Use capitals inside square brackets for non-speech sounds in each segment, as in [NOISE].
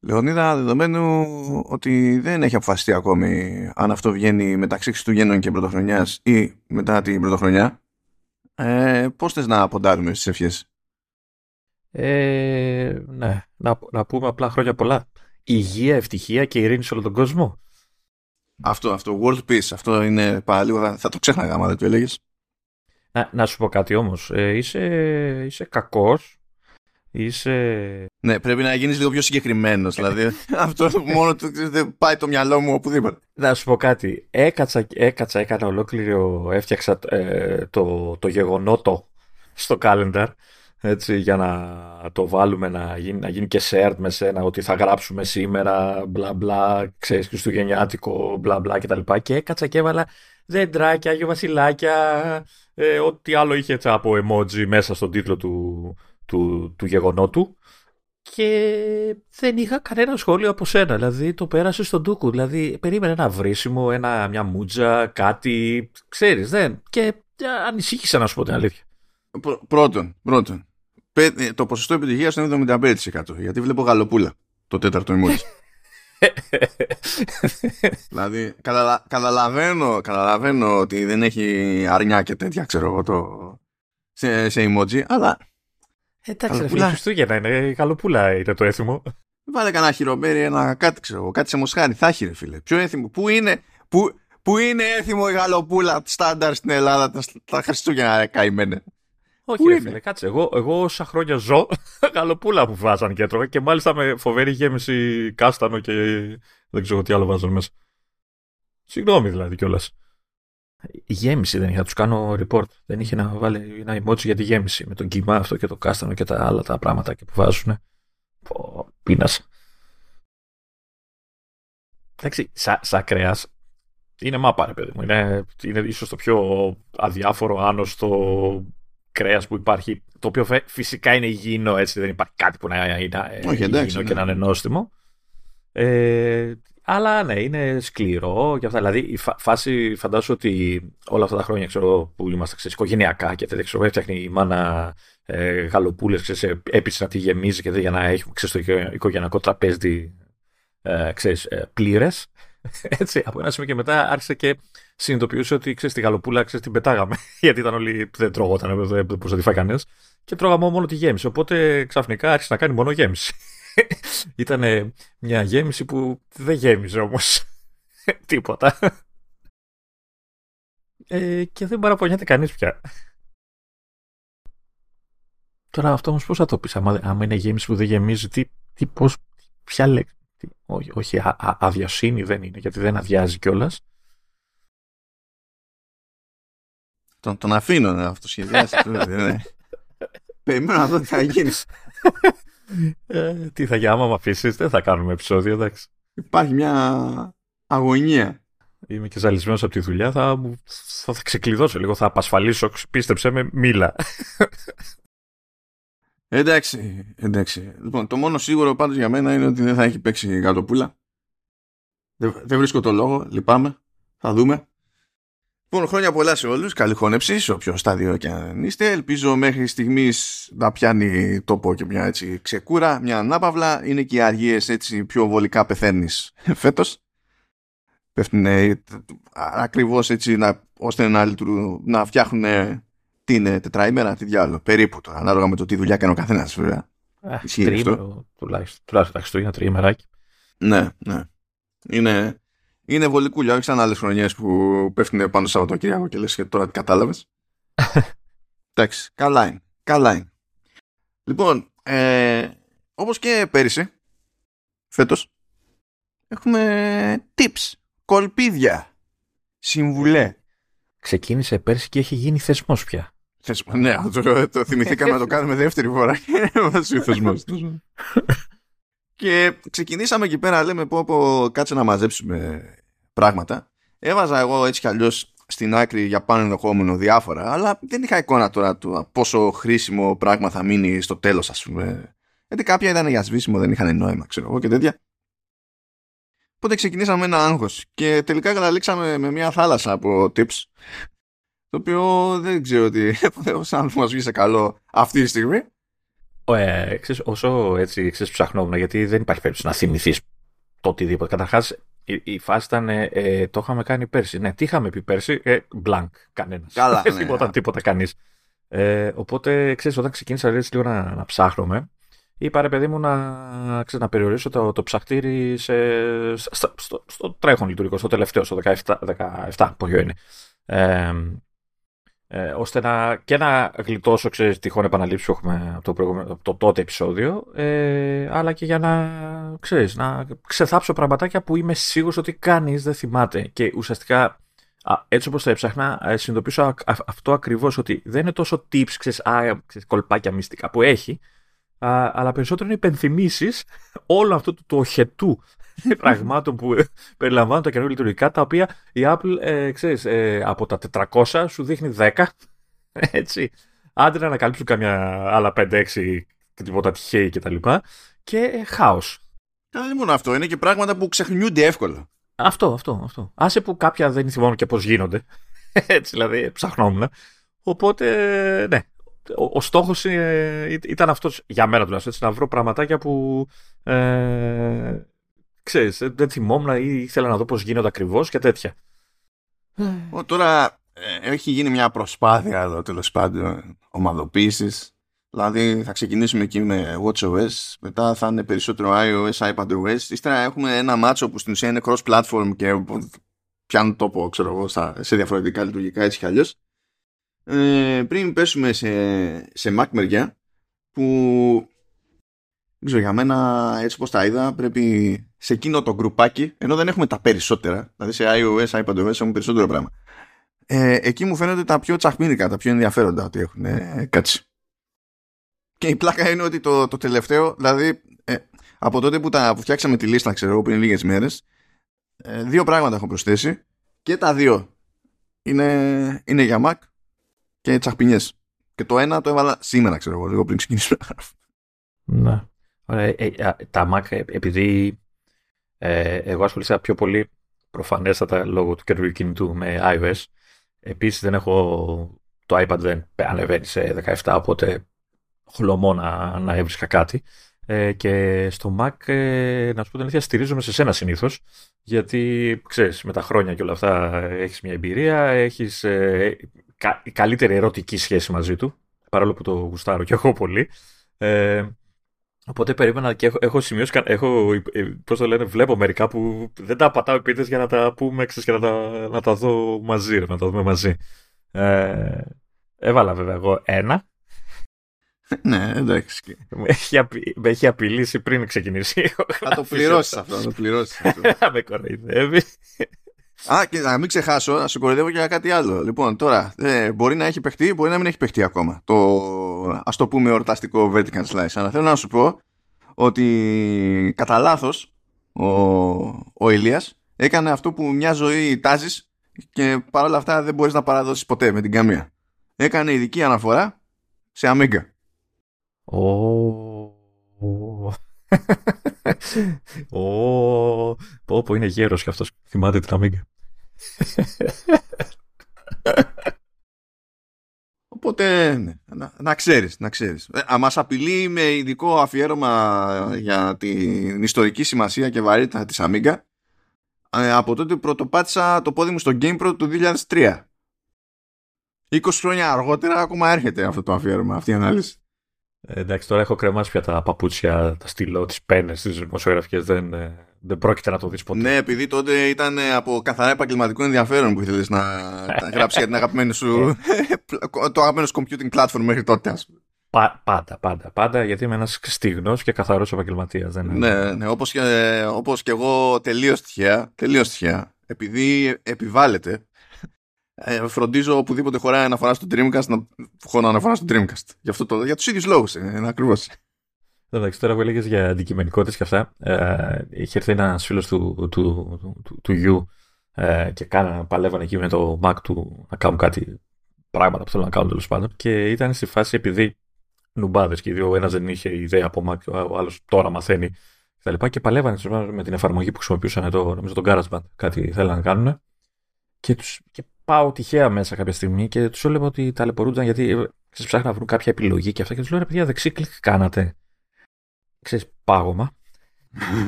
Λεωνίδα, δεδομένου ότι δεν έχει αποφασιστεί ακόμη αν αυτό βγαίνει μεταξύ Χριστουγέννων και Πρωτοχρονιάς ή μετά την Πρωτοχρονιά, ε, πώς θες να ποντάρουμε στις ευχές; Ε, ναι, να, να πούμε απλά χρόνια πολλά. Υγεία, ευτυχία και ειρήνη σε όλο τον κόσμο. Αυτό, αυτό, world peace, αυτό είναι λίγο, θα, θα το ξέχναγα άμα δεν το έλεγες. Να, να σου πω κάτι όμως, ε, είσαι, είσαι κακός Είσαι... Ναι, πρέπει να γίνεις λίγο πιο συγκεκριμένος. δηλαδή, [LAUGHS] αυτό μόνο του δεν πάει το μυαλό μου οπουδήποτε. Να σου πω κάτι. Έκατσα, έκατσα έκανα ολόκληρο, έφτιαξα ε, το, το γεγονότο στο calendar έτσι, για να το βάλουμε να γίνει, να γίνει και shared με σένα ότι θα γράψουμε σήμερα μπλα μπλα, ξέρεις, χριστουγεννιάτικο μπλα μπλα κτλ. Και, και έκατσα και έβαλα δέντρακια, Άγιο Βασιλάκια, ε, ό,τι άλλο είχε έτσι, από emoji μέσα στον τίτλο του, του, του γεγονότου και δεν είχα κανένα σχόλιο από σένα. Δηλαδή το πέρασε στον Τούκου. Δηλαδή περίμενε ένα βρίσιμο, ένα, μια μούτζα, κάτι. Ξέρεις, δεν. Και ανησύχησα να σου πω την αλήθεια. πρώτον, πρώτον. Ε, το ποσοστό επιτυχίας είναι 75%. Γιατί βλέπω γαλοπούλα το τέταρτο emoji. [LAUGHS] δηλαδή, καταλαβαίνω, καταλαβαίνω ότι δεν έχει αρνιά και τέτοια, ξέρω εγώ, το, σε, σε emoji, αλλά Εντάξει, ρε φίλε, Χριστούγεννα είναι. Καλοπούλα είναι το έθιμο. Βάλε κανένα χειρομέρι, ένα κάτι ξέρω, κάτι σε μοσχάρι. Θα έχει, ρε φίλε. Ποιο έθιμο, πού είναι, πού, πού είναι έθιμο η γαλοπούλα στάνταρ στην Ελλάδα τα, τα Χριστούγεννα, ρε καημένε; Όχι, ρε φίλε, κάτσε. Εγώ, εγώ όσα χρόνια ζω, [LAUGHS] γαλοπούλα που βάζαν και έτρωγα και μάλιστα με φοβερή γέμιση κάστανο και δεν ξέρω τι άλλο βάζαν μέσα. Συγγνώμη δηλαδή κιόλας. Η γέμιση δεν είχα, τους κάνω report. Δεν είχε να βάλει ένα emoji για τη γέμιση με τον κύμα αυτό και το κάστανο και τα άλλα τα πράγματα και που βάζουν. Πω, πείνασα. Εντάξει, σαν σα κρέας είναι μάπα, ρε παιδί μου. Είναι, είναι ίσως το πιο αδιάφορο, άνοστο κρέας που υπάρχει. Το οποίο φυσικά είναι υγιεινό, έτσι. Δεν υπάρχει κάτι που να είναι Όχι, υγιεινό και ναι. να είναι νόστιμο. Ε, αλλά ναι, είναι σκληρό και αυτά. Δηλαδή, η φάση φαντάζομαι ότι όλα αυτά τα χρόνια ξέρω, που είμαστε ξέρεις, οικογενειακά και τέτοια, ξέρω, έφτιαχνε η μάνα ε, γαλοπούλες, έπεισε να τη γεμίζει και για να έχουμε ξέρεις, το οικογενειακό τραπέζι ε, ξέρεις, ε, πλήρες. [LAUGHS] Έτσι, από ένα σημείο και μετά άρχισε και συνειδητοποιούσε ότι ξέρεις, τη γαλοπούλα ξέρεις, την πετάγαμε. [LAUGHS] Γιατί ήταν όλοι, δεν τρώγονταν, δεν μπορούσε να τη φάει κανένας. Και τρώγαμε μόνο τη γέμιση. Οπότε ξαφνικά άρχισε να κάνει μόνο γέμιση. [LAUGHS] Ήταν μια γέμιση που δεν γέμιζε όμως [LAUGHS] τίποτα. Ε, και δεν παραπονιέται κανείς πια. Τώρα αυτό όμως πώς θα το πεις, άμα, άμα είναι γέμιση που δεν γεμίζει, τι, τι πώς, ποια λέξη, όχι, όχι α, α, αδιασύνη δεν είναι, γιατί δεν αδειάζει κιόλας. Τον, τον αφήνω να αυτοσχεδιάσει. [LAUGHS] Περιμένω να δω τι θα γίνει. Ε, τι θα γίνει, άμα με αφήσεις, δεν θα κάνουμε επεισόδιο, εντάξει. Υπάρχει μια αγωνία. Είμαι και ζαλισμένος από τη δουλειά, θα, θα, θα ξεκλειδώσω λίγο, θα απασφαλίσω, πίστεψε με, μίλα. Εντάξει, εντάξει. Λοιπόν, το μόνο σίγουρο πάντως για μένα είναι ότι δεν θα έχει παίξει γαλοπούλα. Δεν, δεν βρίσκω το λόγο, λυπάμαι. Θα δούμε. Λοιπόν, χρόνια πολλά σε όλους. Καλή χώνεψη, σε όποιο στάδιο και αν είστε. Ελπίζω μέχρι στιγμής να πιάνει τόπο και μια έτσι ξεκούρα, μια ανάπαυλα. Είναι και οι αργίες έτσι πιο βολικά πεθαίνεις φέτος. Πέφτουν ακριβώς έτσι να, ώστε να, να φτιάχνουν την τετραήμερα, τι διάλογο, περίπου τώρα, ανάλογα με το τι δουλειά κάνει ο καθένας βέβαια. Τριήμερο τουλάχιστον, τουλάχιστον τα Χριστούγεννα τριήμεράκι. Ναι, ναι. Είναι, είναι βολικούλια, όχι σαν άλλες χρονιές που πέφτουν πάνω στο Σαββατοκύριακο και λες και τώρα τι κατάλαβες. [LAUGHS] Εντάξει, καλά είναι. Καλά είναι. Λοιπόν, ε, όπως και πέρυσι, φέτος, έχουμε tips, κολπίδια, συμβουλέ. Ξεκίνησε πέρσι και έχει γίνει θεσμός πια. Θεσμός, ναι, το, το θυμηθήκαμε να το [LAUGHS] κάνουμε δεύτερη φορά και [LAUGHS] έμαθα θεσμός. Και ξεκινήσαμε εκεί πέρα, λέμε πω, πω κάτσε να μαζέψουμε πράγματα. Έβαζα εγώ έτσι κι αλλιώς στην άκρη για πάνω ενδεχόμενο διάφορα, αλλά δεν είχα εικόνα τώρα του πόσο χρήσιμο πράγμα θα μείνει στο τέλος, ας πούμε. Γιατί κάποια ήταν για σβήσιμο, δεν είχαν νόημα, ξέρω εγώ και τέτοια. Οπότε ξεκινήσαμε ένα άγχος και τελικά καταλήξαμε με μια θάλασσα από tips το οποίο δεν ξέρω ότι σαν να μας βγει σε καλό αυτή τη στιγμή ε, ξέρεις, όσο έτσι ξέρεις, ψαχνόμουν, γιατί δεν υπάρχει περίπτωση να θυμηθείς το οτιδήποτε. Καταρχάς, η, η, φάση ήταν. Ε, ε, το είχαμε κάνει πέρσι. Ναι, τι είχαμε πει πέρσι; Ε, blank. Κανένας. Καλά. [LAUGHS] Ναι. τίποτα, τίποτα κανείς. Ε, οπότε, ξέρεις, όταν ξεκίνησα έτσι, λίγο να, να ψάχνουμε, είπα ρε παιδί μου να, ξέρεις, να περιορίσω το, το ψαχτήρι σε, στο, στο, στο, τρέχον λειτουργικό, στο τελευταίο, στο 17, 17 πόσο είναι. Ε, ε, ώστε να, και να γλιτώσω ξέρεις, τυχόν επαναλήψεις που έχουμε από το, από το τότε επεισόδιο, ε, αλλά και για να, ξέρεις, να ξεθάψω πραγματάκια που είμαι σίγουρος ότι κανείς δεν θυμάται. Και ουσιαστικά, έτσι όπως τα έψαχνα, ε, συνειδητοποιήσω αυτό ακριβώς, ότι δεν είναι τόσο tips, ξέρεις, α, ξέρεις, κολπάκια μυστικά που έχει, α, αλλά περισσότερο είναι υπενθυμίσεις όλο αυτό του, του οχετού [LAUGHS] πραγμάτων που περιλαμβάνουν τα καινούργια λειτουργικά, τα οποία η Apple, ε, ξέρεις, ε, από τα 400 σου δείχνει 10. [LAUGHS] Έτσι. Άντε να ανακαλύψουν καμιά άλλα 5-6 και τίποτα τυχαίοι κτλ. Και, και ε, χάος. Δεν είναι μόνο αυτό, είναι και πράγματα που ξεχνιούνται εύκολα. Αυτό, αυτό, αυτό. Άσε που κάποια δεν θυμάμαι και πώς γίνονται. [LAUGHS] Έτσι, δηλαδή, ψαχνόμουν. Οπότε, ναι. Ο, ο στόχος ε, ήταν αυτός για μένα τουλάχιστον. να βρω πραγματάκια που ε, ξέρεις, δεν θυμόμουν ή ήθελα να δω πώς γίνονται ακριβώς και τέτοια. Ο, τώρα ε, έχει γίνει μια προσπάθεια εδώ τέλος πάντων ομαδοποίησης. Δηλαδή θα ξεκινήσουμε εκεί με WatchOS, μετά θα είναι περισσότερο iOS, iPadOS. Ύστερα έχουμε ένα μάτσο που στην ουσία είναι cross-platform και πιάνουν τόπο ξέρω εγώ, σε διαφορετικά λειτουργικά έτσι κι αλλιώς. Ε, πριν πέσουμε σε, σε Mac μεριά που δεν ξέρω, για μένα έτσι όπως τα είδα πρέπει σε εκείνο το γκρουπάκι, ενώ δεν έχουμε τα περισσότερα, δηλαδή σε iOS, iPadOS έχουμε περισσότερο πράγμα. Ε, εκεί μου φαίνονται τα πιο τσαχμίνικα, τα πιο ενδιαφέροντα ότι έχουν ε, κάτσει. Και η πλάκα είναι ότι το, το τελευταίο, δηλαδή ε, από τότε που, τα, που φτιάξαμε τη λίστα, ξέρω πριν λίγες μέρες, ε, δύο πράγματα έχω προσθέσει και τα δύο είναι, είναι για Mac και τσαχπινιές. Και το ένα το έβαλα σήμερα, ξέρω εγώ, λίγο πριν ξεκινήσουμε Ναι. Ωραία, ε, τα Mac, ε, επειδή ε, εγώ ασχολήθηκα πιο πολύ προφανέστατα λόγω του καινούργιου κινητού με iOS. Επίσης δεν έχω, το iPad δεν ανεβαίνει σε 17, οπότε χλωμό να, να έβρισκα κάτι. Ε, και στο Mac, ε, να σου πω την αλήθεια, στηρίζομαι σε σένα συνήθως, γιατί, ξέρεις, με τα χρόνια και όλα αυτά έχεις μια εμπειρία, έχεις ε, κα, καλύτερη ερωτική σχέση μαζί του, παρόλο που το γουστάρω και εγώ πολύ. Ε, Οπότε περίμενα και έχω, έχω σημειώσει, έχω, ε, πώς το λένε, βλέπω μερικά που δεν τα πατάω επίτες για να τα πούμε, ξέρεις, και να τα, να τα δω μαζί, να τα δούμε μαζί. Ε, έβαλα βέβαια εγώ ένα. [LAUGHS] ναι, εντάξει. Με έχει, απει, με έχει απειλήσει πριν ξεκινήσει. Θα το [LAUGHS] πληρώσεις αυτό, θα το πληρώσεις. [LAUGHS] με κοροϊδεύει. Α, και να μην ξεχάσω, να σου κοροϊδεύω και για κάτι άλλο. Λοιπόν, τώρα, ε, μπορεί να έχει παιχτεί, μπορεί να μην έχει παιχτεί ακόμα. Το, ας το πούμε, ορταστικό vertical slice. Αλλά θέλω να σου πω ότι κατά λάθος ο, ο Ηλίας έκανε αυτό που μια ζωή τάζεις και παρόλα αυτά δεν μπορείς να παραδώσεις ποτέ με την καμία. Έκανε ειδική αναφορά σε Amiga. Ω, πω πω είναι γέρος και αυτός θυμάται την Amiga. Οπότε, ναι, να, να ξέρεις, να ξέρεις. Ε, μας απειλεί με ειδικό αφιέρωμα για την ιστορική σημασία και βαρύτητα της Amiga ε, από τότε που πρωτοπάτησα το πόδι μου στο GamePro του 2003. 20 χρόνια αργότερα ακόμα έρχεται αυτό το αφιέρωμα, αυτή η ανάλυση. Ε, εντάξει, τώρα έχω κρεμάσει πια τα παπούτσια, τα στυλό, τις πένες, τις δημοσιογραφικές. Δεν, ε, δεν πρόκειται να το δεις ποτέ. Ναι, επειδή τότε ήταν από καθαρά επαγγελματικό ενδιαφέρον που ήθελες να γράψεις για την αγαπημένη σου. [LAUGHS] το αγαπημένο computing platform μέχρι τότε, ας πούμε. Πα, πάντα, πάντα, πάντα, γιατί είμαι ένας στιγνός και καθαρός επαγγελματίας. Ναι, ναι, όπως και, όπως και εγώ τελείως τυχαία, τελείως τυχαία, επειδή επιβάλλεται ε, φροντίζω οπουδήποτε χωράει αναφορά στο Dreamcast να χωράει αναφορά στο Dreamcast. Για, αυτό το, για τους ίδιους λόγους είναι ακριβώς. Εντάξει, τώρα που έλεγες για αντικειμενικότητες και αυτά, ε, είχε έρθει ένας φίλος του, του, του, του, του γιου ε, και κάνα, παλεύανε εκεί με το Mac του να κάνουν κάτι πράγματα που θέλουν να κάνουν τέλος πάντων. Και ήταν στη φάση επειδή νουμπάδες και οι δύο, ο ένας δεν είχε ιδέα από Mac, ο άλλος τώρα μαθαίνει κτλ. Και, και παλεύανε με την εφαρμογή που χρησιμοποιούσαν το, νομίζω τον GarageBand, κάτι θέλανε να κάνουν. Και, τους, και πάω τυχαία μέσα κάποια στιγμή και τους έλεγα ότι ταλαιπωρούνταν γιατί ψάχνουν να βρουν κάποια επιλογή και αυτά και τους λέω ρε παιδιά δεξί κλικ κάνατε. Ξέρεις, πάγωμα.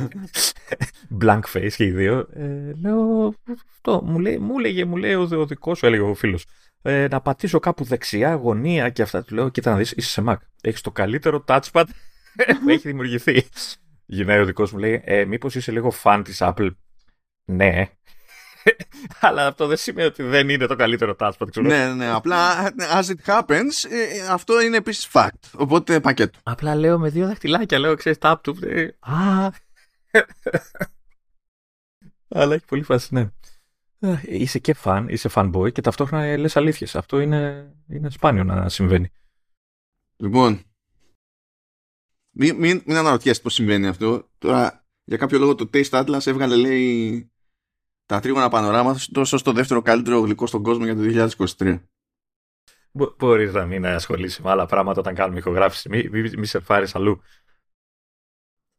[LAUGHS] Blank face και οι δύο. Ε, λέω, αυτό, μου, λέει, μου λέγε, μου λέει ο, ο δικός σου, έλεγε ο φίλος. Ε, να πατήσω κάπου δεξιά, γωνία και αυτά. Του λέω, κοίτα να δεις, είσαι σε Mac. Έχεις το καλύτερο touchpad που έχει δημιουργηθεί. Γυρνάει ο δικός μου, λέει, ε, μήπως είσαι λίγο fan της Apple; Ναι. [LAUGHS] Αλλά αυτό δεν σημαίνει ότι δεν είναι το καλύτερο touchpad. Ξέρω. Ναι, ναι, απλά as it happens, ε, αυτό είναι επίσης fact. Οπότε πακέτο. Απλά λέω με δύο δαχτυλάκια, λέω, ξέρεις, tap του. Α. [LAUGHS] Αλλά έχει πολύ φάση, ναι. Είσαι και fan, είσαι fanboy και ταυτόχρονα λες αλήθειες. Αυτό είναι, είναι σπάνιο να συμβαίνει. Λοιπόν, μην, μην, μην αναρωτιέστε πώς συμβαίνει αυτό. Τώρα, για κάποιο λόγο το Taste Atlas έβγαλε, λέει, τα τρίγωνα πανοράματα τόσο στο δεύτερο καλύτερο γλυκό στον κόσμο για το 2023. Μπορεί να μην ασχολήσει με άλλα πράγματα όταν κάνουμε ηχογράφηση. Μη, μη, μη σε πάρει αλλού.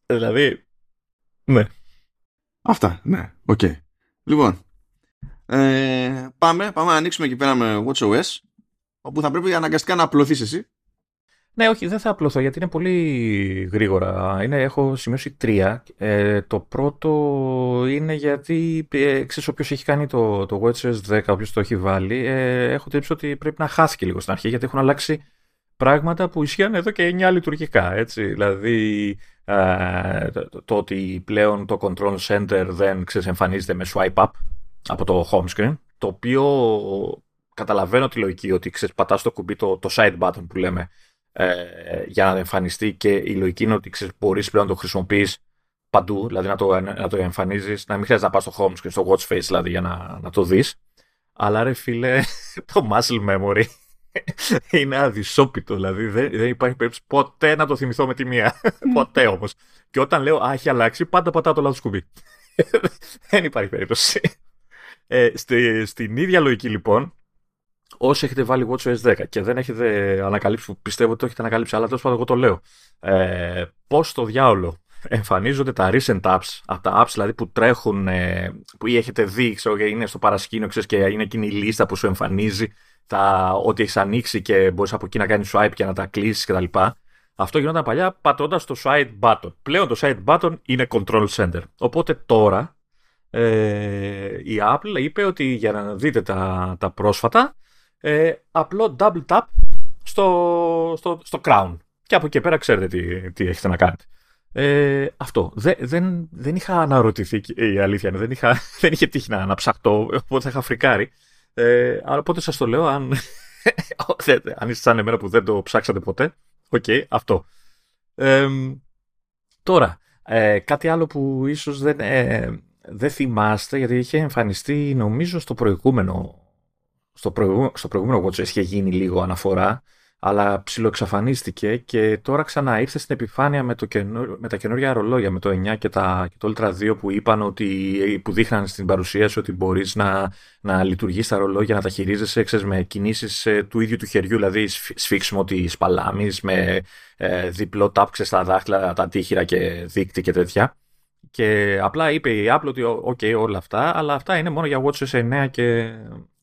Δηλαδή, ναι. Αυτά, ναι, OK. Okay. Λοιπόν, ε, πάμε, πάμε να ανοίξουμε εκεί πέρα με WatchOS, όπου θα πρέπει αναγκαστικά να απλωθείς εσύ. Ναι, όχι, δεν θα απλωθώ γιατί είναι πολύ γρήγορα. Είναι, έχω σημειώσει τρία. Ε, το πρώτο είναι γιατί, ε, ξέρεις, όποιος έχει κάνει το, το WatchOS 10, όποιος το έχει βάλει, ε, έχω τύψει ότι πρέπει να χάθηκε λίγο στην αρχή, γιατί έχουν αλλάξει πράγματα που ισχύαν εδώ και 9 λειτουργικά, έτσι. Δηλαδή, ε, το, το, ότι πλέον το Control Center δεν ξέρεις, εμφανίζεται με swipe up από το home screen, το οποίο καταλαβαίνω τη λογική ότι ξέρεις, πατάς το κουμπί το, το side button που λέμε ε, για να εμφανιστεί και η λογική είναι ότι ξέρεις, μπορείς πλέον να το χρησιμοποιείς παντού, δηλαδή να το, να το εμφανίζεις, να μην χρειάζεται να πας στο home screen, στο watch face δηλαδή για να, να το δεις. Αλλά ρε φίλε, [LAUGHS] το muscle memory [LAUGHS] είναι αδυσόπιτο. Δηλαδή δεν, δεν υπάρχει περίπτωση ποτέ να το θυμηθώ με τη μία. ποτέ όμως. Και όταν λέω Α, έχει αλλάξει, πάντα πατάω το λάθος κουμπί. [LAUGHS] δεν υπάρχει περίπτωση. Ε, στη, στην ίδια λογική λοιπόν, όσοι έχετε βάλει WatchOS 10 και δεν έχετε ανακαλύψει, που πιστεύω ότι το έχετε ανακαλύψει, αλλά τέλος πάντων εγώ το λέω. Ε, Πώς στο διάολο εμφανίζονται τα recent apps, από τα apps δηλαδή που τρέχουν, ε, που ή έχετε δει, ξέρω, είναι στο παρασκήνιο ξέρεις, και είναι εκείνη η λίστα που σου εμφανίζει τα, ότι έχεις ανοίξει και μπορείς από εκεί να κάνεις swipe και να τα κλείσεις κτλ. Αυτό γινόταν παλιά πατώντας το side button. Πλέον το side button είναι control center. Οπότε τώρα ε, η Apple είπε ότι για να δείτε τα, τα πρόσφατα ε, απλό double tap στο, στο, στο crown. Και από εκεί πέρα ξέρετε τι, τι έχετε να κάνετε. Ε, αυτό. Δε, δεν, δεν είχα αναρωτηθεί η αλήθεια είναι. Δεν, είχα, [LAUGHS] δεν είχε τύχει να, να ψαχτώ, οπότε θα είχα φρικάρει. Ε, αλλά οπότε σας το λέω, αν, [LAUGHS] αν είστε σαν εμένα που δεν το ψάξατε ποτέ, OK, okay, αυτό. Ε, τώρα, ε, κάτι άλλο που ίσως δεν, ε, δεν θυμάστε, γιατί είχε εμφανιστεί νομίζω στο προηγούμενο, στο προηγούμενο, στο προηγούμενο Watch είχε γίνει λίγο αναφορά, αλλά ψιλοεξαφανίστηκε και τώρα ξανά ήρθε στην επιφάνεια με, το με τα καινούργια ρολόγια, με το 9 και, τα, και το Ultra 2 που είπαν ότι, που δείχναν στην παρουσίαση ότι μπορείς να, να λειτουργείς τα ρολόγια, να τα χειρίζεσαι ξέρεις, με κινήσεις ε, του ίδιου του χεριού, δηλαδή σφίξιμο τη παλάμης, με ε, διπλό τάπξε στα δάχτυλα, τα τύχηρα και δίκτυ και τέτοια. Και απλά είπε η Apple ότι ok όλα αυτά, αλλά αυτά είναι μόνο για WatchOS 9 και,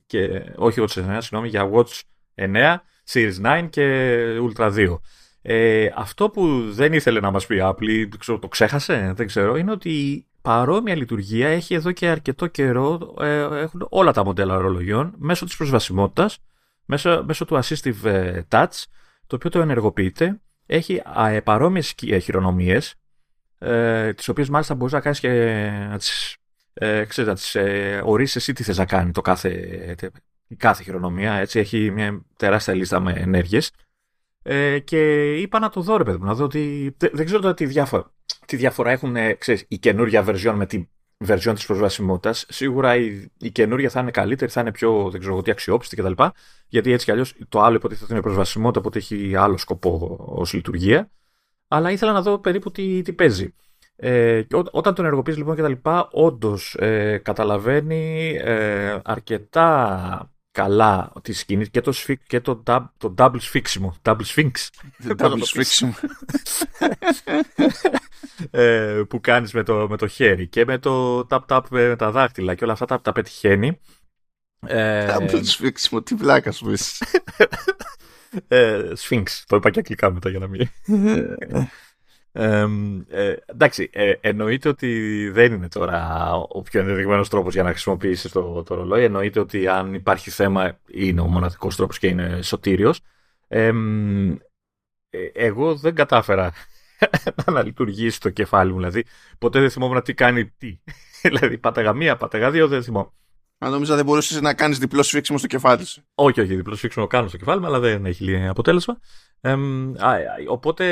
και όχι WatchOS 9, συγγνώμη, για Watch 9 Series 9 και Ultra 2. Ε, αυτό που δεν ήθελε να μας πει Apple, ξέρω, το ξέχασε, δεν ξέρω, είναι ότι παρόμοια λειτουργία έχει εδώ και αρκετό καιρό, ε, έχουν όλα τα μοντέλα ορολογιών μέσω της προσβασιμότητας, μέσω, μέσω του Assistive ε, Touch, το οποίο το ενεργοποιείται, έχει ε, παρόμοιες χειρονομίες, ε, τις οποίες μάλιστα μπορείς να κάνεις και να τις, ε, ξέρεις, να τις ε, ορίσεις εσύ τι θες να κάνει το κάθε η κάθε χειρονομία, έτσι, έχει μια τεράστια λίστα με ενέργειες. Ε, και είπα να το δω, ρε παιδί μου, να δω ότι. Δεν, ξέρω τώρα τι διαφορά, τι διαφορά έχουν ε, ξέρεις, η καινούργια version με τη version της προσβασιμότητας. Σίγουρα η, η καινούργια θα είναι καλύτερη, θα είναι πιο δεν ξέρω, τι αξιόπιστη κτλ. Γιατί έτσι κι αλλιώς το άλλο υποτίθεται είναι προσβασιμότητα, οπότε έχει άλλο σκοπό ως λειτουργία. Αλλά ήθελα να δω περίπου τι, τι παίζει. Ε, και ό, όταν τον ενεργοποιείς λοιπόν και τα λοιπά, όντως ε, καταλαβαίνει ε, αρκετά καλά τη σκηνή και το, και το, το double σφίξιμο. Double sphinx. double σφίξιμο. ε, που κάνεις με το, με το χέρι και με το tap tap με τα δάχτυλα και όλα αυτά τα, τα πετυχαίνει. Ε, double σφίξιμο, τι βλάκα σου [LAUGHS] ε, Sphinx. Το είπα και αγγλικά μετά για να μην. Ε, ε, εντάξει, ε, εννοείται ότι δεν είναι τώρα ο πιο ενδεδειγμένος τρόπος για να χρησιμοποιήσεις το, το ρολόι. Εννοείται ότι αν υπάρχει θέμα είναι ο μοναδικός τρόπος και είναι σωτήριος. Ε, εγώ δεν κατάφερα [LAUGHS] να λειτουργήσει το κεφάλι μου. Δηλαδή, ποτέ δεν θυμόμουν τι κάνει τι. [LAUGHS] δηλαδή, πάταγα μία, πάταγα δύο, δεν θυμόμουν. Αν νόμιζα δεν μπορούσες να κάνεις διπλό σφίξιμο στο κεφάλι σου. Όχι, όχι, διπλό σφίξιμο κάνω στο κεφάλι μου, αλλά δεν έχει αποτέλεσμα. Ε, οπότε,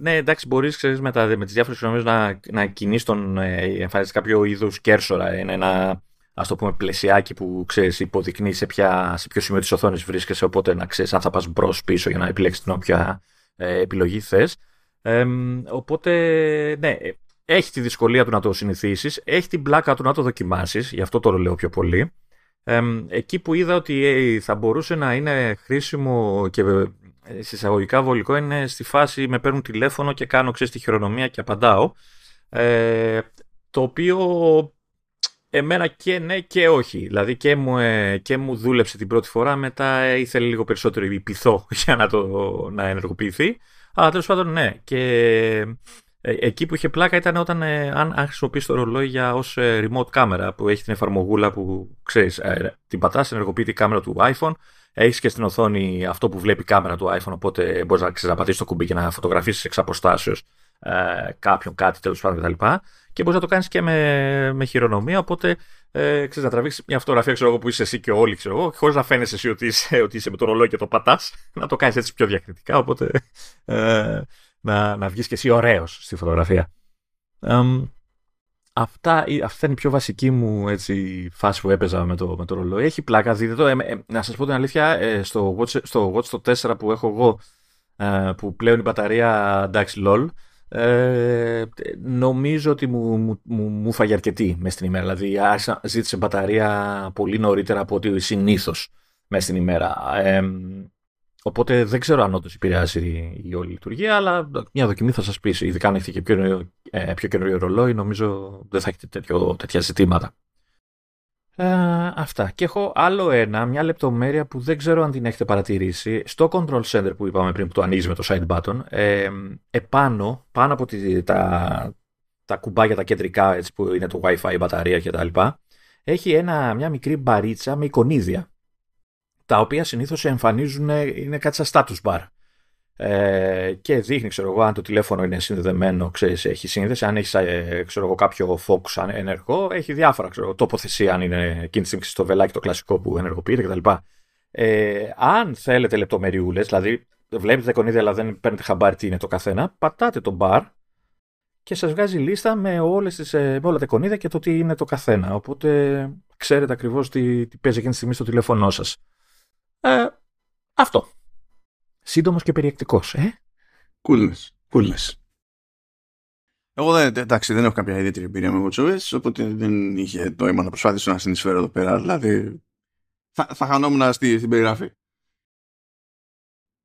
ναι, εντάξει, μπορείς με, με τις διάφορες χρονομίε να, να κινείς τον ε, εμφανίζεις κάποιο είδους κέρσορα. Είναι ένα ας το πούμε πλαισιάκι που ξέρεις, υποδεικνύει σε, ποια, σε ποιο σημείο της οθόνης βρίσκεσαι. Οπότε να ξέρεις αν θα πας μπρος πίσω για να επιλέξεις την όποια ε, επιλογή θες. Ε, οπότε, ναι, έχει τη δυσκολία του να το συνηθίσεις, έχει την πλάκα του να το δοκιμάσεις, γι' αυτό το λέω πιο πολύ. Ε, εκεί που είδα ότι ε, θα μπορούσε να είναι χρήσιμο και ε, συσσαγωγικά βολικό είναι στη φάση με παίρνουν τηλέφωνο και κάνω ξέρεις τη χειρονομία και απαντάω. Ε, το οποίο εμένα και ναι και όχι. Δηλαδή και μου, ε, και μου δούλεψε την πρώτη φορά, μετά ήθελε λίγο περισσότερο πειθό [LAUGHS] για να, το, να ενεργοποιηθεί. Αλλά τέλος πάντων ναι. Και ε, εκεί που είχε πλάκα ήταν όταν ε, αν, αν χρησιμοποιείς το ρολόι για ως ε, remote κάμερα που έχει την εφαρμογούλα που ξέρεις, την πατάς, ενεργοποιεί η κάμερα του iPhone έχεις και στην οθόνη αυτό που βλέπει η κάμερα του iPhone, οπότε μπορείς να, ξέρεις, να πατήσει το κουμπί και να φωτογραφίσεις εξ αποστάσεως ε, κάποιον, κάτι τέλος πάντων κτλ. Και μπορείς να το κάνεις και με, με χειρονομία, οπότε ε, ξέρεις, να τραβήξεις μια φωτογραφία ξέρω εγώ, που είσαι εσύ και όλοι, ξέρω εγώ, χωρίς να φαίνεσαι εσύ ότι είσαι, ότι είσαι με το ρολόι και το πατάς, να το κάνεις έτσι πιο διακριτικά. Οπότε ε, να, να βγεις και εσύ ωραίος στη φωτογραφία. αυτά, αυτή είναι η πιο βασική μου έτσι, φάση που έπαιζα με το, με το ρολόι. Έχει πλάκα, δείτε το. Ε, ε, να σας πω την αλήθεια, ε, στο, Watch, στο Watch το 4 που έχω εγώ, ε, που πλέον η μπαταρία εντάξει lol, ε, νομίζω ότι μου, μου, μου, μου φάγε αρκετή μέσα στην ημέρα. Δηλαδή, άρχισα, ζήτησε μπαταρία πολύ νωρίτερα από ό,τι συνήθως μέσα στην ημέρα. Οπότε δεν ξέρω αν όντως επηρεάζει η όλη λειτουργία, αλλά μια δοκιμή θα σας πει. Ειδικά αν έχετε και πιο, ε, πιο καινούριο ρολόι, νομίζω δεν θα έχετε τέτοιο, τέτοια ζητήματα. Ε, αυτά. Και έχω άλλο ένα, μια λεπτομέρεια που δεν ξέρω αν την έχετε παρατηρήσει. Στο control center που είπαμε πριν, που το ανοίγεις με το side button, ε, επάνω, πάνω από τη, τα, τα κουμπάκια τα κεντρικά, έτσι, που είναι το Wi-Fi, η μπαταρία κτλ., έχει ένα, μια μικρή μπαρίτσα με εικονίδια τα οποία συνήθως εμφανίζουν, είναι κάτι σαν status bar. Ε, και δείχνει, ξέρω εγώ, αν το τηλέφωνο είναι συνδεδεμένο, ξέρεις, έχει σύνδεση, αν έχεις ε, ξέρω εγώ, κάποιο focus ενεργό, έχει διάφορα, ξέρω, τοποθεσία, αν είναι εκείνη τη στιγμή στο βελάκι το κλασικό που ενεργοποιείται κτλ. Ε, αν θέλετε λεπτομεριούλες, δηλαδή βλέπετε εικονίδια αλλά δεν παίρνετε χαμπάρι τι είναι το καθένα, πατάτε το bar και σας βγάζει λίστα με, όλες τις, ε, με όλα τα εικονίδια και το τι είναι το καθένα. Οπότε ξέρετε ακριβώς τι, τι παίζει εκείνη τη στιγμή στο τηλέφωνό σας. Ε, αυτό. Σύντομος και περιεκτικός, ε. Κούλες, κούλες. Εγώ δεν, εντάξει, δεν έχω κάποια ιδιαίτερη εμπειρία με WatchOS, οπότε δεν είχε νόημα να προσπάθησω να συνεισφέρω εδώ πέρα. Δηλαδή, θα, θα χανόμουν στη, στην περιγραφή.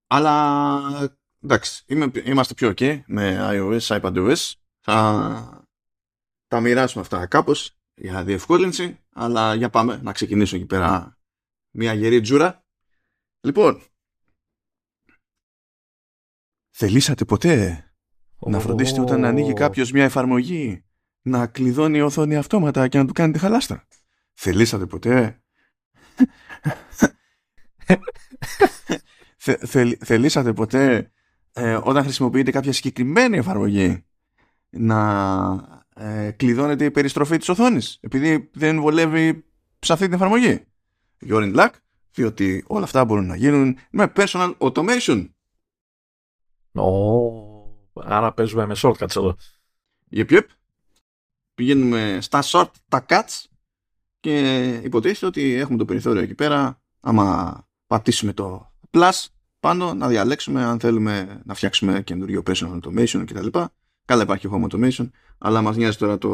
Αλλά, εντάξει, είμαι, είμαστε πιο ok με iOS, iPadOS. Θα τα μοιράσουμε αυτά κάπως για διευκόλυνση, αλλά για πάμε να ξεκινήσω εκεί πέρα μια γερή τζούρα Λοιπόν, θελήσατε ποτέ να φροντίσετε όταν ανοίγει κάποιος μια εφαρμογή να κλειδώνει η οθόνη αυτόματα και να του κάνετε χαλάστρα; Θελήσατε ποτέ; Θελήσατε ποτέ ε, όταν χρησιμοποιείτε κάποια συγκεκριμένη εφαρμογή να ε, κλειδώνεται η περιστροφή της οθόνης επειδή δεν βολεύει σε αυτή την εφαρμογή; You're in luck διότι όλα αυτά μπορούν να γίνουν με personal automation. Oh, άρα παίζουμε με shortcuts εδώ. Yep, yep. Πηγαίνουμε στα short, τα cuts και υποτίθεται ότι έχουμε το περιθώριο εκεί πέρα άμα πατήσουμε το plus πάνω να διαλέξουμε αν θέλουμε να φτιάξουμε καινούριο personal automation κτλ. Καλά υπάρχει home automation, αλλά μας νοιάζει τώρα το...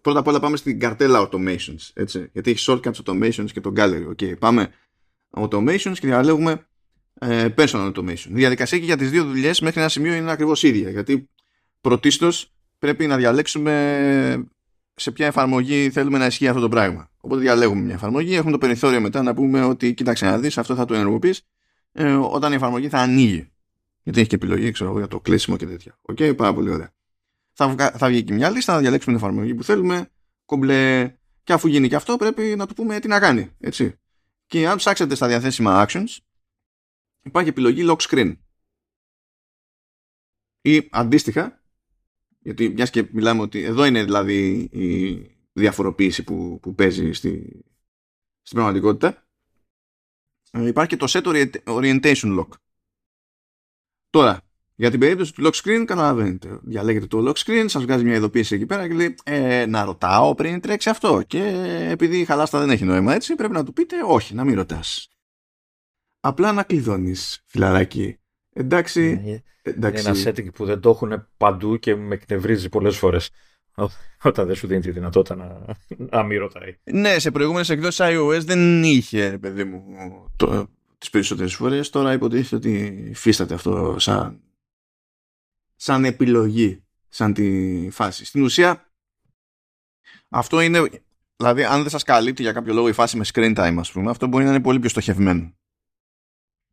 Πρώτα απ' όλα πάμε στην καρτέλα automations, έτσι, γιατί έχει shortcuts automations και το gallery. Okay, πάμε automations και διαλέγουμε ε, personal automation. Η διαδικασία και για τις δύο δουλειές μέχρι ένα σημείο είναι ακριβώς ίδια, γιατί πρωτίστως πρέπει να διαλέξουμε σε ποια εφαρμογή θέλουμε να ισχύει αυτό το πράγμα. Οπότε διαλέγουμε μια εφαρμογή, έχουμε το περιθώριο μετά να πούμε ότι κοίταξε να δεις, αυτό θα το ενεργοποιείς ε, όταν η εφαρμογή θα ανοίγει. Γιατί έχει και επιλογή, ξέρω για το κλείσιμο και τέτοια. OK, okay, πάρα πολύ ωραία. Θα, θα βγει και μια λίστα, θα διαλέξουμε την εφαρμογή που θέλουμε, κομπλέ. Και αφού γίνει και αυτό, πρέπει να του πούμε τι να κάνει. Έτσι. Και αν ψάξετε στα διαθέσιμα actions, υπάρχει επιλογή lock screen. Ή αντίστοιχα, γιατί μιας και μιλάμε ότι εδώ είναι δηλαδή η διαφοροποίηση που, που παίζει στη, στην πραγματικότητα, ε, υπάρχει και το set orientation lock. Τώρα, για την περίπτωση του lock screen, καταλαβαίνετε. Διαλέγετε το lock screen, σας βγάζει μια ειδοποίηση εκεί πέρα και λέει ε, Να ρωτάω πριν τρέξει αυτό. Και επειδή η χαλάστα δεν έχει νόημα έτσι, πρέπει να του πείτε όχι, να μην ρωτάς. Απλά να κλειδώνεις, φιλαράκι. Εντάξει. Ναι, εντάξει. Είναι ένα setting που δεν το έχουν παντού και με εκνευρίζει πολλές φορές. Όταν δεν σου δίνει τη δυνατότητα να, να μην ρωτάει. Ναι, σε προηγούμενες εκδόσεις iOS δεν είχε, παιδί μου, το, τις περισσότερες φορές. Τώρα υποτίθεται ότι υφίσταται αυτό σαν σαν επιλογή, σαν τη φάση. Στην ουσία, αυτό είναι, δηλαδή αν δεν σας καλύπτει για κάποιο λόγο η φάση με screen time, ας πούμε, αυτό μπορεί να είναι πολύ πιο στοχευμένο.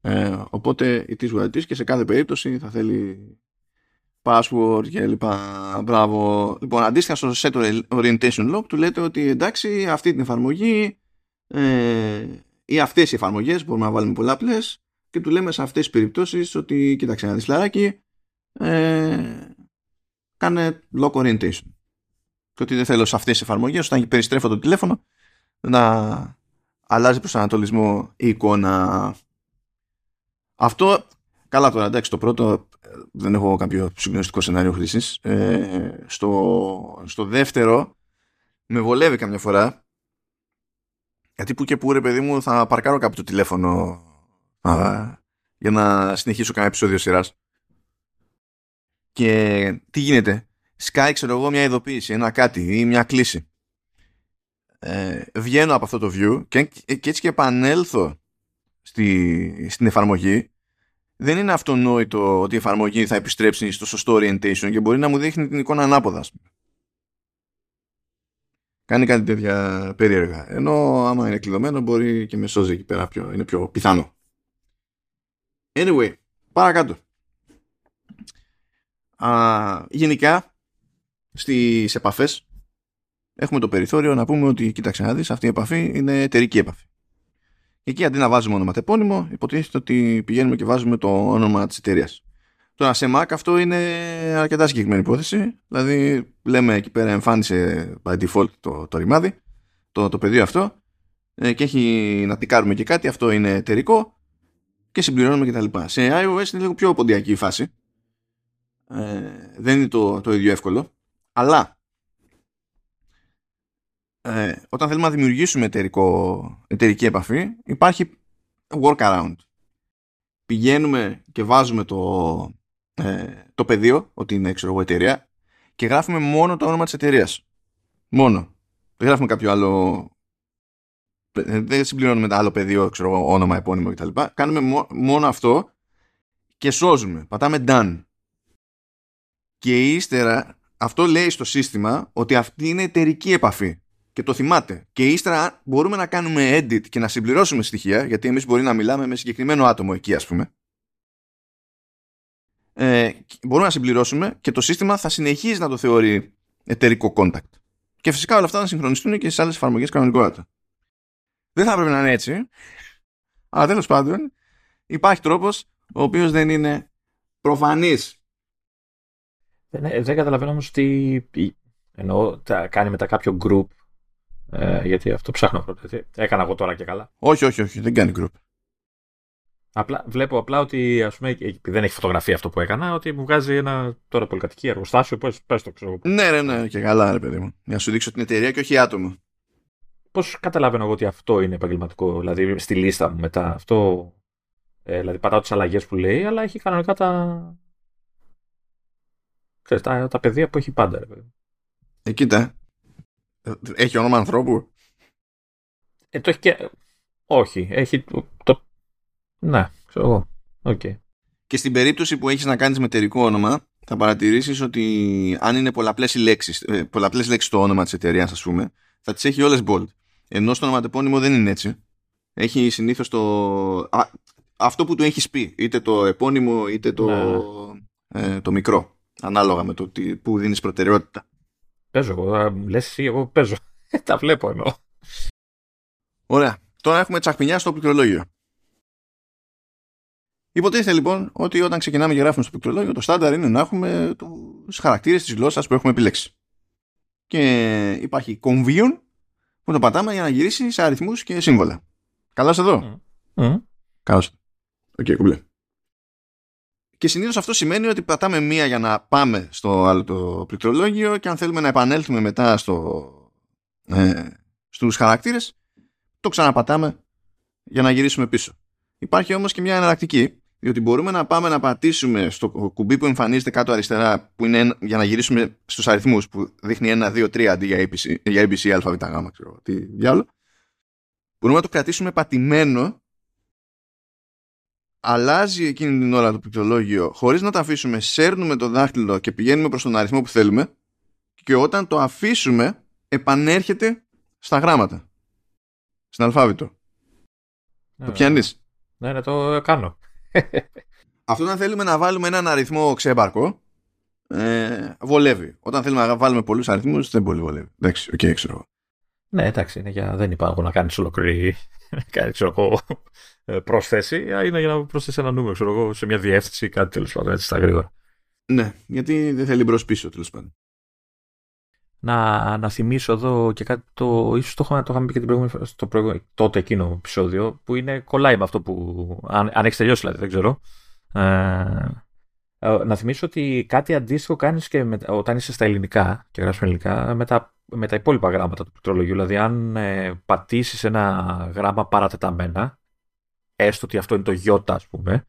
Ε, οπότε η της what και σε κάθε περίπτωση θα θέλει password και λοιπά. Μπράβο. Λοιπόν, αντίστοιχα στο set orientation log του λέτε ότι εντάξει αυτή την εφαρμογή ε, ή αυτές οι εφαρμογές μπορούμε να βάλουμε πολλαπλές και του λέμε σε αυτές τις περιπτώσεις ότι κοίταξε ένα δισλαράκι ε, κάνε lock orientation. Και ότι δεν θέλω σε αυτές τις εφαρμογές, όταν περιστρέφω το τηλέφωνο, να αλλάζει προς ανατολισμό η εικόνα. Αυτό, καλά τώρα, εντάξει, το πρώτο δεν έχω κάποιο συγκλονιστικό σενάριο χρήσης. Ε, στο, στο δεύτερο, με βολεύει καμιά φορά, γιατί που και που ρε παιδί μου θα παρκάρω κάποιο το τηλέφωνο για να συνεχίσω κανένα επεισόδιο σειράς. Και τι γίνεται; Σκάει, ξέρω εγώ, μια ειδοποίηση, ένα κάτι ή μια κλίση. Ε, βγαίνω από αυτό το view και, και έτσι και επανέλθω στη, στην εφαρμογή δεν είναι αυτονόητο ότι η εφαρμογή θα επιστρέψει στο σωστό orientation και μπορεί να μου δείχνει την εικόνα ανάποδα. Κάνει κάτι τέτοια περίεργα. Ενώ άμα είναι κλειδωμένο μπορεί και με σώζει εκεί πέρα πιο, είναι πιο πιθανό. Anyway, παρακάτω. Α, γενικά στις επαφές έχουμε το περιθώριο να πούμε ότι κοίταξε να δεις αυτή η επαφή είναι εταιρική επαφή. Εκεί αντί να βάζουμε ονοματεπώνυμο υποτίθεται ότι πηγαίνουμε και βάζουμε το όνομα της εταιρείας. Τώρα σε Mac αυτό είναι αρκετά συγκεκριμένη υπόθεση. Δηλαδή λέμε εκεί πέρα εμφάνισε by default το, το ρημάδι, το, το πεδίο αυτό ε, και έχει να τικάρουμε και κάτι, αυτό είναι εταιρικό και συμπληρώνουμε κτλ. Σε iOS είναι λίγο πιο ποντιακή η φάση ε, δεν είναι το, το ίδιο εύκολο. Αλλά ε, όταν θέλουμε να δημιουργήσουμε εταιρικό, εταιρική επαφή υπάρχει workaround. Πηγαίνουμε και βάζουμε το, ε, το πεδίο, ότι είναι ξέρω εγώ εταιρεία και γράφουμε μόνο το όνομα της εταιρείας. Μόνο. Δεν γράφουμε κάποιο άλλο ε, δεν συμπληρώνουμε το άλλο πεδίο, ξέρω εγώ, όνομα, επώνυμο κτλ. Κάνουμε μόνο αυτό και σώζουμε. Πατάμε done και ύστερα αυτό λέει στο σύστημα ότι αυτή είναι εταιρική επαφή και το θυμάται. Και ύστερα μπορούμε να κάνουμε edit και να συμπληρώσουμε στοιχεία, γιατί εμείς μπορεί να μιλάμε με συγκεκριμένο άτομο εκεί ας πούμε. Ε, μπορούμε να συμπληρώσουμε και το σύστημα θα συνεχίζει να το θεωρεί εταιρικό contact. Και φυσικά όλα αυτά να συγχρονιστούν και σε άλλες εφαρμογές κανονικότητα. Δεν θα έπρεπε να είναι έτσι, αλλά τέλος πάντων υπάρχει τρόπος ο οποίος δεν είναι προφανής δεν, ε, δεν καταλαβαίνω όμως τι. Εννοώ, τα κάνει μετά κάποιο group. Ε, γιατί αυτό ψάχνω πρώτα. Έκανα εγώ τώρα και καλά. Όχι, όχι, όχι, δεν κάνει group. Απλά, βλέπω απλά ότι ας πούμε, δεν έχει φωτογραφία αυτό που έκανα, ότι μου βγάζει ένα τώρα πολυκατοική εργοστάσιο. Πες, πες το ξέρω. Ναι, ναι, ναι, και καλά, ρε παιδί μου. Για να σου δείξω την εταιρεία και όχι άτομο. Πώς καταλαβαίνω εγώ ότι αυτό είναι επαγγελματικό, δηλαδή στη λίστα μου μετά. Αυτό. Ε, δηλαδή πατάω τις αλλαγές που λέει, αλλά έχει κανονικά τα, Ξέρεις, τα, τα παιδεία που έχει πάντα. Ρε, ε, κοίτα. Έχει όνομα ανθρώπου; Ε, το έχει και... Όχι, έχει το... Ναι, ξέρω εγώ. Okay. Και στην περίπτωση που έχεις να κάνεις με εταιρικό όνομα, θα παρατηρήσεις ότι αν είναι πολλαπλές οι λέξεις, ε, πολλαπλές λέξεις το όνομα της εταιρείας, ας πούμε, θα τις έχει όλες bold. Ενώ στο ονοματεπώνυμο δεν είναι έτσι. Έχει συνήθως το... Α, αυτό που του έχεις πει. Είτε το επώνυμο, είτε το, Ναι. ε, το μικρό. Ανάλογα με το τι, που δίνεις προτεραιότητα. Παίζω εγώ. Λες εσύ, εγώ παίζω. [LAUGHS] Τα βλέπω εννοώ. Ωραία. Τώρα έχουμε τσακπινιά στο πληκτρολόγιο. Υποτίθεται λοιπόν ότι όταν ξεκινάμε και γράφουμε στο πληκτρολόγιο, το στάνταρ είναι να έχουμε τους χαρακτήρες της γλώσσας που έχουμε επιλέξει. Και υπάρχει κομβίον που το πατάμε για να γυρίσει σε αριθμούς και σύμβολα. Καλώς εδώ. Μμ. Καλώς. Οκ, κουμπλέ. Και συνήθως αυτό σημαίνει ότι πατάμε μία για να πάμε στο άλλο το πληκτρολόγιο και αν θέλουμε να επανέλθουμε μετά στο, ε, στους χαρακτήρες το ξαναπατάμε για να γυρίσουμε πίσω. Υπάρχει όμως και μια εναλλακτική διότι μπορούμε να πάμε να πατήσουμε στο κουμπί που εμφανίζεται κάτω αριστερά που είναι ένα- για να γυρίσουμε στους αριθμούς που δείχνει 1, 2, 3 αντί για ABC, για ABC ΑΒΓ ξέρω τι διάλογο. Μπορούμε να το κρατήσουμε πατημένο αλλάζει εκείνη την ώρα το πληκτρολόγιο χωρίς να το αφήσουμε, σέρνουμε το δάχτυλο και πηγαίνουμε προς τον αριθμό που θέλουμε και όταν το αφήσουμε επανέρχεται στα γράμματα. Στην αλφάβητο. Το πιάνεις; Ναι, ναι, το κάνω. [LAUGHS] Αυτό όταν θέλουμε να βάλουμε έναν αριθμό ξέμπαρκο ε, βολεύει. Όταν θέλουμε να βάλουμε πολλούς αριθμούς δεν πολύ βολεύει. Εντάξει, οκ, ξέρω εγώ. Ναι, εντάξει, είναι για, δεν υπάρχουν να κάνεις ολόκληρη να κάνεις, ξέρω εγώ, ε, πρόσθεση. Είναι για να προσθέσει ένα νούμερο, ξέρω εγώ, σε μια διεύθυνση ή κάτι τέλος πάντων, έτσι στα γρήγορα. Ναι, γιατί δεν θέλει μπρος πίσω τέλος πάντων. Να, να θυμίσω εδώ και κάτι το. ίσως το, είχα- το είχαμε πει και την προηγούμενη, φορά, στο προηγούμενο, τότε εκείνο επεισόδιο, που είναι κολλάει με αυτό που. Αν, αν έχεις τελειώσει, δηλαδή, δεν ξέρω. Ε, ε, να θυμίσω ότι κάτι αντίστοιχο κάνεις και με, όταν είσαι στα ελληνικά και γράφεις ελληνικά με τα, με τα υπόλοιπα γράμματα του πληκτρολογίου. Δηλαδή, αν ε, πατήσεις ένα γράμμα παρατεταμένα, έστω ότι αυτό είναι το Ι, ας πούμε,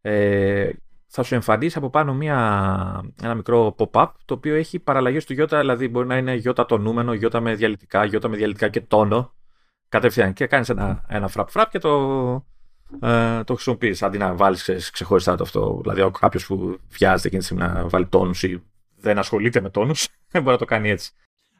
ε, θα σου εμφανίσει από πάνω μια, ένα μικρό pop-up το οποίο έχει παραλλαγές του Ι, δηλαδή μπορεί να είναι Ι το νούμενο, Ι με διαλυτικά, Ι με διαλυτικά και τόνο. Κατευθείαν και κάνεις ένα, ένα φραπ φραπ και το, ε, το χρησιμοποιείς. Αντί να βάλεις ξεχωριστά το αυτό. Δηλαδή, κάποιος που βιάζεται εκείνη τη στιγμή να βάλει τόνους ή δεν ασχολείται με τόνους, [LAUGHS] μπορεί να το κάνει έτσι.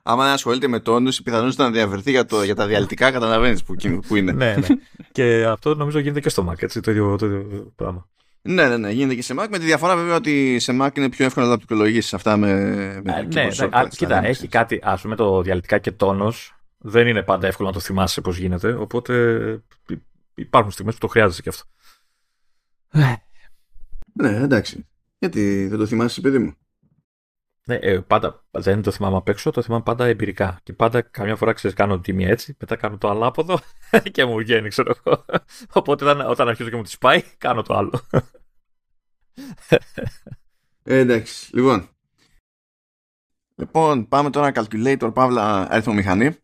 Άμα δεν ασχολείται με τόνους, η πιθανότητα να διαβερθεί για, το, για τα διαλυτικά καταλαβαίνεις που, που είναι. ναι, ναι. και αυτό νομίζω γίνεται και στο Mac, έτσι, το ίδιο, το ίδιο πράγμα. Ναι, ναι, ναι, γίνεται και σε Mac. Με τη διαφορά βέβαια ότι σε Mac είναι πιο εύκολο να τα πληκτρολογήσει αυτά με. με Ε, keyboard ναι, shortcuts, α, κοίτα, δηλαδή. έχει κάτι, ας πούμε το διαλυτικά και τόνος. Δεν είναι πάντα εύκολο να το θυμάσαι πώς γίνεται. Οπότε υ- υπάρχουν στιγμές που το χρειάζεσαι και αυτό. Ναι, εντάξει. Γιατί δεν το θυμάσαι, παιδί μου. Ναι, ε, πάντα δεν το θυμάμαι απ' έξω, το θυμάμαι πάντα εμπειρικά. Και πάντα καμιά φορά ξέρεις, κάνω τη μία έτσι, μετά κάνω το ανάποδο [LAUGHS] και μου βγαίνει, ξέρω εγώ. Οπότε όταν, όταν αρχίζω και μου τη πάει, κάνω το άλλο. Ε, εντάξει. Λοιπόν. Λοιπόν, πάμε τώρα calculator, παύλα αριθμομηχανή.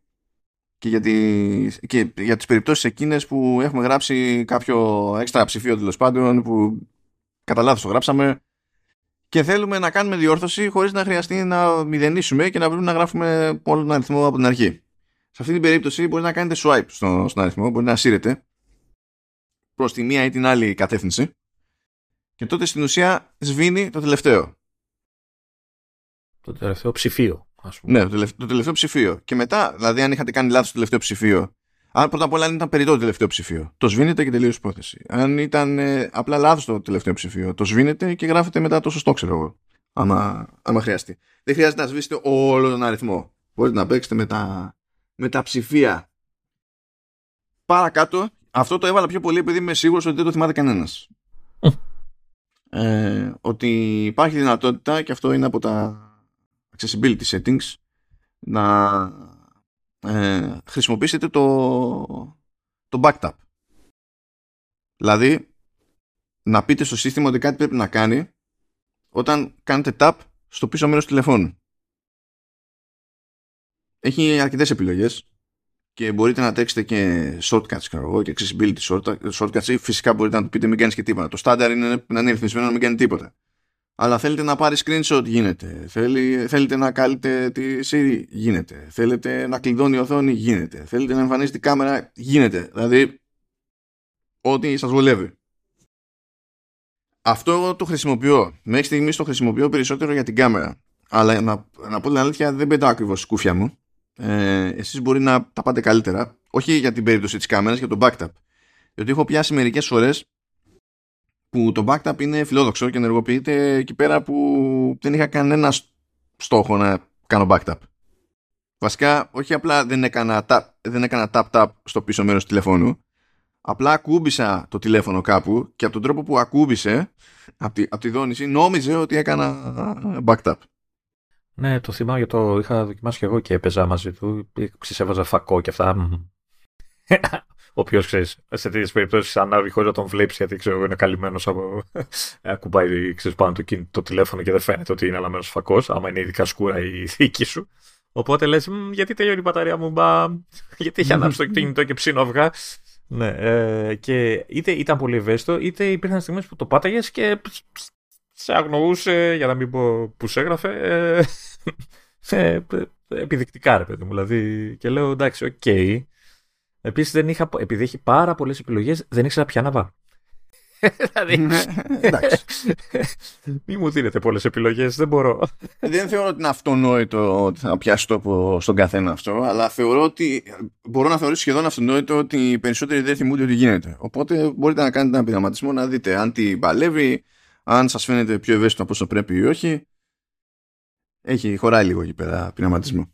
Και για, τις, και για τις περιπτώσεις εκείνες που έχουμε γράψει κάποιο έξτρα ψηφίο τέλος πάντων που κατά λάθος το γράψαμε και θέλουμε να κάνουμε διόρθωση χωρίς να χρειαστεί να μηδενίσουμε και να πρέπει να γράφουμε όλο τον αριθμό από την αρχή. Σε αυτή την περίπτωση μπορεί να κάνετε swipe στο, στον αριθμό, μπορεί να σύρετε προς τη μία ή την άλλη κατεύθυνση και τότε στην ουσία σβήνει το τελευταίο. το τελευταίο ψηφίο, ας πούμε. Ναι, το τελευταίο, το τελευταίο ψηφίο. Και μετά, δηλαδή, αν είχατε κάνει λάθος το τελευταίο ψηφίο, αν πρώτα απ' όλα αν ήταν περιττό το τελευταίο ψηφίο, το σβήνετε και τελείω υπόθεση. Αν ήταν ε, απλά λάθος το τελευταίο ψηφίο, το σβήνετε και γράφετε μετά το σωστό, ξέρω εγώ. Άμα, άμα χρειαστεί. Δεν χρειάζεται να σβήσετε όλο τον αριθμό. Μπορείτε να παίξετε με τα, με τα ψηφία. Παρακάτω, αυτό το έβαλα πιο πολύ επειδή είμαι σίγουρος ότι δεν το θυμάται κανένας. ε, ότι υπάρχει δυνατότητα, και αυτό είναι από τα accessibility settings, να ε, χρησιμοποιήσετε το, το backtap. Δηλαδή, να πείτε στο σύστημα ότι κάτι πρέπει να κάνει όταν κάνετε tap στο πίσω μέρος του τηλεφώνου. Έχει αρκετές επιλογές και μπορείτε να τρέξετε και shortcuts ξέρω εγώ, και accessibility short- shortcuts ή φυσικά μπορείτε να του πείτε μην κάνεις και τίποτα. Το standard είναι να είναι ρυθμισμένο να μην κάνει τίποτα. Αλλά θέλετε να πάρει screenshot γίνεται. Θέλει, θέλετε να κάλετε τη Siri γίνεται. Θέλετε να κλειδώνει η οθόνη γίνεται. Θέλετε να εμφανίζεται η κάμερα γίνεται. Δηλαδή, ό,τι σας βολεύει. Αυτό εγώ το χρησιμοποιώ. Μέχρι στιγμής το χρησιμοποιώ περισσότερο για την κάμερα. Αλλά να, να πω την αλήθεια, δεν πετάω ακριβώς σκούφια μου. Ε, εσείς μπορεί να τα πάτε καλύτερα. Όχι για την περίπτωση της κάμερας, για το backup. Διότι έχω πιάσει μερικές φορές που το backup είναι φιλόδοξο και ενεργοποιείται εκεί πέρα που δεν είχα κανένα στόχο να κάνω backup. Βασικά, όχι απλά δεν έκανα tap, δεν έκανα tap tap στο πίσω μέρος του τηλεφώνου, απλά ακούμπησα το τηλέφωνο κάπου και από τον τρόπο που ακούμπησε από τη, από τη δόνηση νόμιζε ότι έκανα backup. Ναι, το θυμάμαι γιατί το είχα δοκιμάσει και εγώ και έπαιζα μαζί του. Ξεσέβαζα φακό και αυτά. Όποιο ξέρεις, σε τέτοιες περιπτώσεις ανάβει χωρίς να τον βλέπεις γιατί ξέρω είναι καλυμμένος από. ακουμπάει ξέρεις, πάνω το, το τηλέφωνο και δεν φαίνεται ότι είναι αναμένο φακός, άμα είναι ειδικά σκούρα η [LAUGHS] θήκη σου. Οπότε λες, γιατί τελειώνει η μπαταρία μου, μπα, γιατί έχει ανάψει το [LAUGHS] κινητό και ψήνω Ναι, ε, και είτε ήταν πολύ ευαίσθητο, είτε υπήρχαν στιγμές που το πάταγες και σε αγνοούσε, για να μην πω που σε έγραφε, [LAUGHS] ε, ε, επιδεικτικά ρε παιδί μου. Δηλαδή, και λέω εντάξει, OK. Okay. Επίσης, δεν είχα, επειδή έχει πάρα πολλές επιλογές, δεν ήξερα ποια να βάλω. [LAUGHS] δηλαδή. Ναι, εντάξει. [LAUGHS] Μη μου δίνετε πολλές επιλογές, δεν μπορώ. δεν θεωρώ ότι είναι αυτονόητο ότι θα πιάσει τόπο στον καθένα αυτό, αλλά θεωρώ ότι μπορώ να θεωρήσω σχεδόν αυτονόητο ότι οι περισσότεροι δεν θυμούνται ότι γίνεται. Οπότε μπορείτε να κάνετε ένα πειραματισμό να δείτε αν την παλεύει, αν σας φαίνεται πιο ευαίσθητο από όσο πρέπει ή όχι. Έχει, χωράει λίγο εκεί πέρα πειραματισμό.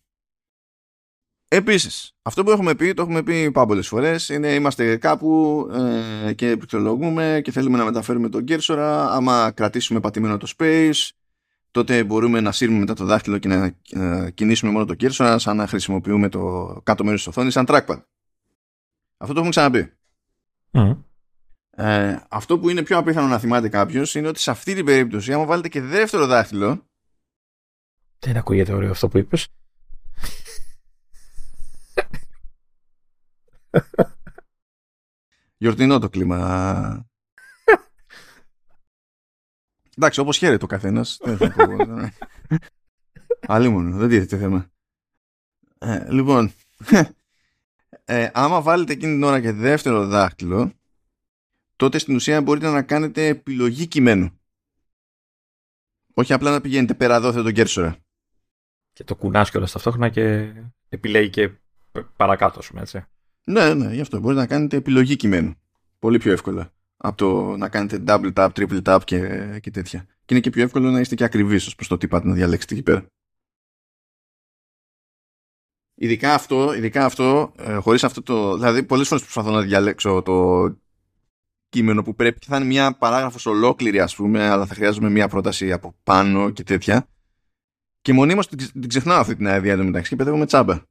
Επίσης, αυτό που έχουμε πει, το έχουμε πει πάρα πολλές φορές, είναι είμαστε κάπου ε, και πληκτρολογούμε και θέλουμε να μεταφέρουμε τον κέρσορα. Άμα κρατήσουμε πατημένο το space, τότε μπορούμε να σύρουμε μετά το δάχτυλο και να ε, κινήσουμε μόνο το κέρσορα σαν να χρησιμοποιούμε το κάτω μέρος της οθόνης σαν trackpad. Αυτό το έχουμε ξαναπεί. Ε, αυτό που είναι πιο απίθανο να θυμάται κάποιος είναι ότι σε αυτή την περίπτωση, άμα βάλετε και δεύτερο δάχτυλο. Δεν ακούγεται ωραίο αυτό που είπες. Γιορτινό το κλίμα. Εντάξει, όπως χαίρεται ο καθένας. δεν θα πω. Αλλήμον, δεν τίθεται θέμα. Ε, λοιπόν, ε, άμα βάλετε εκείνη την ώρα και δεύτερο δάχτυλο, τότε στην ουσία μπορείτε να κάνετε επιλογή κειμένου. Όχι απλά να πηγαίνετε πέρα δόθε τον κέρσορα. Και το κουνάς κιόλας ταυτόχρονα και επιλέγει και παρακάτω, σου έτσι. Ναι, ναι, γι' αυτό μπορείτε να κάνετε επιλογή κειμένου. Πολύ πιο εύκολα από το να κάνετε double tap, triple tap και, και τέτοια. Και είναι και πιο εύκολο να είστε και ακριβείς ως προς το τι πάτε να διαλέξετε εκεί πέρα. Ειδικά αυτό, ειδικά αυτό ε, χωρίς αυτό το... Δηλαδή, πολλές φορές προσπαθώ να διαλέξω το κείμενο που πρέπει και θα είναι μια παράγραφος ολόκληρη, ας πούμε, αλλά θα χρειάζομαι μια πρόταση από πάνω και τέτοια. Και μονίμως την, την ξεχνάω αυτή την άδεια μεταξύ και παιδεύω με τσάμπα.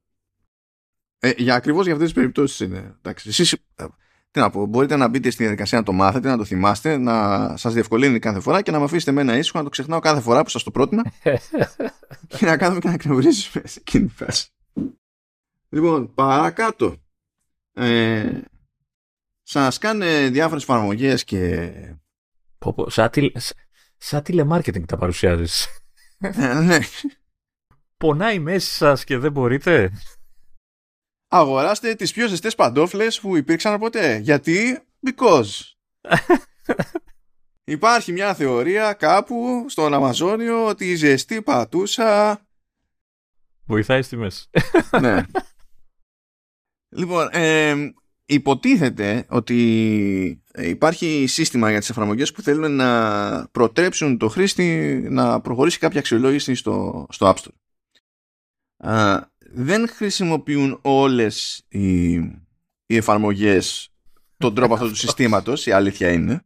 Ε, για ακριβώς για αυτές τις περιπτώσεις είναι. Εντάξει, εσείς, ε, τι να πω, μπορείτε να μπείτε στη διαδικασία να το μάθετε, να το θυμάστε, να σας διευκολύνει κάθε φορά και να με αφήσετε με ένα ήσυχο να το ξεχνάω κάθε φορά που σας το πρότεινα [LAUGHS] και να κάνουμε και να εκνευρίζουμε σε εκείνη τη φάση. Λοιπόν, παρακάτω. Ε, σας κάνει διάφορες εφαρμογές και... Πω, πω, σαν, τηλε, σαν τηλεμάρκετινγκ τα παρουσιάζεις. Ε, ναι. Πονάει μέσα σας και δεν μπορείτε αγοράστε τις πιο ζεστές παντόφλες που υπήρξαν ποτέ. Γιατί; Because. [LAUGHS] Υπάρχει μια θεωρία κάπου στον Αμαζόνιο ότι η ζεστή πατούσα... Βοηθάει στη μέση. [LAUGHS] ναι. Λοιπόν, ε, υποτίθεται ότι υπάρχει σύστημα για τις εφαρμογές που θέλουν να προτρέψουν το χρήστη να προχωρήσει κάποια αξιολόγηση στο, στο App Store δεν χρησιμοποιούν όλες οι, οι εφαρμογές τον τρόπο αυτού του συστήματος, η αλήθεια είναι.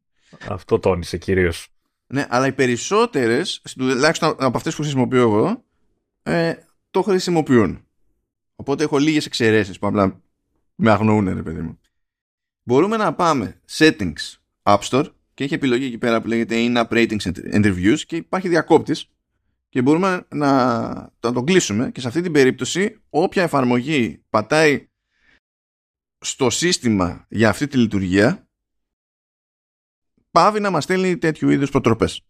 Αυτό τόνισε κυρίως. Ναι, αλλά οι περισσότερες, τουλάχιστον από αυτές που χρησιμοποιώ εγώ, ε, το χρησιμοποιούν. Οπότε έχω λίγες εξαιρέσεις που απλά με αγνοούν, ρε παιδί μου. Μπορούμε να πάμε settings App Store και έχει επιλογή εκεί πέρα που λέγεται in-app ratings and reviews και υπάρχει διακόπτης και μπορούμε να, να τον κλείσουμε και σε αυτή την περίπτωση όποια εφαρμογή πατάει στο σύστημα για αυτή τη λειτουργία παύει να μας στέλνει τέτοιου είδους προτροπές.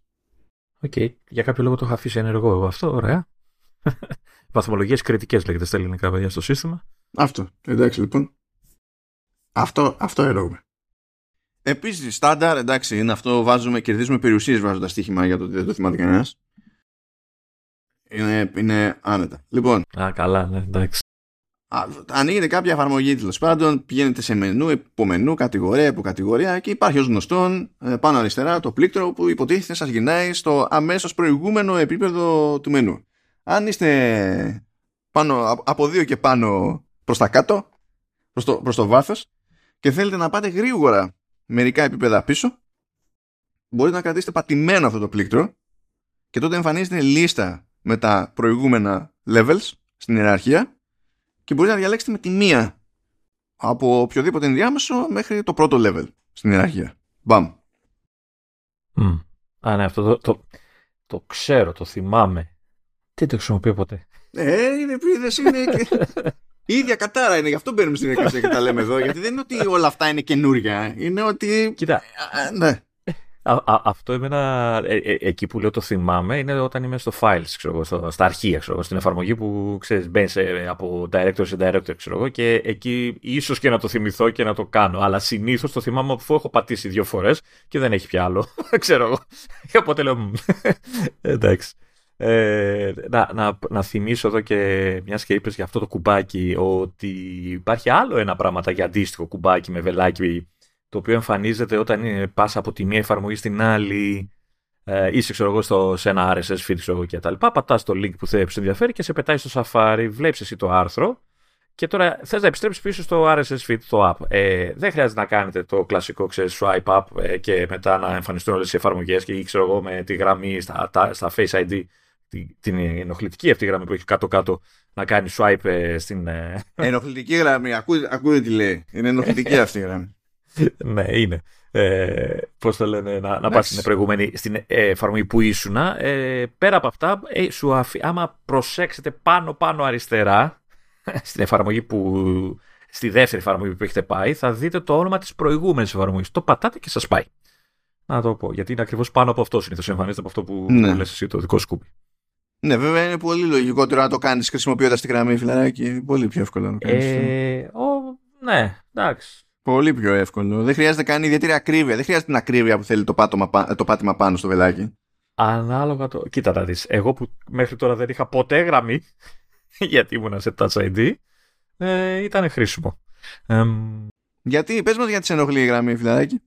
OK. Okay. Για κάποιο λόγο το έχω αφήσει ενεργό εγώ αυτό. Ωραία. [LAUGHS] Βαθμολογίες κριτικές λέγεται στα ελληνικά παιδιά στο σύστημα. Αυτό. Εντάξει λοιπόν. Αυτό, αυτό εννοούμε. Επίσης, στάνταρ, εντάξει, είναι αυτό, βάζουμε, κερδίζουμε περιουσίες βάζοντας στοίχημα για το ότι δεν το θυμάται κανένας. Είναι, είναι άνετα. Λοιπόν. Α, καλά, ναι, εντάξει. ανοίγετε κάποια εφαρμογή τέλος πάντων, πηγαίνετε σε μενού, υπομενού, κατηγορία, υποκατηγορία και υπάρχει ως γνωστόν ε, πάνω αριστερά το πλήκτρο που υποτίθεται σας γυρνάει στο αμέσως προηγούμενο επίπεδο του μενού. Αν είστε πάνω, από δύο και πάνω προς τα κάτω, προς το, προς το βάθος και θέλετε να πάτε γρήγορα μερικά επίπεδα πίσω, μπορείτε να κρατήσετε πατημένο αυτό το πλήκτρο και τότε εμφανίζεται λίστα με τα προηγούμενα levels στην ιεραρχία και μπορείτε να διαλέξετε με τη μία από οποιοδήποτε ενδιάμεσο μέχρι το πρώτο level στην ιεραρχία. Μπαμ. Mm. Α, ναι, αυτό το, το, το, ξέρω, το θυμάμαι. Τι το χρησιμοποιώ ποτέ; Ε, είναι επίδεση, είναι και... Η [LAUGHS] ίδια κατάρα είναι, γι' αυτό μπαίνουμε στην εργασία και τα λέμε εδώ. Γιατί δεν είναι ότι όλα αυτά είναι καινούργια. Είναι ότι. Κοίτα. ναι. Α, α, αυτό εμένα, ε, ε, εκεί που λέω το θυμάμαι, είναι όταν είμαι στο files, ξέρω, στο, στα αρχεία, ξέρω, στην εφαρμογή που ξέρεις, μπαίνεις από director σε director ξέρω, και εκεί ίσως και να το θυμηθώ και να το κάνω. Αλλά συνήθως το θυμάμαι αφού έχω πατήσει δύο φορές και δεν έχει πια άλλο. [LAUGHS] ξέρω εγώ. Οπότε λέω, [LAUGHS] εντάξει. Ε, να, να, να θυμίσω εδώ και μιας και είπες για αυτό το κουμπάκι ότι υπάρχει άλλο ένα πράγμα για αντίστοιχο κουμπάκι με βελάκι το οποίο εμφανίζεται όταν είναι, πας από τη μία εφαρμογή στην άλλη, ε, είσαι ξέρω εγώ στο, σε ένα RSS feed ξέρω εγώ και τα λοιπά, πατάς το link που θέλεις ενδιαφέρει και σε πετάει στο Safari, βλέπεις εσύ το άρθρο και τώρα θες να επιστρέψεις πίσω στο RSS feed, το app. Ε, δεν χρειάζεται να κάνετε το κλασικό ξέρεις, swipe up ε, και μετά να εμφανιστούν όλες οι εφαρμογές και ξέρω εγώ με τη γραμμή στα, στα Face ID την ενοχλητική αυτή γραμμή που έχει κάτω-κάτω να κάνει swipe ε, στην. Ε, ενοχλητική γραμμή, ακούτε, ακούτε τι λέει. Είναι ενοχλητική [LAUGHS] αυτή η γραμμή. [LAUGHS] ναι, είναι. Ε, Πώς το λένε, να, να πας στην προηγούμενη στην ε, εφαρμογή που ήσουν. Ε, πέρα από αυτά, ε, σου αφή, άμα προσέξετε πάνω-πάνω αριστερά [LAUGHS] στην εφαρμογή που. Στη δεύτερη εφαρμογή που έχετε πάει, θα δείτε το όνομα της προηγούμενης εφαρμογής. Το πατάτε και σας πάει. Να το πω. Γιατί είναι ακριβώς πάνω από αυτό συνήθως εμφανίζεται από αυτό που ναι. λες εσύ το δικό σκούπι. Ναι, βέβαια είναι πολύ λογικότερο να το κάνεις χρησιμοποιώντας τη γραμμή φιλαράκι. Πολύ πιο εύκολο να το κάνεις. Ε, ναι, εντάξει. Πολύ πιο εύκολο. Δεν χρειάζεται καν ιδιαίτερη ακρίβεια. Δεν χρειάζεται την ακρίβεια που θέλει το, πάτωμα, το πάτημα πάνω στο βελάκι. Ανάλογα το. Κοίτα τα δεις. Εγώ που μέχρι τώρα δεν είχα ποτέ γραμμή, [LAUGHS] γιατί ήμουν σε Touch ID, ε, ήταν χρήσιμο. Ε, γιατί, πες μας γιατί σε ενοχλεί η γραμμή, φιλαράκι.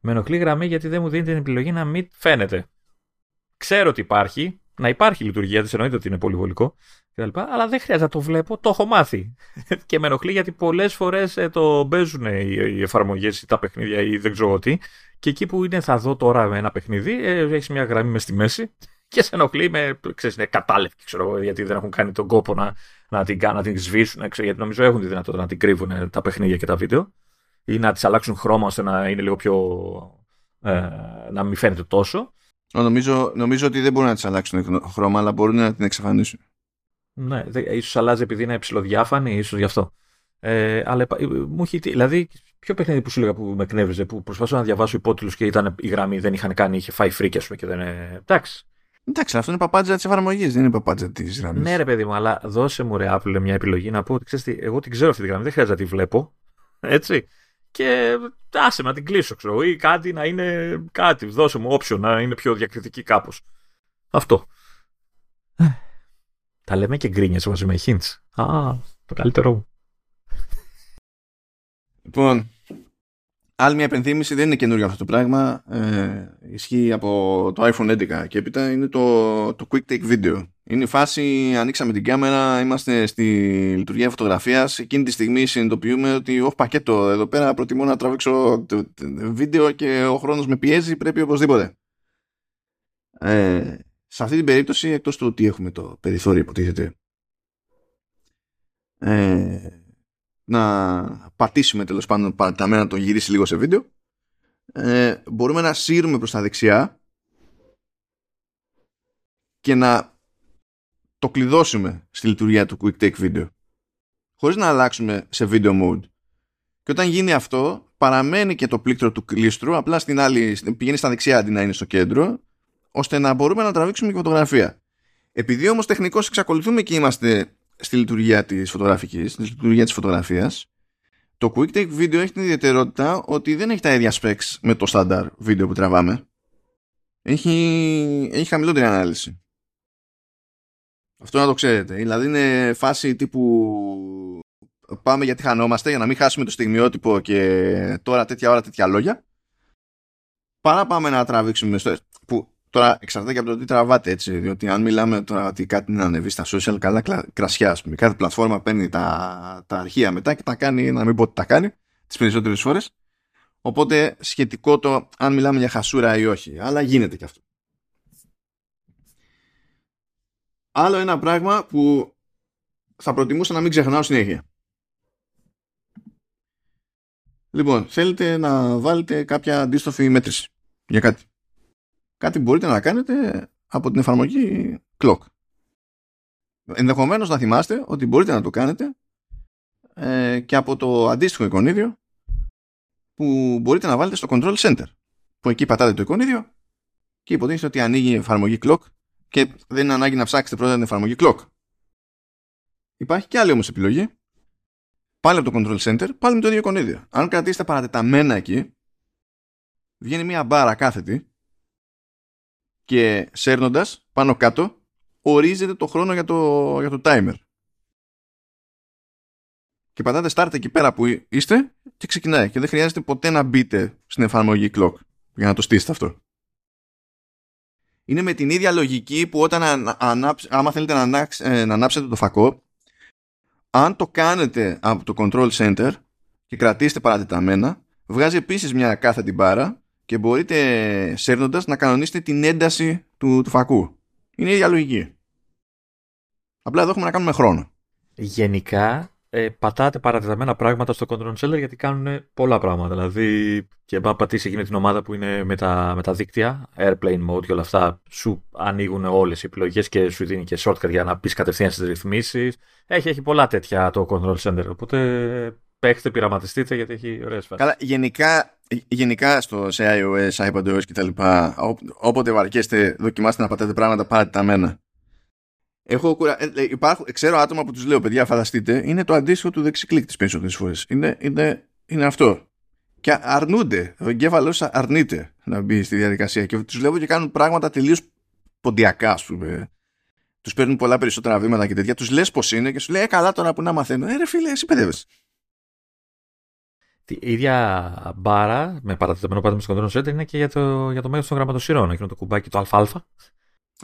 Με ενοχλεί η γραμμή γιατί δεν μου δίνει την επιλογή να μην φαίνεται. Ξέρω ότι υπάρχει, να υπάρχει λειτουργία της, εννοείται ότι είναι πολυβολικό κτλ. Αλλά δεν χρειάζεται να το βλέπω, το έχω μάθει. [LAUGHS] και με ενοχλεί γιατί πολλές φορές ε, το παίζουν οι, οι εφαρμογές ή τα παιχνίδια ή δεν ξέρω τι. Και εκεί που είναι, θα δω τώρα με ένα παιχνίδι, ε, έχει μια γραμμή μες στη μέση [LAUGHS] και σε ενοχλεί με, ξέρεις, είναι κατάλευκη, ξέρω εγώ, γιατί δεν έχουν κάνει τον κόπο να, να, την, να την σβήσουν, ξέρω, γιατί νομίζω έχουν τη δυνατότητα να την κρύβουν ε, τα παιχνίδια και τα βίντεο ή να τις αλλάξουν χρώμα ώστε να είναι λίγο πιο. Ε, να μην φαίνεται τόσο. Νομίζω, νομίζω ότι δεν μπορούν να τη αλλάξουν χρώμα, αλλά μπορούν να την εξαφανίσουν. Ναι, ίσως αλλάζει επειδή είναι ψηλοδιάφανη, ίσως γι' αυτό. Ε, αλλά ε, μου έχει. Δηλαδή, ποιο παιχνίδι που σου έλεγα που με εκνεύριζε, που προσπαθούσα να διαβάσω υπότιτλους και ήταν η γραμμή, δεν είχαν κάνει, είχε φάει φρίκια σου και δεν. Εντάξει. Εντάξει, αυτό είναι παπάντζα της εφαρμογής, δεν είναι παπάντζα της γραμμής. Ναι, ρε παιδί μου, αλλά δώσε μου ρε Apple μια επιλογή να πω ότι ξέρεις, εγώ την ξέρω αυτή τη γραμμή, δεν χρειάζεται να τη βλέπω. Έτσι και άσε να την κλείσω, ξέρω, ή κάτι να είναι κάτι, δώσε μου option να είναι πιο διακριτική κάπως. Αυτό. Τα λέμε και γκρίνιες μαζί με hints. Α, το καλύτερό μου. Λοιπόν, άλλη μια επενθύμηση, δεν είναι καινούριο αυτό το πράγμα. Ε, ισχύει από το iPhone 11 και έπειτα είναι το, το Quick Take Video. Είναι η φάση, ανοίξαμε την κάμερα, είμαστε στη λειτουργία φωτογραφίας. Εκείνη τη στιγμή συνειδητοποιούμε ότι, όχι πακέτο, εδώ πέρα προτιμώ να τραβήξω βίντεο και ο χρόνος με πιέζει, πρέπει οπωσδήποτε. Ε, σε αυτή την περίπτωση, εκτός του ότι έχουμε το περιθώριο υποτίθεται, ε, να πατήσουμε τέλος πάντων παραταμένα να το γυρίσει λίγο σε βίντεο, ε, μπορούμε να σύρουμε προς τα δεξιά και να το κλειδώσουμε στη λειτουργία του Quick Take Video χωρίς να αλλάξουμε σε video mode. Και όταν γίνει αυτό, παραμένει και το πλήκτρο του κλίστρου, απλά στην άλλη, πηγαίνει στα δεξιά αντί να είναι στο κέντρο, ώστε να μπορούμε να τραβήξουμε και φωτογραφία. Επειδή όμως τεχνικώς εξακολουθούμε και είμαστε στη λειτουργία της φωτογραφικής, στη λειτουργία της φωτογραφίας, το Quick Take Video έχει την ιδιαιτερότητα ότι δεν έχει τα ίδια specs με το standard βίντεο που τραβάμε. Έχει, έχει χαμηλότερη ανάλυση. Αυτό να το ξέρετε. Δηλαδή είναι φάση τύπου πάμε γιατί χανόμαστε για να μην χάσουμε το στιγμιότυπο και τώρα τέτοια ώρα τέτοια λόγια παρά πάμε να τραβήξουμε στο... που τώρα εξαρτάται και από το τι τραβάτε έτσι διότι αν μιλάμε τώρα ότι κάτι να ανεβεί στα social καλά κρασιά πούμε. κάθε πλατφόρμα παίρνει τα, τα αρχεία μετά και τα κάνει να μην πω ότι τα κάνει τις περισσότερες φορές οπότε σχετικό το αν μιλάμε για χασούρα ή όχι αλλά γίνεται και αυτό άλλο ένα πράγμα που θα προτιμούσα να μην ξεχνάω συνέχεια. Λοιπόν, θέλετε να βάλετε κάποια αντίστοφη μέτρηση για κάτι. Κάτι μπορείτε να κάνετε από την εφαρμογή Clock. Ενδεχομένως να θυμάστε ότι μπορείτε να το κάνετε ε, και από το αντίστοιχο εικονίδιο που μπορείτε να βάλετε στο Control Center. Που εκεί πατάτε το εικονίδιο και υποτίθεται ότι ανοίγει η εφαρμογή Clock και δεν είναι ανάγκη να ψάξετε πρώτα την εφαρμογή Clock. Υπάρχει και άλλη όμως επιλογή. Πάλι από το Control Center, πάλι με το ίδιο εικονίδιο. Αν κρατήσετε παρατεταμένα εκεί, βγαίνει μια μπάρα κάθετη και σέρνοντας πάνω κάτω ορίζεται το χρόνο για το, για το timer. Και πατάτε start εκεί πέρα που είστε και ξεκινάει. Και δεν χρειάζεται ποτέ να μπείτε στην εφαρμογή clock για να το στήσετε αυτό είναι με την ίδια λογική που όταν άμα θέλετε να, ε, να ανάψετε το φακό αν το κάνετε από το control center και κρατήσετε παρατεταμένα βγάζει επίσης μια κάθετη μπάρα και μπορείτε σέρνοντας να κανονίσετε την ένταση του, του φακού. Είναι η ίδια λογική. Απλά εδώ έχουμε να κάνουμε χρόνο. Γενικά ε, πατάτε παρατεταμένα πράγματα στο control center γιατί κάνουν πολλά πράγματα. Δηλαδή, και αν πατήσει εκείνη την ομάδα που είναι με τα, με τα δίκτυα, airplane mode και όλα αυτά, σου ανοίγουν όλες οι επιλογές και σου δίνει και shortcut για να πεις κατευθείαν στις ρυθμίσεις. Έχει, έχει πολλά τέτοια το control center. Οπότε παίχτε, πειραματιστείτε γιατί έχει ωραίες φάσεις. Καλά, γενικά, γενικά στο, σε iOS, iPadOS κτλ. Όποτε βαρκέστε, δοκιμάστε να πατάτε πράγματα παρατεταμένα. Έχω κουρα... ε, υπάρχουν, ξέρω άτομα που τους λέω, παιδιά, φανταστείτε, είναι το αντίστοιχο του δεξικλικ τις περισσότερες φορές. Είναι, είναι, είναι αυτό. Και αρνούνται. Ο εγκέφαλος αρνείται να μπει στη διαδικασία. Και τους λέω και κάνουν πράγματα τελείως ποντιακά, ας πούμε. Τους παίρνουν πολλά περισσότερα βήματα και τέτοια. Τους λες πώ είναι και σου λέει, ε, καλά τώρα που να μαθαίνω. Ε, ρε φίλε, εσύ παιδεύεσαι. Η ίδια μπάρα με παρατεταμένο πάντα στο κοντρόλ είναι και για το, για το μέγεθο των γραμματοσυρών. Εκείνο το κουμπάκι το ΑΑ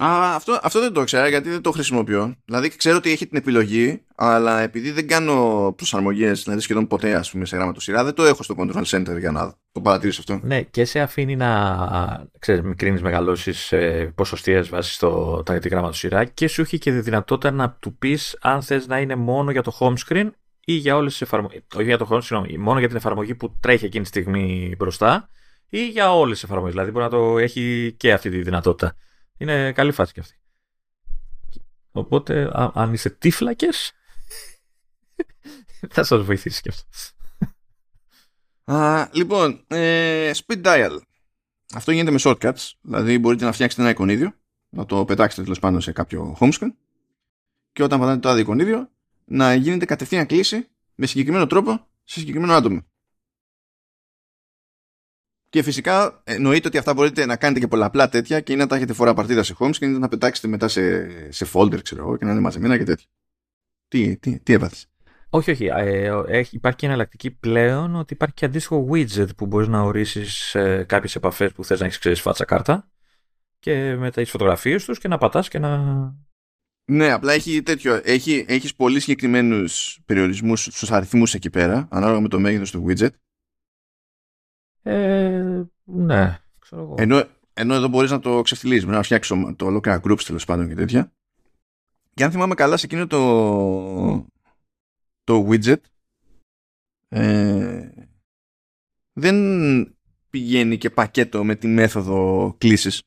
Α, αυτό, αυτό δεν το ξέρω γιατί δεν το χρησιμοποιώ. Δηλαδή ξέρω ότι έχει την επιλογή, αλλά επειδή δεν κάνω προσαρμογές, δηλαδή σχεδόν ποτέ ας πούμε, σε γραμματοσυρά, δεν το έχω στο control center για να το παρατηρήσω αυτό. Ναι, και σε αφήνει να ξέρεις, μικρύνει μεγαλώσεις ε, ποσοστίε βάσεις στο τη γραμματοσυρά και σου έχει και τη δυνατότητα να του πεις αν θες να είναι μόνο για το home screen ή για όλες τις εφαρμογέ. Όχι για το home, συγγνώμη, μόνο για την εφαρμογή που τρέχει εκείνη τη στιγμή μπροστά ή για όλες τις εφαρμογές. Δηλαδή μπορεί να το έχει και αυτή τη δυνατότητα. Είναι καλή φάση κι αυτή. Οπότε, αν είστε τύφλακες, [LAUGHS] θα σας βοηθήσει κι αυτό. Α, λοιπόν, ε, speed dial. Αυτό γίνεται με shortcuts. Δηλαδή μπορείτε να φτιάξετε ένα εικονίδιο, να το πετάξετε τέλος πάντων σε κάποιο home screen και όταν πατάτε το άδειο εικονίδιο να γίνεται κατευθείαν κλίση με συγκεκριμένο τρόπο σε συγκεκριμένο άτομο. Και φυσικά εννοείται ότι αυτά μπορείτε να κάνετε και πολλαπλά τέτοια και είναι να τα έχετε φορά παρτίδα σε homes και είναι να πετάξετε μετά σε, σε folder, ξέρω εγώ, και να είναι μαζεμένα και τέτοια. Τι, τι, τι έπαθες. Όχι, όχι. Ε, έχει, υπάρχει και εναλλακτική πλέον ότι υπάρχει και αντίστοιχο widget που μπορείς να ορίσεις ε, κάποιες επαφές που θες να έχεις ξέρεις φάτσα κάρτα και με τις φωτογραφίες τους και να πατάς και να. Ναι, απλά έχει τέτοιο. Έχει, έχεις πολύ συγκεκριμένους περιορισμούς στους αριθμούς εκεί πέρα, ανάλογα με το μέγεθος του widget. Ε, ναι, ξέρω εγώ. Ενώ, ενώ εδώ μπορείς να το ξεφτυλίσει, να φτιάξει το ολόκληρα groups τέλος πάντων και τέτοια. Και αν θυμάμαι καλά, σε εκείνο το, το widget ε, δεν πηγαίνει και πακέτο με τη μέθοδο κλίση.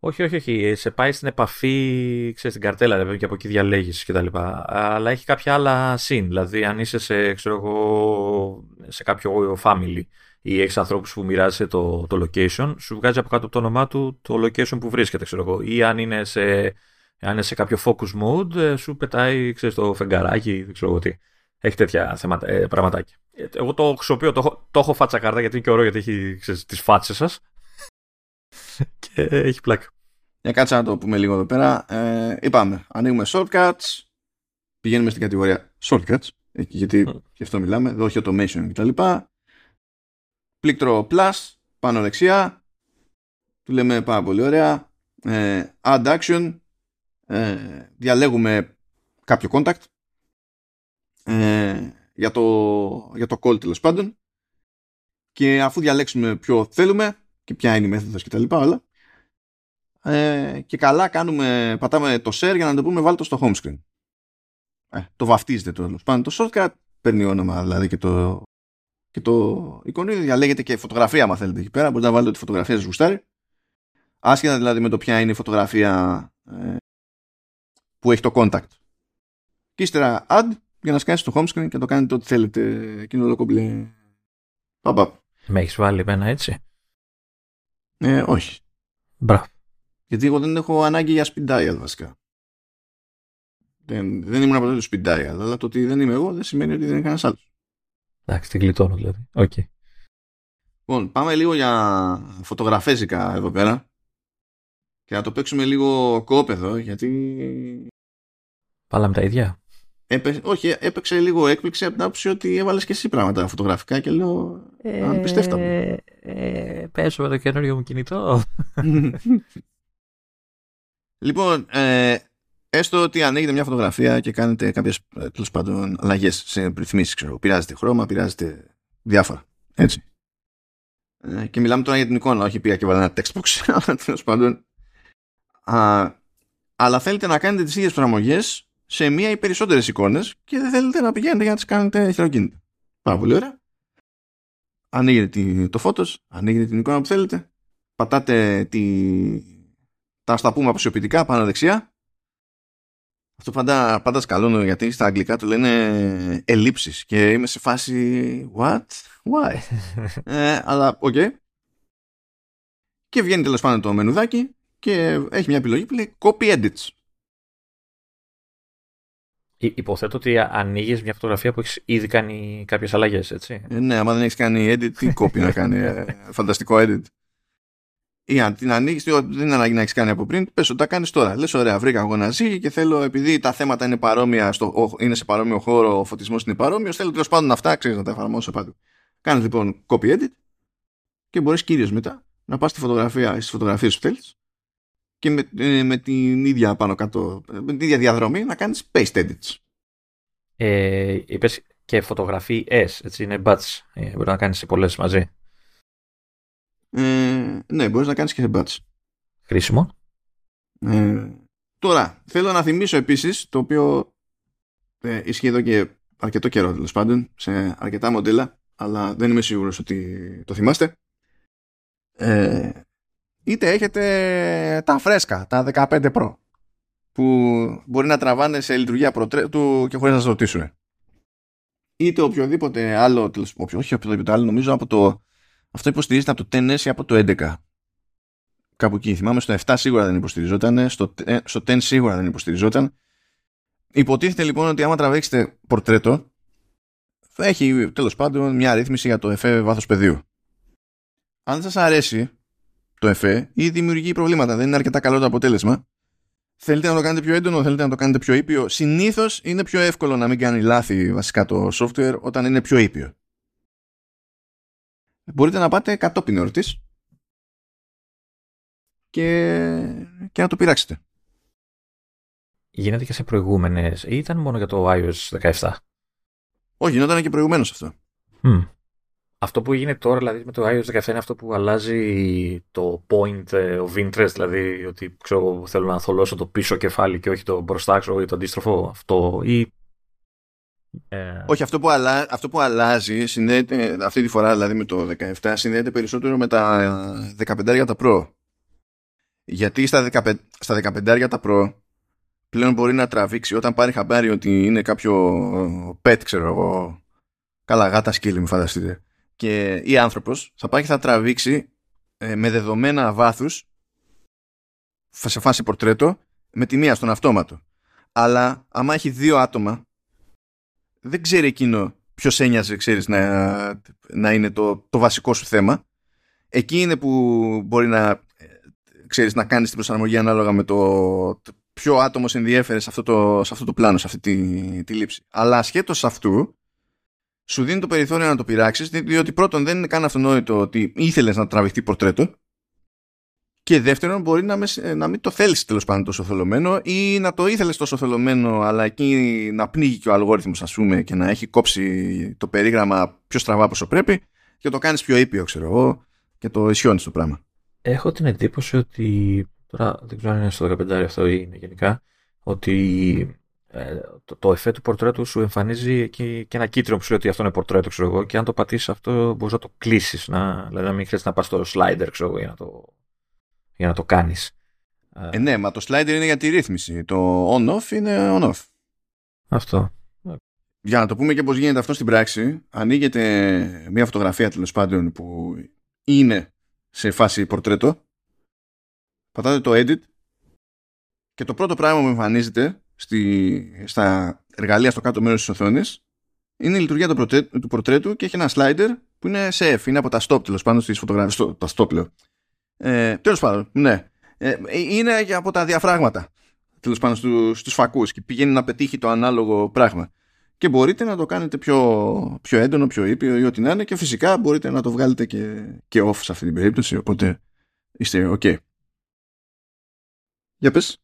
Όχι, όχι, όχι. Σε πάει στην επαφή, ξέρεις, στην καρτέλα, δηλαδή, και από εκεί διαλέγεις κτλ. Αλλά έχει κάποια άλλα συν. Δηλαδή, αν είσαι σε, ξέρω εγώ, σε κάποιο family ή έχεις ανθρώπους που μοιράζεσαι το, το location, σου βγάζει από κάτω από το όνομά του το location που βρίσκεται, ξέρω εγώ. Ή αν είναι σε, αν είναι σε κάποιο focus mode, ε, σου πετάει ξέρεις, το φεγγαράκι, δεν ξέρω εγώ τι. Έχει τέτοια θέματα, ε, πραγματάκια. Ε, εγώ το χρησιμοποιώ, το, έχω, το έχω φάτσα κάρτα γιατί είναι και ωραίο γιατί έχει τις φάτσες σας. [LAUGHS] και έχει πλάκα. Για κάτσε να το πούμε λίγο εδώ πέρα. Ε, είπαμε, ανοίγουμε shortcuts, πηγαίνουμε στην κατηγορία shortcuts γιατί mm. γι' αυτό μιλάμε, όχι automation κτλ. Πλήκτρο plus, πάνω δεξιά, του λέμε πάρα πολύ ωραία, ε, add action, ε, διαλέγουμε κάποιο contact ε, για, το, για το call τέλος πάντων και αφού διαλέξουμε ποιο θέλουμε και ποια είναι η μέθοδος και τα λοιπά όλα ε, και καλά κάνουμε, πατάμε το share για να το πούμε βάλτε το στο home screen. Ε, το βαφτίζετε το πάνω το shortcut, παίρνει όνομα δηλαδή και το, και το εικονίδιο διαλέγεται και φωτογραφία αν θέλετε εκεί πέρα, μπορείτε να βάλετε τη φωτογραφία σας γουστάρει. Άσχετα δηλαδή με το ποια είναι η φωτογραφία ε, που έχει το contact. Και ύστερα add για να σκάσει το home screen και το κάνετε ό,τι θέλετε εκείνο το κομπλέ. Παπα. Με έχεις βάλει εμένα έτσι; Ε, όχι. Μπράβο. Γιατί εγώ δεν έχω ανάγκη για speed dial βασικά. Δεν, δεν ήμουν από το speed dial, αλλά το ότι δεν είμαι εγώ δεν σημαίνει ότι δεν είναι κανένας άλλος. Εντάξει, την κλειτώνω δηλαδή. Okay. Λοιπόν, πάμε λίγο για φωτογραφέζικα εδώ πέρα. Και να το παίξουμε λίγο κόπεδο, γιατί. Πάλαμε τα ίδια; Έπαι... Όχι, έπαιξε λίγο έκπληξη από την άποψη ότι έβαλες και εσύ πράγματα φωτογραφικά και λέω. Ε, αν πιστεύτα Ε, πέσω με το καινούριο μου κινητό. [LAUGHS] λοιπόν, ε, έστω ότι ανοίγετε μια φωτογραφία και κάνετε κάποιες τέλος πάντων αλλαγές σε ρυθμίσεις, ξέρω. Πειράζετε χρώμα, πειράζετε διάφορα. Έτσι. Ε, και μιλάμε τώρα για την εικόνα, όχι πήγα και βάλα ένα text box, [LAUGHS] αλλά τέλος πάντων. Α, αλλά θέλετε να κάνετε τις ίδιες προσαρμογές σε μία ή περισσότερες εικόνες και δεν θέλετε να πηγαίνετε για να τις κάνετε χειροκίνητα. Πάρα πολύ ωραία. Ανοίγετε το φώτος, ανοίγετε την εικόνα που θέλετε, πατάτε τη... τα στα πούμε αποσιοποιητικά πάνω δεξιά. Αυτό πάντα, πάντα σκαλώνω γιατί στα αγγλικά του λένε ελλείψεις και είμαι σε φάση what, why; ε, αλλά OK. Okay. Και βγαίνει τέλος πάντων το μενουδάκι και έχει μια επιλογή που λέει copy edits. Υποθέτω ότι ανοίγεις μια φωτογραφία που έχεις ήδη κάνει κάποιες αλλαγές, έτσι. Ε, ναι, άμα δεν έχεις κάνει edit, τι copy να κάνει. Ε, [LAUGHS] φανταστικό edit. Ή αν την ανοίγεις, δεν είναι ανάγκη να έχεις κάνει από πριν, πες ότι τα κάνεις τώρα. Λες, ωραία, βρήκα εγώ ένα ζύγι και θέλω, επειδή τα θέματα είναι, παρόμοια στο, είναι σε παρόμοιο χώρο, ο φωτισμός είναι παρόμοιος, θέλω τέλος πάντων αυτά, ξέρεις να τα εφαρμόσω παντού. Κάνεις λοιπόν copy edit και μπορείς κυρίω μετά να πας στη φωτογραφία, στις φωτογραφίες που θέλεις και με, ε, με την ίδια πάνω κάτω, με την ίδια διαδρομή να κάνεις paste edits. Ε, είπες και φωτογραφίες, έτσι είναι batch, ε, μπορεί να κάνεις πολλές μαζί. Ε, ναι, μπορείς να κάνεις και σε batch. Χρήσιμο. Ε, τώρα, θέλω να θυμίσω επίσης, το οποίο ε, ισχύει εδώ και αρκετό καιρό τέλος πάντων, σε αρκετά μοντέλα, αλλά δεν είμαι σίγουρος ότι το θυμάστε. Ε, είτε έχετε τα φρέσκα, τα 15 Pro, που μπορεί να τραβάνε σε λειτουργία προτρέτου και χωρίς να σας ρωτήσουν. Είτε οποιοδήποτε άλλο, όχι οποιοδήποτε άλλο, νομίζω από το, αυτό υποστηρίζεται από το 10S ή από το 11. Κάπου εκεί, θυμάμαι, στο 7 σίγουρα δεν υποστηριζόταν, στο, στο 10 σίγουρα δεν υποστηριζόταν. Υποτίθεται λοιπόν ότι άμα τραβήξετε πορτρέτο, θα έχει τέλος πάντων μια ρύθμιση για το εφέ βάθος πεδίου. Αν σας αρέσει, το εφέ ή δημιουργεί προβλήματα. Δεν είναι αρκετά καλό το αποτέλεσμα. Θέλετε να το κάνετε πιο έντονο, θέλετε να το κάνετε πιο ήπιο. Συνήθως είναι πιο εύκολο να μην κάνει λάθη βασικά το software όταν είναι πιο ήπιο. Μπορείτε να πάτε κατόπιν εορτή και... και να το πειράξετε. Γίνεται και σε προηγούμενες ή ήταν μόνο για το iOS 17. Όχι, γινόταν και προηγουμένως αυτό. Αυτό που γίνεται τώρα δηλαδή με το iOS 17 είναι αυτό που αλλάζει το point ε, of interest, δηλαδή ότι ξέρω, θέλω να θολώσω το πίσω κεφάλι και όχι το μπροστά ξέρω, ή το αντίστροφο αυτό ή... Ε... Όχι, αυτό που, αλλα... αυτό που αλλάζει συνδέεται, αυτή τη φορά δηλαδή με το 17 συνδέεται περισσότερο με τα 15 για τα Pro. Γιατί στα 15, στα 15 τα Pro πλέον μπορεί να τραβήξει όταν πάρει χαμπάρι ότι είναι κάποιο pet, ξέρω εγώ, καλά γάτα σκύλι, μην φανταστείτε και ή άνθρωπος θα πάει και θα τραβήξει ε, με δεδομένα βάθους σε φάση πορτρέτο με τη μία στον αυτόματο. Αλλά άμα έχει δύο άτομα δεν ξέρει εκείνο ποιος ένοιαζε ξέρεις, να, να είναι το, το βασικό σου θέμα. Εκεί είναι που μπορεί να, ξέρεις, να κάνεις την προσαρμογή ανάλογα με το ποιο άτομος ενδιέφερε σε αυτό το, σε αυτό το πλάνο, σε αυτή τη, τη λήψη. Αλλά ασχέτως αυτού, σου δίνει το περιθώριο να το πειράξεις, διότι πρώτον δεν είναι καν αυτονόητο ότι ήθελες να τραβηχτεί πορτρέτο. Και δεύτερον, μπορεί να, με, να μην το θέλεις τέλος πάντων τόσο θολωμένο ή να το ήθελες τόσο θολωμένο, αλλά εκεί να πνίγει και ο αλγόριθμος, ας πούμε, και να έχει κόψει το περίγραμμα πιο στραβά όπω πρέπει και το κάνεις πιο ήπιο, ξέρω εγώ, και το ισιώνεις το πράγμα. Έχω την εντύπωση ότι. Τώρα δεν ξέρω αν είναι στο 15 αυτό ή είναι γενικά. Ότι ε, το, το εφέ του πορτρέτου σου εμφανίζει εκεί και ένα κίτρινο που σου λέει ότι αυτό είναι πορτρέτο, ξέρω εγώ, και αν το πατήσεις αυτό μπορείς να το κλείσεις. Να, δηλαδή να μην χρειάζεται να πας στο slider, ξέρω εγώ, για να το, για να το κάνεις. Ε, ναι, μα το slider είναι για τη ρύθμιση. Το on-off είναι on-off. Αυτό. Για να το πούμε και πώς γίνεται αυτό στην πράξη, ανοίγεται μια φωτογραφία τέλος πάντων που είναι σε φάση πορτρέτο. Πατάτε το edit και το πρώτο πράγμα που εμφανίζεται στη, στα εργαλεία στο κάτω μέρος της οθόνης είναι η λειτουργία του, πορτρέτου και έχει ένα slider που είναι σε F, είναι από τα stop τέλος πάντων στις φωτογραφίες, τα stop λέω. Ε, τέλος πάντων, ναι. Ε, είναι και από τα διαφράγματα τέλος πάντων στους, στους φακούς και πηγαίνει να πετύχει το ανάλογο πράγμα. Και μπορείτε να το κάνετε πιο, πιο έντονο, πιο ήπιο ή ό,τι να είναι και φυσικά μπορείτε να το βγάλετε και, και off σε αυτή την περίπτωση, οπότε είστε ok. Για πες.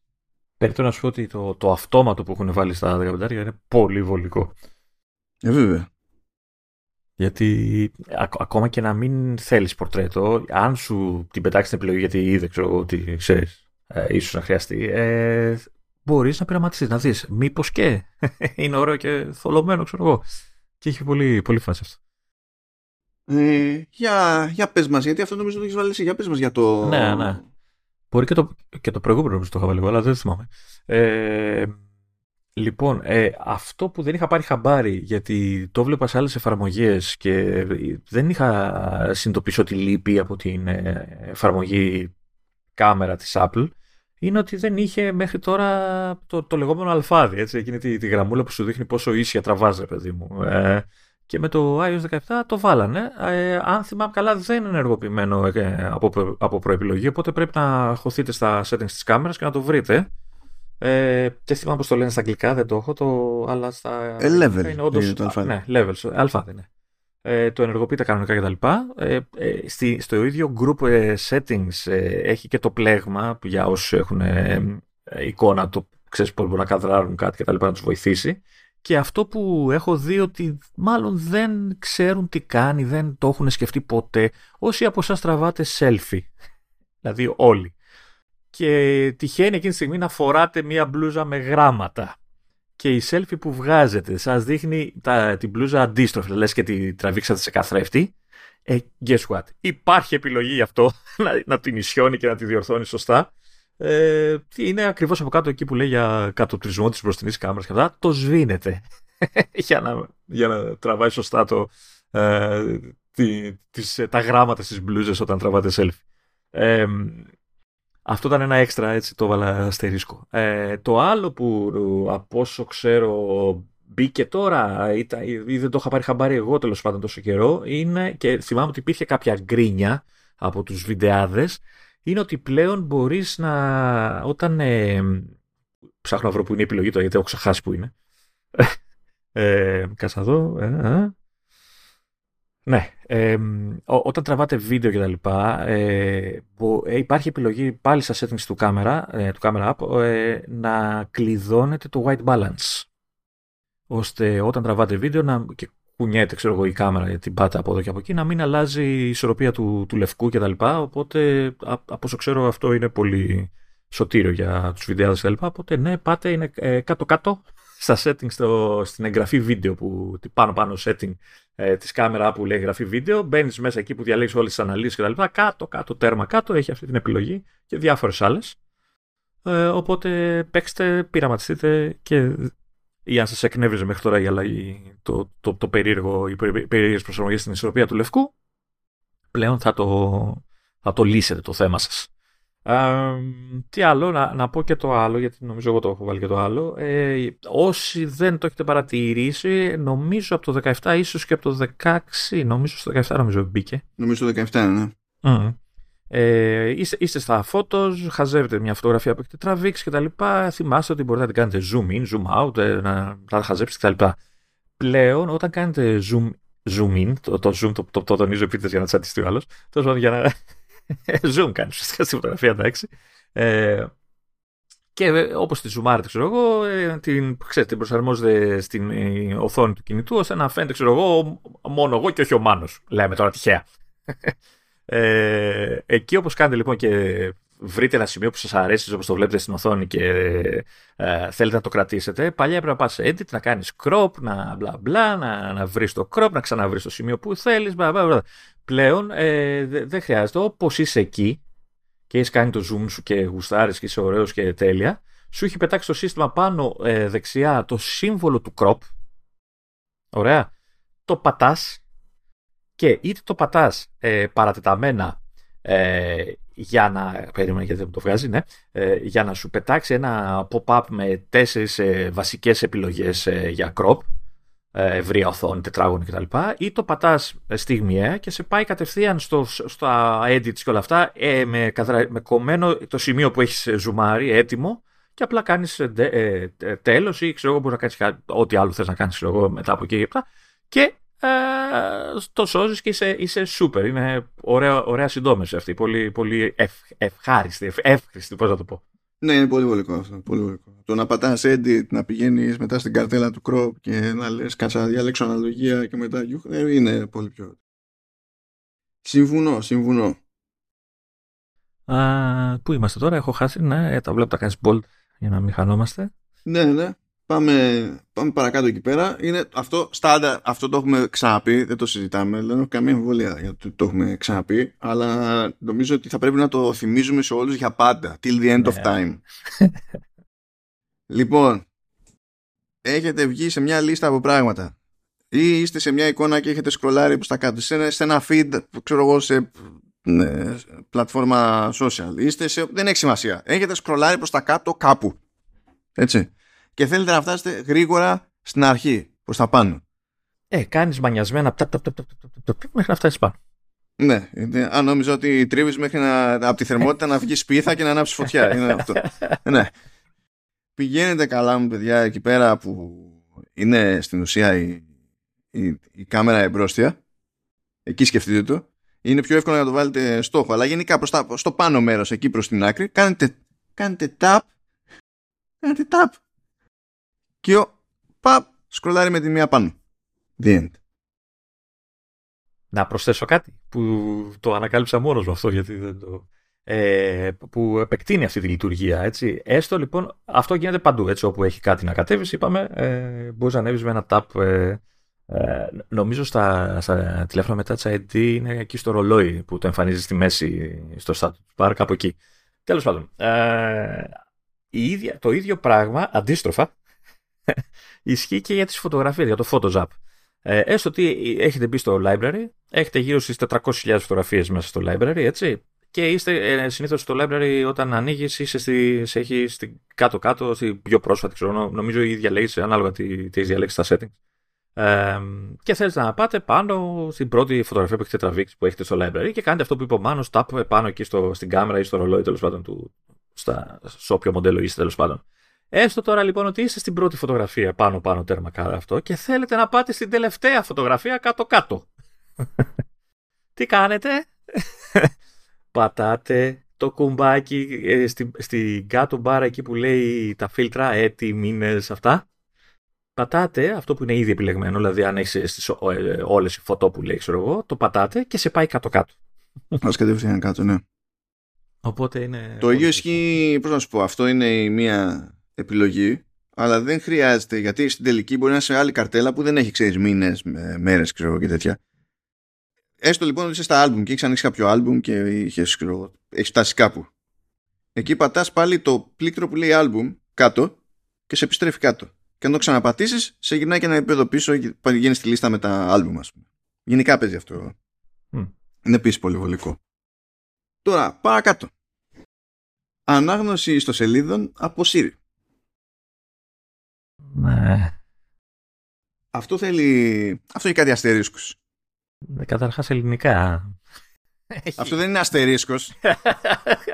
Περίπτω να σου πω ότι το, το αυτόματο που έχουν βάλει στα 15 είναι πολύ βολικό. Ε, βέβαια. Γιατί ακόμα και να μην θέλεις πορτρέτο, αν σου την πετάξεις την επιλογή γιατί είδε ξέρω ότι ξέρεις, ε, ίσως να χρειαστεί, ε, μπορείς να πειραματιστείς, να δεις μήπως και [LAUGHS] είναι ωραίο και θολωμένο, ξέρω εγώ. Και έχει πολύ, πολύ φάση αυτό. Ε, για, για πες μας, γιατί αυτό νομίζω το έχεις βάλει εσύ. Για πες μας για το... Ναι, ναι. Μπορεί και το, και το προηγούμενο που το είχα βάλει αλλά δεν θυμάμαι. Ε, λοιπόν, ε, αυτό που δεν είχα πάρει χαμπάρι, γιατί το βλέπα σε άλλες εφαρμογές και δεν είχα συνειδητοποιήσει ότι λείπει από την ε, εφαρμογή κάμερα της Apple, είναι ότι δεν είχε μέχρι τώρα το, το λεγόμενο αλφάδι, έτσι, εκείνη τη, τη γραμμούλα που σου δείχνει πόσο ίσια τραβάζει, παιδί μου. Ε, και με το iOS 17 το βάλανε. Ε, αν θυμάμαι καλά δεν είναι ενεργοποιημένο ε, από, από προεπιλογή, οπότε πρέπει να χωθείτε στα settings της κάμερας και να το βρείτε. Ε, δεν θυμάμαι πώς το λένε στα αγγλικά, δεν το έχω, το, αλλά στα... Ε, level είναι όντως, το αλφάδι. Ναι, levels, αλφάδι, ναι. Ε, το ενεργοποιείτε κανονικά κτλ. Ε, ε, στη, στο ίδιο group ε, settings ε, έχει και το πλέγμα για όσους έχουν ε, εικόνα, το ξέρεις πώς μπορούν να καδράρουν κάτι κτλ. να τους βοηθήσει. Και αυτό που έχω δει ότι μάλλον δεν ξέρουν τι κάνει, δεν το έχουν σκεφτεί ποτέ. Όσοι από εσάς τραβάτε selfie, δηλαδή όλοι, και τυχαίνει εκείνη τη στιγμή να φοράτε μία μπλούζα με γράμματα. Και η selfie που βγάζετε σας δείχνει τα, την μπλούζα αντίστροφη, λες και τη τραβήξατε σε καθρέφτη, ε, guess what, υπάρχει επιλογή γι' αυτό, [LAUGHS] να, να την ισιώνει και να τη διορθώνει σωστά ε, είναι ακριβώς από κάτω εκεί που λέει για κατοπτρισμό της μπροστινής κάμερας και αυτά, το σβήνεται [LAUGHS] για, να, για να τραβάει σωστά το, ε, τη, τις, τα γράμματα στις μπλούζες όταν τραβάτε selfie. Ε, αυτό ήταν ένα έξτρα, έτσι το έβαλα αστερίσκο. Ε, το άλλο που από όσο ξέρω μπήκε τώρα ή δεν το είχα πάρει χαμπάρι εγώ τέλος πάντων τόσο καιρό είναι και θυμάμαι ότι υπήρχε κάποια γκρίνια από τους βιντεάδες είναι ότι πλέον μπορείς να, όταν ε, ψάχνω να βρω που είναι η επιλογή τώρα γιατί έχω ξεχάσει που είναι. ε, κάτσα εδώ. Ε, ε. Ναι, ε, όταν τραβάτε βίντεο και τα λοιπά, ε, υπάρχει επιλογή πάλι στα settings του κάμερα, του camera app, να κλειδώνετε το white balance. Ώστε όταν τραβάτε βίντεο να, και κουνιέται ξέρω εγώ, η κάμερα γιατί πάτε από εδώ και από εκεί, να μην αλλάζει η ισορροπία του, του λευκού κτλ. Οπότε από όσο ξέρω αυτό είναι πολύ σωτήριο για τους βιντεάδες κτλ. Οπότε ναι, πάτε είναι ε, κάτω-κάτω στα settings στο, στην εγγραφή βίντεο που πάνω πάνω setting ε, της κάμερα που λέει εγγραφή βίντεο, μπαίνεις μέσα εκεί που διαλέγεις όλες τις αναλύσεις κτλ. Κάτω, κάτω, τέρμα κάτω, έχει αυτή την επιλογή και διάφορες άλλες. Ε, οπότε παίξτε, πειραματιστείτε και ή αν σας εκνεύριζε μέχρι τώρα η αλλαγή, το, το, το περίεργο, οι περίεργες προσαρμογές στην ισορροπία του λευκού, πλέον θα το, θα το λύσετε το θέμα σας. τι άλλο, να, να πω και το άλλο, γιατί νομίζω εγώ το έχω βάλει και το άλλο. Ε, όσοι δεν το έχετε παρατηρήσει, νομίζω από το 17, ίσως και από το 16, νομίζω στο 17 νομίζω μπήκε. Νομίζω το 17, ναι. Mm. Ε, είστε, είστε στα φώτος, χαζεύετε μια φωτογραφία που έχετε τραβήξει και τα λοιπά. Θυμάστε ότι μπορείτε να την κάνετε zoom in, zoom out, ε, να, να χαζέψετε και τα λοιπά. Πλέον, όταν κάνετε zoom, zoom in, το, το zoom το, το, το τονίζω επίτηδες για να τσατιστεί ο άλλος, τόσο για να [LAUGHS] zoom κάνει ουσιαστικά στη φωτογραφία, εντάξει. Ε, και ε, όπως τη ζουμάρετε, ξέρω εγώ, ε, την, ξέρετε, την προσαρμόζετε στην ε, οθόνη του κινητού ώστε να φαίνεται, ξέρω εγώ, μόνο εγώ και όχι ο Μάνος. Λέμε τώρα τυχαία. Ε, εκεί όπως κάνετε λοιπόν και βρείτε ένα σημείο που σας αρέσει όπως το βλέπετε στην οθόνη και ε, θέλετε να το κρατήσετε, παλιά έπρεπε να πας σε edit, να κάνεις crop, να μπλα μπλα, να, να βρεις το crop, να ξαναβρεις το σημείο που θέλεις, μπλα μπλα. Πλέον ε, δεν δε χρειάζεται, όπως είσαι εκεί και έχεις κάνει το zoom σου και γουστάρεις και είσαι ωραίος και τέλεια, σου έχει πετάξει το σύστημα πάνω ε, δεξιά το σύμβολο του crop, ωραία, το πατάς και είτε το πατάς ε, παρατεταμένα ε, για να. Περίμενε γιατί δεν το βγάζει, ναι. Ε, για να σου πετάξει ένα pop-up με τέσσερις ε, βασικές επιλογές ε, για crop, ε, ευρεία οθόνη, τετράγωνη κτλ. Ή το πατάς στιγμιαία και σε πάει κατευθείαν στο, στα edits και όλα αυτά ε, με, με κομμένο το σημείο που έχεις ζουμάρει, έτοιμο, και απλά κάνεις ε, τέλος ή ξέρω εγώ μπορείς να κάνεις ό,τι άλλο θες να κάνεις μετά από εκεί και ε, το σώζεις και είσαι, είσαι super. Είναι ωραία, ωραία συντόμευση αυτή. Πολύ, πολύ ευ, ευχάριστη, ευ, εύχριστη, πώς να το πω. Ναι, είναι πολύ βολικό αυτό. Πολύ βολικό. Το να πατάς edit, να πηγαίνεις μετά στην καρτέλα του crop και να λες κάτσα να διαλέξω αναλογία και μετά ε, είναι πολύ πιο... Συμφωνώ, συμφωνώ. Α, πού είμαστε τώρα, έχω χάσει, ναι, ε, τα βλέπω τα κάνεις bold για να μην χανόμαστε. Ναι, ναι. Πάμε, πάμε παρακάτω εκεί πέρα. Είναι αυτό, στάντα, αυτό το έχουμε ξαναπεί, δεν το συζητάμε. Δεν έχω καμία αμφιβολία για το το έχουμε ξαναπεί. Αλλά νομίζω ότι θα πρέπει να το θυμίζουμε σε όλους για πάντα. Till the end of ναι. time. [LAUGHS] λοιπόν, έχετε βγει σε μια λίστα από πράγματα. Ή είστε σε μια εικόνα και έχετε σκρολάρει προς τα κάτω. Σε, σε ένα feed, ξέρω εγώ, σε ναι, πλατφόρμα social. Είστε σε, δεν έχει σημασία. Έχετε σκρολάρει προς τα κάτω κάπου. Έτσι και θέλετε να φτάσετε γρήγορα στην αρχή, προς τα πάνω. Ε, κάνεις μανιασμένα μέχρι να φτάσεις πάνω. Ναι, αν νόμιζα ότι τρίβεις μέχρι να, από τη θερμότητα να βγεις σπίθα και να ανάψεις φωτιά. Είναι αυτό. [LAUGHS] ναι. Πηγαίνετε καλά μου παιδιά εκεί πέρα που είναι στην ουσία η, η, η κάμερα εμπρόστια. Εκεί σκεφτείτε το. Είναι πιο εύκολο να το βάλετε στόχο. Αλλά γενικά προς τα, στο πάνω μέρος εκεί προς την άκρη κάνετε, κάνετε tap. Κάνετε tap και ο παπ σκρολάρει με τη μία πάνω. The end. Να προσθέσω κάτι που το ανακάλυψα μόνος μου αυτό γιατί δεν το... Ε, που επεκτείνει αυτή τη λειτουργία. Έτσι. Έστω λοιπόν, αυτό γίνεται παντού. Έτσι, όπου έχει κάτι να κατέβεις, είπαμε, ε, μπορείς να ανέβεις με ένα tap. Ε, ε, νομίζω στα, στα τηλέφωνα μετά ID είναι εκεί στο ρολόι που το εμφανίζεις στη μέση στο status bar, κάπου εκεί. Τέλος πάντων. Ε, η ίδια, το ίδιο πράγμα, αντίστροφα, [LAUGHS] Ισχύει και για τις φωτογραφίες, για το Photoshop. Ε, έστω ότι έχετε μπει στο library, έχετε γύρω στις 400.000 φωτογραφίες μέσα στο library, έτσι. Και είστε ε, συνήθως στο library όταν ανοίγεις είσαι στη, σε έχει στην κάτω-κάτω, στη πιο πρόσφατη, ξέρω, νομίζω η ίδια λέει, ανάλογα τι, τι έχεις διαλέξει στα settings. Ε, και θέλετε να πάτε πάνω στην πρώτη φωτογραφία που έχετε τραβήξει που έχετε στο library και κάνετε αυτό που είπε ο Μάνος, tap πάνω εκεί στο, στην κάμερα ή στο ρολόι τέλος πάντων του, στα, σε όποιο μοντέλο είστε τέλος πάντων. Έστω τώρα λοιπόν ότι είστε στην πρώτη φωτογραφία πάνω-πάνω τέρμα κάτω αυτό και θέλετε να πάτε στην τελευταία φωτογραφία κάτω-κάτω. Τι κάνετε; Πατάτε το κουμπάκι ε, στην στη κάτω μπάρα εκεί που λέει τα φίλτρα, έτη, μήνες, αυτά. Πατάτε αυτό που είναι ήδη επιλεγμένο, δηλαδή αν έχεις στις, ε, όλες οι φωτό που λέει, ξέρω εγώ, το πατάτε και σε πάει κάτω-κάτω. Ας κατευθείαν κάτω, ναι. Οπότε είναι... Το ίδιο ισχύει, πώς να σου πω, αυτό είναι η μία επιλογή, αλλά δεν χρειάζεται γιατί στην τελική μπορεί να είσαι σε άλλη καρτέλα που δεν έχει ξέρεις μήνες, μέρες ξέρω και τέτοια. Έστω λοιπόν ότι είσαι στα άλμπουμ και έχεις ανοίξει κάποιο άλμπουμ και έχεις, ξέρω, έχεις φτάσει κάπου. Εκεί πατάς πάλι το πλήκτρο που λέει άλμπουμ κάτω και σε επιστρέφει κάτω. Και αν το ξαναπατήσεις, σε γυρνάει και ένα επίπεδο πίσω και πηγαίνει στη λίστα με τα άλμπουμ, ας πούμε. Γενικά παίζει αυτό. Mm. Είναι επίσης πολύ βολικό. Τώρα, παρακάτω. Ανάγνωση ιστοσελίδων από Siri. Ναι. Αυτό θέλει. Αυτό έχει κάτι αστερίσκους. Ε, Καταρχάς ελληνικά. [LAUGHS] αυτό δεν είναι αστερίσκος.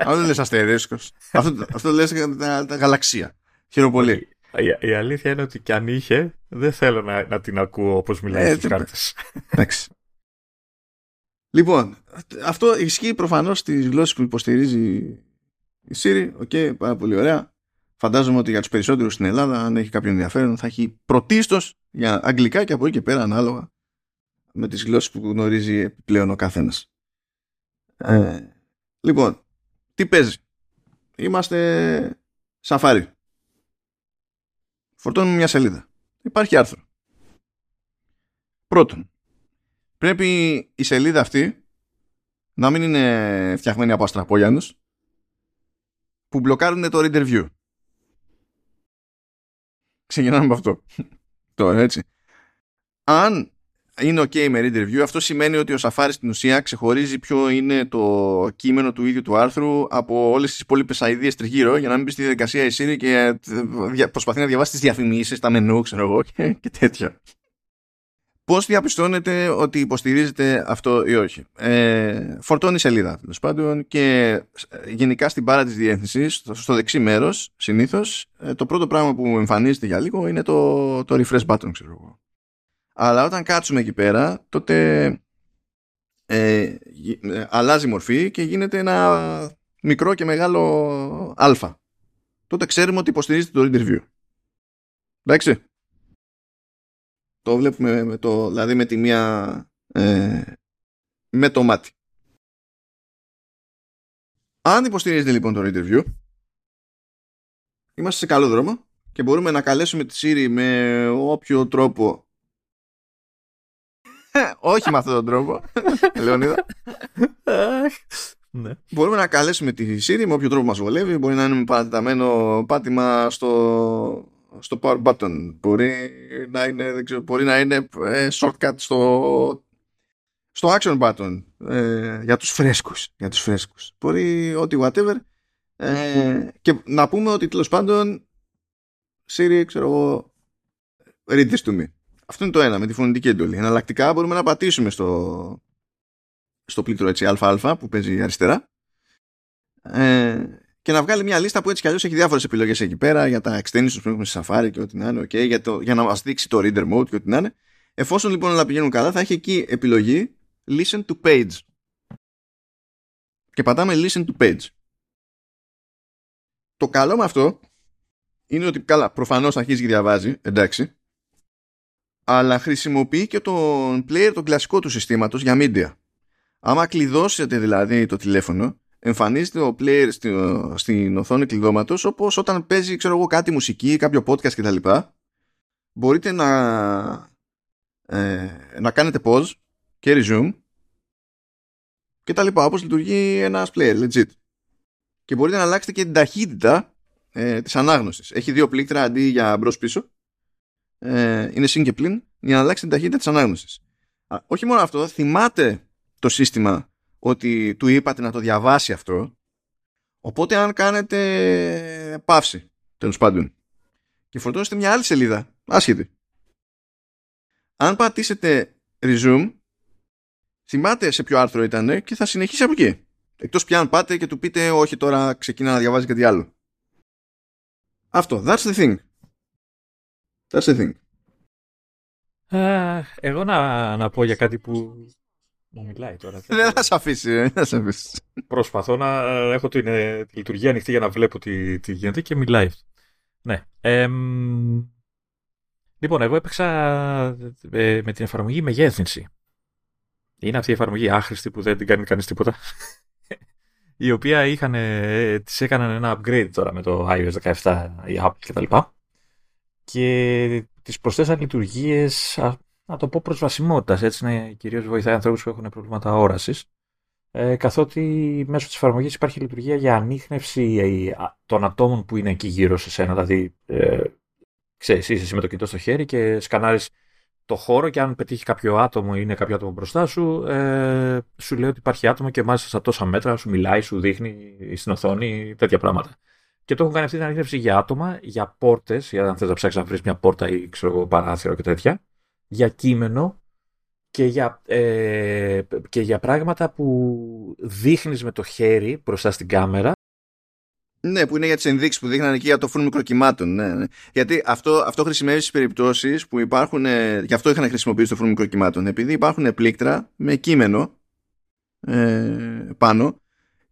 αυτό δεν λες αστερίσκος. αυτό, αυτό λες τα, τα γαλαξία. Χαίρομαι πολύ. Η, η, αλήθεια είναι ότι κι αν είχε, δεν θέλω να, να την ακούω όπως μιλάει ε, στις κάρτες. Εντάξει. Λοιπόν, αυτό ισχύει προφανώς στις γλώσσες που υποστηρίζει η Siri. OK, okay, πάρα πολύ ωραία. Φαντάζομαι ότι για τους περισσότερους στην Ελλάδα, αν έχει κάποιο ενδιαφέρον, θα έχει πρωτίστως για αγγλικά και από εκεί και πέρα ανάλογα με τις γλώσσες που γνωρίζει επιπλέον ο καθένας. Ε, λοιπόν, τι παίζεις; Είμαστε σαφάρι. Φορτώνουμε μια σελίδα. Υπάρχει άρθρο. Πρώτον, πρέπει η σελίδα αυτή να μην είναι φτιαγμένη από αστραπόγιανους που μπλοκάρουν το reader view. Ξεκινάμε με αυτό. Τώρα έτσι. Αν είναι ok με reader view, αυτό σημαίνει ότι ο Safari στην ουσία ξεχωρίζει ποιο είναι το κείμενο του ίδιου του άρθρου από όλες τις υπόλοιπες ideas τριγύρω για να μην μπει στη διαδικασία η Siri και ε, προσπαθεί να διαβάσει τις διαφημίσεις, τα μενού, ξέρω εγώ και, και τέτοια. Πώς διαπιστώνετε ότι υποστηρίζετε αυτό ή όχι. Ε, φορτώνει σελίδα τέλος πάντων και ε, γενικά στην πάρα της διεύθυνσης, στο, στο δεξί μέρος, συνήθως, ε, το πρώτο πράγμα που εμφανίζεται για λίγο είναι το, το refresh button, ξέρω εγώ. Αλλά όταν κάτσουμε εκεί πέρα, τότε ε, ε, αλλάζει μορφή και γίνεται ένα μικρό και μεγάλο α. Τότε ξέρουμε ότι υποστηρίζεται το interview. Εντάξει. Το βλέπουμε με το, δηλαδή με τη μία ε, με το μάτι. Αν υποστηρίζετε λοιπόν το interview είμαστε σε καλό δρόμο και μπορούμε να καλέσουμε τη Siri με όποιο τρόπο [LAUGHS] όχι με αυτόν τον τρόπο. [LAUGHS] Λεωνίδα. Ναι. Μπορούμε να καλέσουμε τη Siri με όποιο τρόπο μας βολεύει. Μπορεί να είναι με παρατηταμένο πάτημα στο, στο power button. Μπορεί να είναι, δεν ξέρω, μπορεί να είναι ε, shortcut στο, στο action button ε, για τους φρέσκους. Για τους φρέσκους. Μπορεί ό,τι whatever. Ε, και να πούμε ότι τέλος πάντων Siri, ξέρω εγώ, read this to me. Αυτό είναι το ένα με τη φωνητική εντολή. Εναλλακτικά μπορούμε να πατήσουμε στο, στο πλήκτρο έτσι ΑΑ που παίζει αριστερά ε, και να βγάλει μια λίστα που έτσι κι αλλιώς έχει διάφορες επιλογές εκεί πέρα για τα extensions που έχουμε στη Safari και ό,τι να είναι okay, για, το, για να μας δείξει το reader mode και ό,τι να είναι. Εφόσον λοιπόν όλα πηγαίνουν καλά θα έχει εκεί επιλογή listen to page. Και πατάμε listen to page. Το καλό με αυτό είναι ότι καλά προφανώς αρχίζει και διαβάζει εντάξει αλλά χρησιμοποιεί και τον player τον κλασικό του συστήματος για media. Άμα κλειδώσετε δηλαδή το τηλέφωνο, εμφανίζεται ο player στην οθόνη κλειδώματος όπως όταν παίζει ξέρω εγώ κάτι μουσική, κάποιο podcast κτλ. Μπορείτε να, ε, να κάνετε pause και resume και τα λοιπά όπως λειτουργεί ένας player legit. Και μπορείτε να αλλάξετε και την ταχύτητα ε, της ανάγνωσης. Έχει δύο πλήκτρα αντί για μπρος πίσω ε, είναι συν και πλην για να αλλάξει την ταχύτητα της ανάγνωσης. όχι μόνο αυτό, θυμάται το σύστημα ότι του είπατε να το διαβάσει αυτό. Οπότε αν κάνετε παύση τέλος πάντων και φορτώσετε μια άλλη σελίδα άσχετη. Αν πατήσετε resume θυμάται σε ποιο άρθρο ήταν και θα συνεχίσει από εκεί. Εκτός πια αν πάτε και του πείτε όχι τώρα ξεκινά να διαβάζει κάτι άλλο αυτό, that's the thing. That's the thing. εγώ να, να πω για κάτι που μου μιλάει τώρα. Δεν [LAUGHS] θα σε αφήσει. Δεν θα αφήσει. Προσπαθώ να έχω την, ε, τη λειτουργία ανοιχτή για να βλέπω τι, τι γίνεται και μιλάει. Ναι. λοιπόν, εγώ έπαιξα ε, με την εφαρμογή μεγέθυνση. Είναι αυτή η εφαρμογή άχρηστη που δεν την κάνει κανείς τίποτα. [LAUGHS] η οποία είχαν, ε, τις έκαναν ένα upgrade τώρα με το iOS 17, η Apple κτλ και τις προσθέσαν λειτουργίες, να το πω προσβασιμότητας, έτσι να κυρίως βοηθάει ανθρώπους που έχουν προβλήματα όρασης, ε, καθότι μέσω της εφαρμογής υπάρχει λειτουργία για ανείχνευση ε, των ατόμων που είναι εκεί γύρω σε σένα, δηλαδή ε, ξέρεις, είσαι εσύ με το κινητό στο χέρι και σκανάρεις το χώρο και αν πετύχει κάποιο άτομο ή είναι κάποιο άτομο μπροστά σου, ε, σου λέει ότι υπάρχει άτομο και μάλιστα στα τόσα μέτρα σου μιλάει, σου δείχνει στην οθόνη τέτοια πράγματα. Και το έχουν κάνει αυτή την ανείχνευση για άτομα, για πόρτες, για αν θες να ψάξεις να βρεις μια πόρτα ή ξέρω εγώ παράθυρο και τέτοια, για κείμενο και για, ε, και για πράγματα που δείχνεις με το χέρι μπροστά στην κάμερα ναι, που είναι για τις ενδείξεις που δείχνανε εκεί για το φούρνο μικροκυμάτων. Ναι, ναι. Γιατί αυτό, αυτό χρησιμεύει στις περιπτώσεις που υπάρχουν. Ε, γι' αυτό είχαν χρησιμοποιήσει το φούρνο μικροκυμάτων. Επειδή υπάρχουν πλήκτρα με κείμενο ε, πάνω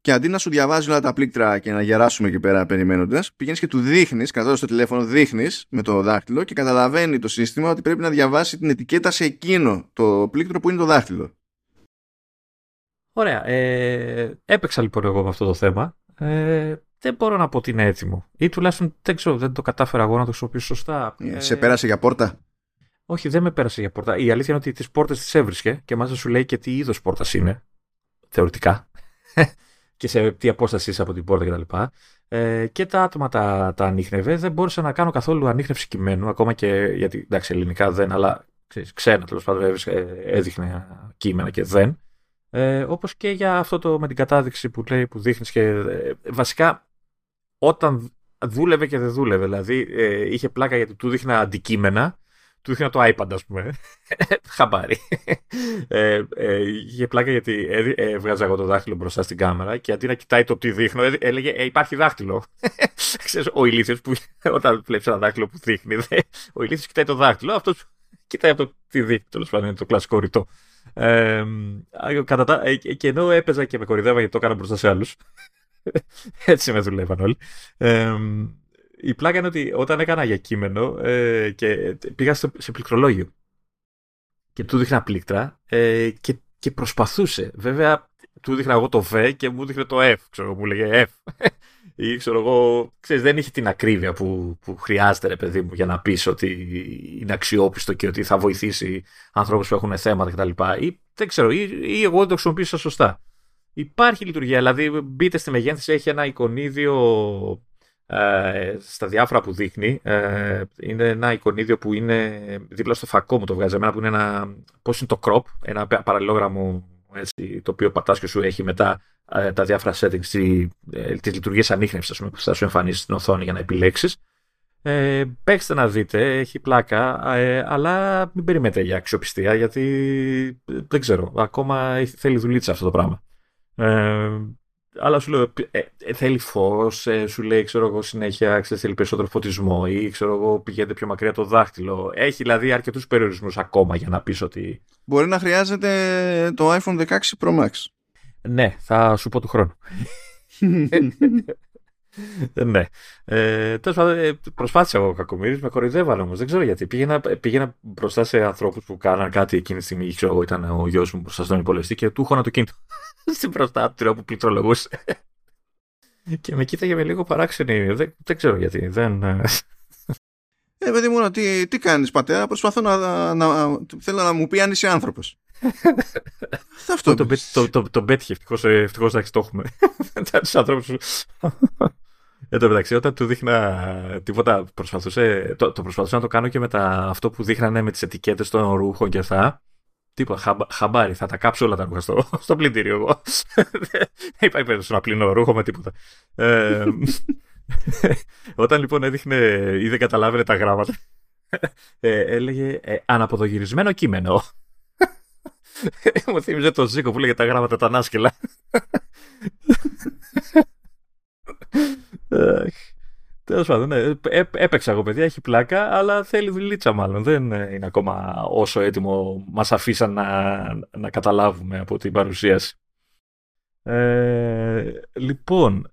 και αντί να σου διαβάζει όλα τα πλήκτρα και να γεράσουμε εκεί πέρα περιμένοντας, πηγαίνεις και του δείχνεις, κρατώντα το τηλέφωνο, δείχνεις με το δάχτυλο και καταλαβαίνει το σύστημα ότι πρέπει να διαβάσει την ετικέτα σε εκείνο το πλήκτρο που είναι το δάχτυλο. Ωραία. Ε, έπαιξα λοιπόν εγώ με αυτό το θέμα. Ε, δεν μπορώ να πω ότι είναι έτοιμο. Ή τουλάχιστον δεν ξέρω, δεν το κατάφερα εγώ να το χρησιμοποιήσω σωστά. Ε, σε πέρασε για πόρτα; Όχι, δεν με πέρασε για πόρτα. Η αλήθεια είναι ότι τις πόρτες τις έβρισκε και μάλιστα σου λέει και τι είδος πόρτας είναι. Θεωρητικά. Και σε τι απόσταση είσαι από την πόρτα κτλ. Ε, και τα άτομα τα, τα ανείχνευε. Δεν μπόρεσα να κάνω καθόλου ανείχνευση κειμένου, ακόμα και γιατί εντάξει, ελληνικά δεν, αλλά ξένα τέλος πάντων έδειχνε κείμενα και δεν. Ε, Όπως και για αυτό το με την κατάδειξη που λέει, που δείχνεις και. Ε, βασικά όταν δούλευε και δεν δούλευε. Δηλαδή ε, είχε πλάκα γιατί του δείχνα αντικείμενα, του δείχνα το iPad, ας πούμε. [LAUGHS] Χαμπάρι. ε, ε, είχε πλάκα γιατί έβγαζα εγώ το δάχτυλο μπροστά στην κάμερα και αντί να κοιτάει το τι δείχνω, έλεγε ε, Υπάρχει δάχτυλο. [LAUGHS] Ξέρεις, ο ηλίθιος που [LAUGHS] όταν βλέπεις ένα δάχτυλο που δείχνει, ο ηλίθιος κοιτάει το δάχτυλο, αυτός κοιτάει από το τι δείχνει. Τέλος πάντων, είναι το κλασικό ρητό. Ε, κατά ε, και ενώ έπαιζα και με κορυδεύα γιατί το έκανα μπροστά σε άλλους. Έτσι με δουλεύαν όλοι. Ε, η πλάκα είναι ότι όταν έκανα για κείμενο ε, και πήγα στο, σε πληκτρολόγιο και του δείχνα πλήκτρα ε, και, και προσπαθούσε. Βέβαια, του δείχνα εγώ το V και μου δείχνε το F, ξέρω, μου λέγε F. [LAUGHS] Ή ξέρω εγώ, ξέρεις, δεν είχε την ακρίβεια που, που χρειάζεται, ρε παιδί μου, για να πεις ότι είναι αξιόπιστο και ότι θα βοηθήσει ανθρώπους που έχουν θέματα κτλ. Ή δεν ξέρω, ή, ή εγώ δεν το χρησιμοποίησα σωστά. Υπάρχει λειτουργία, δηλαδή μπείτε στη μεγένθηση, έχει ένα εικονίδιο ε, στα διάφορα που δείχνει. Ε, είναι ένα εικονίδιο που είναι δίπλα στο φακό μου το βγάζει εμένα, που είναι ένα, πώς είναι το crop, ένα παραλληλόγραμμο έτσι, το οποίο πατάς και σου έχει μετά ε, τα διάφορα settings, τη, ε, τις λειτουργίες ανείχνευσης που θα σου εμφανίσει στην οθόνη για να επιλέξεις. Ε, παίξτε να δείτε, έχει πλάκα, ε, αλλά μην περιμένετε για αξιοπιστία γιατί δεν ξέρω, ακόμα θέλει δουλίτσα αυτό το πράγμα. Ε, αλλά σου λέω, ε, ε, θέλει φως, ε, σου λέει, ξέρω εγώ, συνέχεια, ξέρεις, θέλει περισσότερο φωτισμό ή ξέρω εγώ, πηγαίνετε πιο μακριά το δάχτυλο. Έχει δηλαδή αρκετούς περιορισμούς ακόμα για να πεις ότι. Μπορεί να χρειάζεται το iPhone 16 Pro Max. Ναι, θα σου πω του χρόνου. [LAUGHS] ναι. Ε, Τέλος πάντων, προσπάθησα εγώ κακομίρι, με κοροϊδεύαν όμως. Δεν ξέρω γιατί. Πήγαινα, πήγαινα μπροστά σε ανθρώπους που κάναν κάτι εκείνη τη στιγμή. Ξέρω εγώ, ήταν ο γιος μου μπροστά στον υπολογιστή και του είχα το κινητό [LAUGHS] στην μπροστά του που πληκτρολογούσε. και με κοίταγε με λίγο παράξενη. Δεν, δεν ξέρω γιατί. Δεν... Ε, παιδί μου, τι, τι κάνεις πατέρα, προσπαθώ να, να, να, θέλω να μου πει αν είσαι άνθρωπος. [LAUGHS] Αυτό το, το, το, το πέτυχε, ευτυχώς, ευτυχώς το έχουμε. [LAUGHS] Τους ανθρώπους Εν τω μεταξύ, όταν του δείχνα τίποτα, προσπαθούσε, το, το προσπαθούσα να το κάνω και με τα, αυτό που δείχνανε με τις ετικέτες των ρούχων και αυτά. Τίποτα, χα, χαμπάρι, θα τα κάψω όλα τα ρούχα στο, [LAUGHS] στο πλυντήριο εγώ. Δεν υπάρχει περίπτωση να πλύνω ρούχο με τίποτα. Ε, [LAUGHS] όταν λοιπόν έδειχνε ή δεν καταλάβαινε τα γράμματα, ε, έλεγε ε, αναποδογυρισμένο κείμενο. [LAUGHS] Μου θύμιζε το Ζήκο που λέγε τα γράμματα τα ανάσκελα. Τέλος πάντων, ναι. έπαιξα εγώ παιδιά, έχει πλάκα, αλλά θέλει δουλίτσα μάλλον. Δεν είναι ακόμα όσο έτοιμο μας αφήσαν να, να καταλάβουμε από την παρουσίαση. Ε, λοιπόν,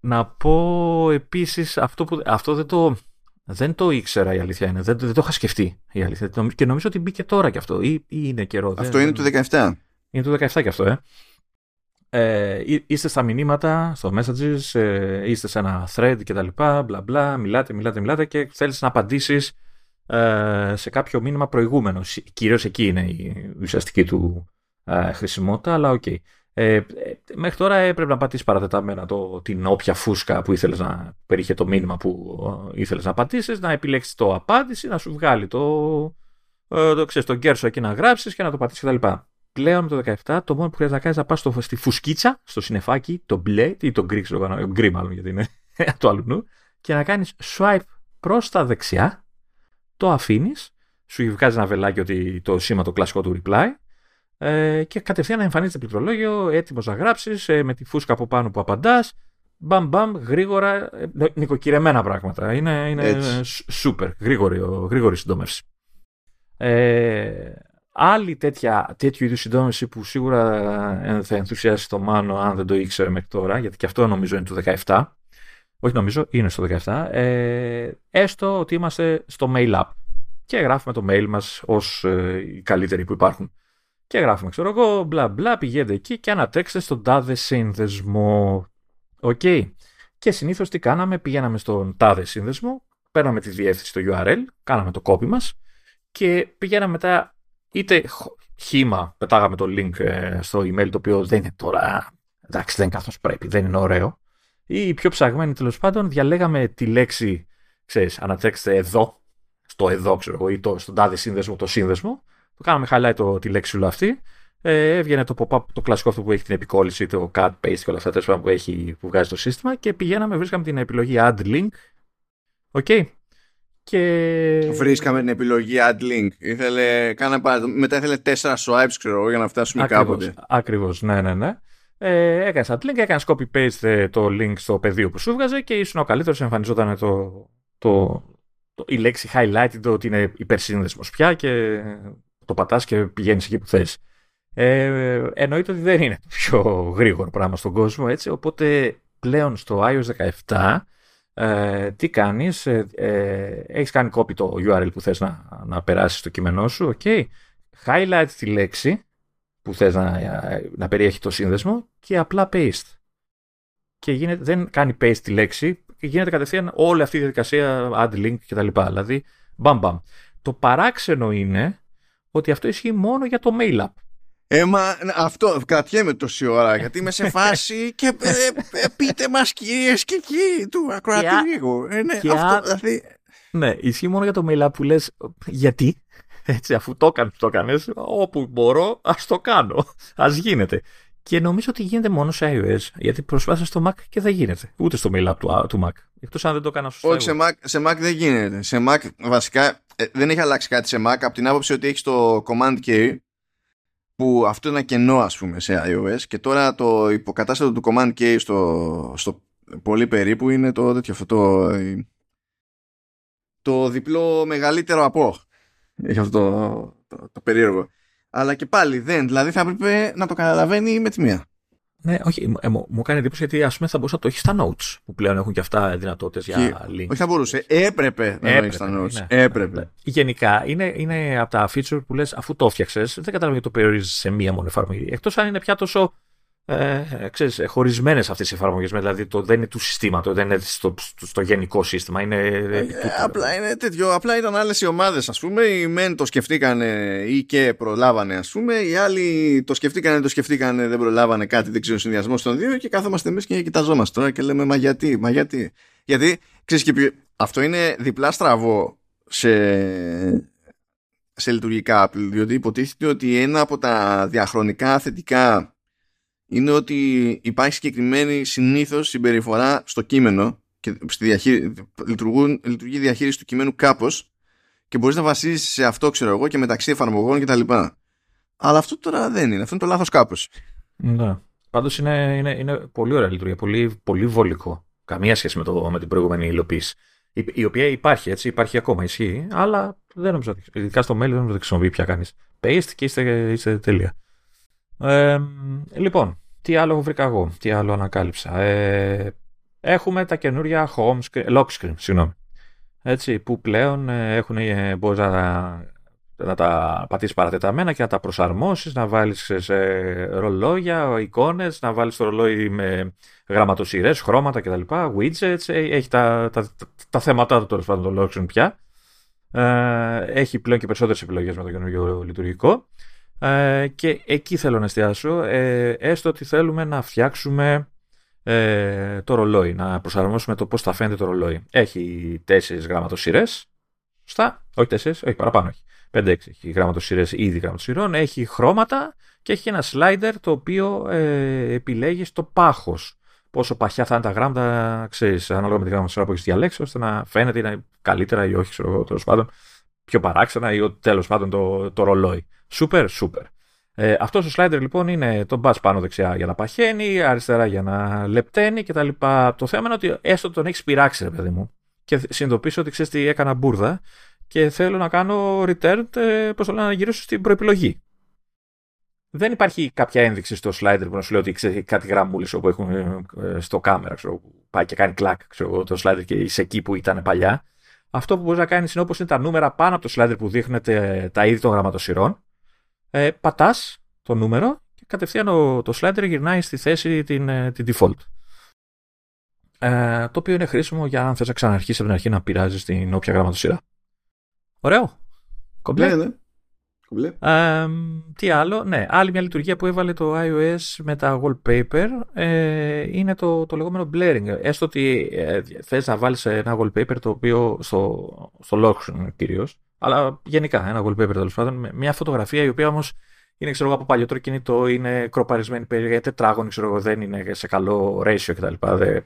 να πω επίσης αυτό που αυτό δεν το, δεν το ήξερα η αλήθεια είναι. Δεν, δεν το είχα σκεφτεί η αλήθεια. Και νομίζω ότι μπήκε τώρα κι αυτό. Ή, ή είναι καιρό. Αυτό είναι το 17. Είναι το 17 κι αυτό, ε ε, είστε στα μηνύματα, στο messages, ε, είστε σε ένα thread και τα λοιπά, μπλα μπλα, μιλάτε, μιλάτε, μιλάτε και θέλεις να απαντήσεις ε, σε κάποιο μήνυμα προηγούμενο. Κυρίως εκεί είναι η ουσιαστική του ε, χρησιμότητα, αλλά OK. Okay. Ε, μέχρι τώρα έπρεπε να πατήσεις παρατεταμένα το, την όποια φούσκα που ήθελες να περιείχε το μήνυμα που ε, ήθελες να απαντήσεις, να επιλέξεις το απάντηση, να σου βγάλει το, ε, το, ξέρεις, τον cursor εκεί να γράψεις και να το πατήσεις κτλ πλέον το 17 το μόνο που χρειάζεται να κάνεις να πας στη φουσκίτσα, στο συνεφάκι, το μπλε ή το γκρι, ξέρω γκρι μάλλον γιατί είναι [LAUGHS] το αλλού και να κάνεις swipe προς τα δεξιά, το αφήνεις, σου βγάζει ένα βελάκι ότι το σήμα το κλασικό του reply ε, και κατευθείαν εμφανίζεται πληκτρολόγιο, έτοιμος να γράψεις, ε, με τη φούσκα από πάνω που απαντάς. Μπαμ, μπαμ, γρήγορα, ε, νοικοκυρεμένα πράγματα. Είναι, είναι σούπερ, γρήγορη, γρήγορη συντόμευση. Ε, άλλη τέτοια, τέτοιου είδους συντόμευση που σίγουρα θα ενθουσιάσει το Μάνο αν δεν το ήξερε μέχρι τώρα, γιατί και αυτό νομίζω είναι του 17. Όχι νομίζω, είναι στο 17. Ε, έστω ότι είμαστε στο mail app και γράφουμε το mail μας ως ε, οι καλύτεροι που υπάρχουν. Και γράφουμε, ξέρω εγώ, μπλα μπλα, πηγαίνετε εκεί και ανατρέξτε στον τάδε σύνδεσμο. Οκ. Και συνήθως τι κάναμε, πηγαίναμε στον τάδε σύνδεσμο, παίρναμε τη διεύθυνση στο URL, κάναμε το copy μας και πηγαίναμε μετά είτε χύμα, πετάγαμε το link ε, στο email το οποίο δεν είναι τώρα, εντάξει δεν είναι καθώς πρέπει, δεν είναι ωραίο. Ή πιο ψαγμένοι τέλος πάντων διαλέγαμε τη λέξη, ξέρεις, ανατρέξτε εδώ, στο εδώ ξέρω εγώ ή το, στον τάδε σύνδεσμο, το σύνδεσμο το κάναμε highlight το, τη λέξη όλη αυτή. Ε, έβγαινε το pop-up, το κλασικό αυτό που έχει την επικόλληση, το cut, paste και όλα αυτά τέλος που, έχει, που βγάζει το σύστημα και πηγαίναμε, βρίσκαμε την επιλογή add link. OK. Okay. Και... Βρίσκαμε την επιλογή add link. Ήθελε, κάνα, μετά ήθελε τέσσερα swipes, ξέρω για να φτάσουμε Ακριβώς, κάποτε. Ακριβώς, ναι, ναι, ναι. Ε, έκανες add link, έκανες copy-paste ε, το link στο πεδίο που σου βγάζε και ήσουν ο καλύτερος, εμφανιζόταν το, το, το, η λέξη highlight, το ότι είναι υπερσύνδεσμος πια και το πατάς και πηγαίνεις εκεί που θες. Ε, εννοείται ότι δεν είναι το πιο γρήγορο πράγμα στον κόσμο, έτσι, οπότε πλέον στο iOS 17 ε, τι κάνεις, ε, ε, έχεις κάνει copy το URL που θες να, να περάσεις στο κείμενό σου, ok, highlight τη λέξη που θες να, να περιέχει το σύνδεσμο και απλά paste. Και γίνεται, δεν κάνει paste τη λέξη, γίνεται κατευθείαν όλη αυτή η διαδικασία add link κτλ. Δηλαδή, μπαμ μπαμ. Το παράξενο είναι ότι αυτό ισχύει μόνο για το mail app. Ε, μα, αυτό κρατιέμαι τόση ώρα γιατί είμαι σε [LAUGHS] φάση και ε, ε, πείτε μας κυρίες και κύριοι του ακροατήριου. Ε, ναι, αυτό, δηλαδή... ναι, ισχύει μόνο για το mail app που λες γιατί, έτσι αφού το έκανες, το έκανες, όπου μπορώ ας το κάνω, ας γίνεται. Και νομίζω ότι γίνεται μόνο σε iOS. Γιατί προσπάθησα στο Mac και δεν γίνεται. Ούτε στο mail app του, του Mac. Εκτός αν δεν το έκανα σωστά. Όχι, σε Mac, σε Mac δεν γίνεται. Σε Mac βασικά ε, δεν έχει αλλάξει κάτι σε Mac από την άποψη ότι έχει το Command K που αυτό είναι ένα κενό ας πούμε σε iOS και τώρα το υποκατάστατο του Command K στο, στο πολύ περίπου είναι το τέτοιο αυτό το, το διπλό μεγαλύτερο από έχει αυτό το, το, το περίεργο αλλά και πάλι δεν. Δηλαδή θα έπρεπε να το καταλαβαίνει με τη μία. Ναι, όχι, ε, μου, μου κάνει εντύπωση γιατί ας πούμε θα μπορούσε να το έχει στα notes που πλέον έχουν και αυτά δυνατότητες για link. Όχι θα μπορούσε, έπρεπε να το έχει στα notes. Ναι, έπρεπε. Ναι. Γενικά είναι, είναι από τα feature που λες αφού το φτιάξε, δεν καταλαβαίνω γιατί το περιορίζεις σε μία μόνο εφαρμογή. Εκτός αν είναι πια τόσο ε, ξέρεις, χωρισμένες αυτές οι εφαρμογές δηλαδή το, δεν είναι του συστήματος δεν είναι στο, στο, γενικό σύστημα είναι, ε, ε απλά είναι τέτοιο απλά ήταν άλλες οι ομάδες ας πούμε οι μεν το σκεφτήκανε ή και προλάβανε ας πούμε οι άλλοι το σκεφτήκανε το σκεφτήκανε δεν προλάβανε κάτι δεν ξέρω συνδυασμός των δύο και κάθομαστε εμείς και κοιταζόμαστε τώρα και λέμε μα γιατί, μα γιατί γιατί ξέρεις και αυτό είναι διπλά στραβό σε, σε λειτουργικά διότι υποτίθεται ότι ένα από τα διαχρονικά θετικά είναι ότι υπάρχει συγκεκριμένη συνήθως συμπεριφορά στο κείμενο και στη διαχείρι... λειτουργεί η διαχείριση του κειμένου κάπως και μπορείς να βασίσει σε αυτό, ξέρω εγώ, και μεταξύ εφαρμογών κτλ. Αλλά αυτό τώρα δεν είναι. Αυτό είναι το λάθος κάπως. Ναι. Πάντως είναι, είναι, είναι πολύ ωραία λειτουργία. Πολύ, πολύ βολικό. Καμία σχέση με, το, με την προηγούμενη υλοποίηση. Η, η οποία υπάρχει, έτσι, υπάρχει ακόμα, ισχύει, αλλά δεν νομίζω ότι. Ειδικά στο μέλλον δεν νομίζω ότι χρησιμοποιεί πια κανείς. Paste και είστε, είστε τέλεια. Ε, λοιπόν, τι άλλο βρήκα εγώ, τι άλλο ανακάλυψα. Ε, έχουμε τα καινούρια home screen, lock screen, συγγνώμη. Έτσι, που πλέον ε, έχουν, ε, μπορείς να, να τα πατήσεις παρατεταμένα και να τα προσαρμόσεις, να βάλεις σε ρολόγια, εικόνες, να βάλεις το ρολόι με γραμματοσυρές, χρώματα κτλ. Widgets, ε, έχει τα, τα, τα, τα θέματα του τέλος πάντων το lock screen πια. Ε, έχει πλέον και περισσότερες επιλογές με το καινούργιο λειτουργικό. Ε, και εκεί θέλω να εστιάσω, ε, έστω ότι θέλουμε να φτιάξουμε ε, το ρολόι, να προσαρμόσουμε το πώς θα φαίνεται το ρολόι. Έχει τέσσερις γραμματοσυρές, σωστά, όχι τέσσερις, όχι παραπάνω έχει. 5-6 έχει γραμματοσυρές ήδη γραμματοσυρών, έχει χρώματα και έχει ένα slider το οποίο ε, επιλέγεις το πάχος. Πόσο παχιά θα είναι τα γράμματα, ξέρεις, ανάλογα με τη γραμματοσυρά που έχεις διαλέξει, ώστε να φαίνεται είναι καλύτερα ή όχι, ξέρω εγώ, τέλος πάντων, πιο παράξενα ή τέλος πάντων το, το ρολόι. Σούπερ, σούπερ. Ε, Αυτός ο slider λοιπόν είναι το μπας πάνω δεξιά για να παχαίνει, αριστερά για να λεπταίνει κτλ. Το θέμα είναι ότι έστω τον έχεις πειράξει, ρε παιδί μου, και συνειδητοποιήσω ότι ξέρεις τι έκανα μπουρδα και θέλω να κάνω return, ε, πώς το λένε, να γυρίσω στην προεπιλογή. Δεν υπάρχει κάποια ένδειξη στο slider που να σου λέει ότι ξέρεις κάτι γραμμούλες όπου έχουν ε, στο κάμερα, ξέρω, που πάει και κάνει κλακ ξέρω, το slider και είσαι εκεί που ήταν παλιά. Αυτό που μπορείς να κάνεις είναι όπως είναι τα νούμερα πάνω από το slider που δείχνεται τα είδη των γραμματοσυρών. Ε, Πατάς το νούμερο και κατευθείαν το slider γυρνάει στη θέση την, ε, την default. Ε, το οποίο είναι χρήσιμο για αν θες να ξαναρχίσεις από την αρχή να πειράζεις την όποια γραμματοσυρά. Ωραίο. Κομπλέ. Ναι, ναι. Κομπλέ. Ε, τι άλλο, ναι, άλλη μια λειτουργία που έβαλε το iOS με τα wallpaper ε, είναι το, το λεγόμενο blaring. Έστω ότι ε, θες να βάλεις ένα wallpaper το οποίο στο, στο lock κυρίως, αλλά γενικά ένα wallpaper τέλος πάντων, με μια φωτογραφία η οποία όμως είναι ξέρω εγώ από παλιότερο κινητό, είναι κροπαρισμένη περίεργα, τετράγωνη, ξέρω εγώ, δεν είναι σε καλό ratio κτλ. Δεν,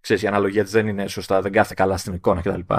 ξέρεις, η αναλογία της δεν είναι σωστά, δεν κάθε καλά στην εικόνα κτλ.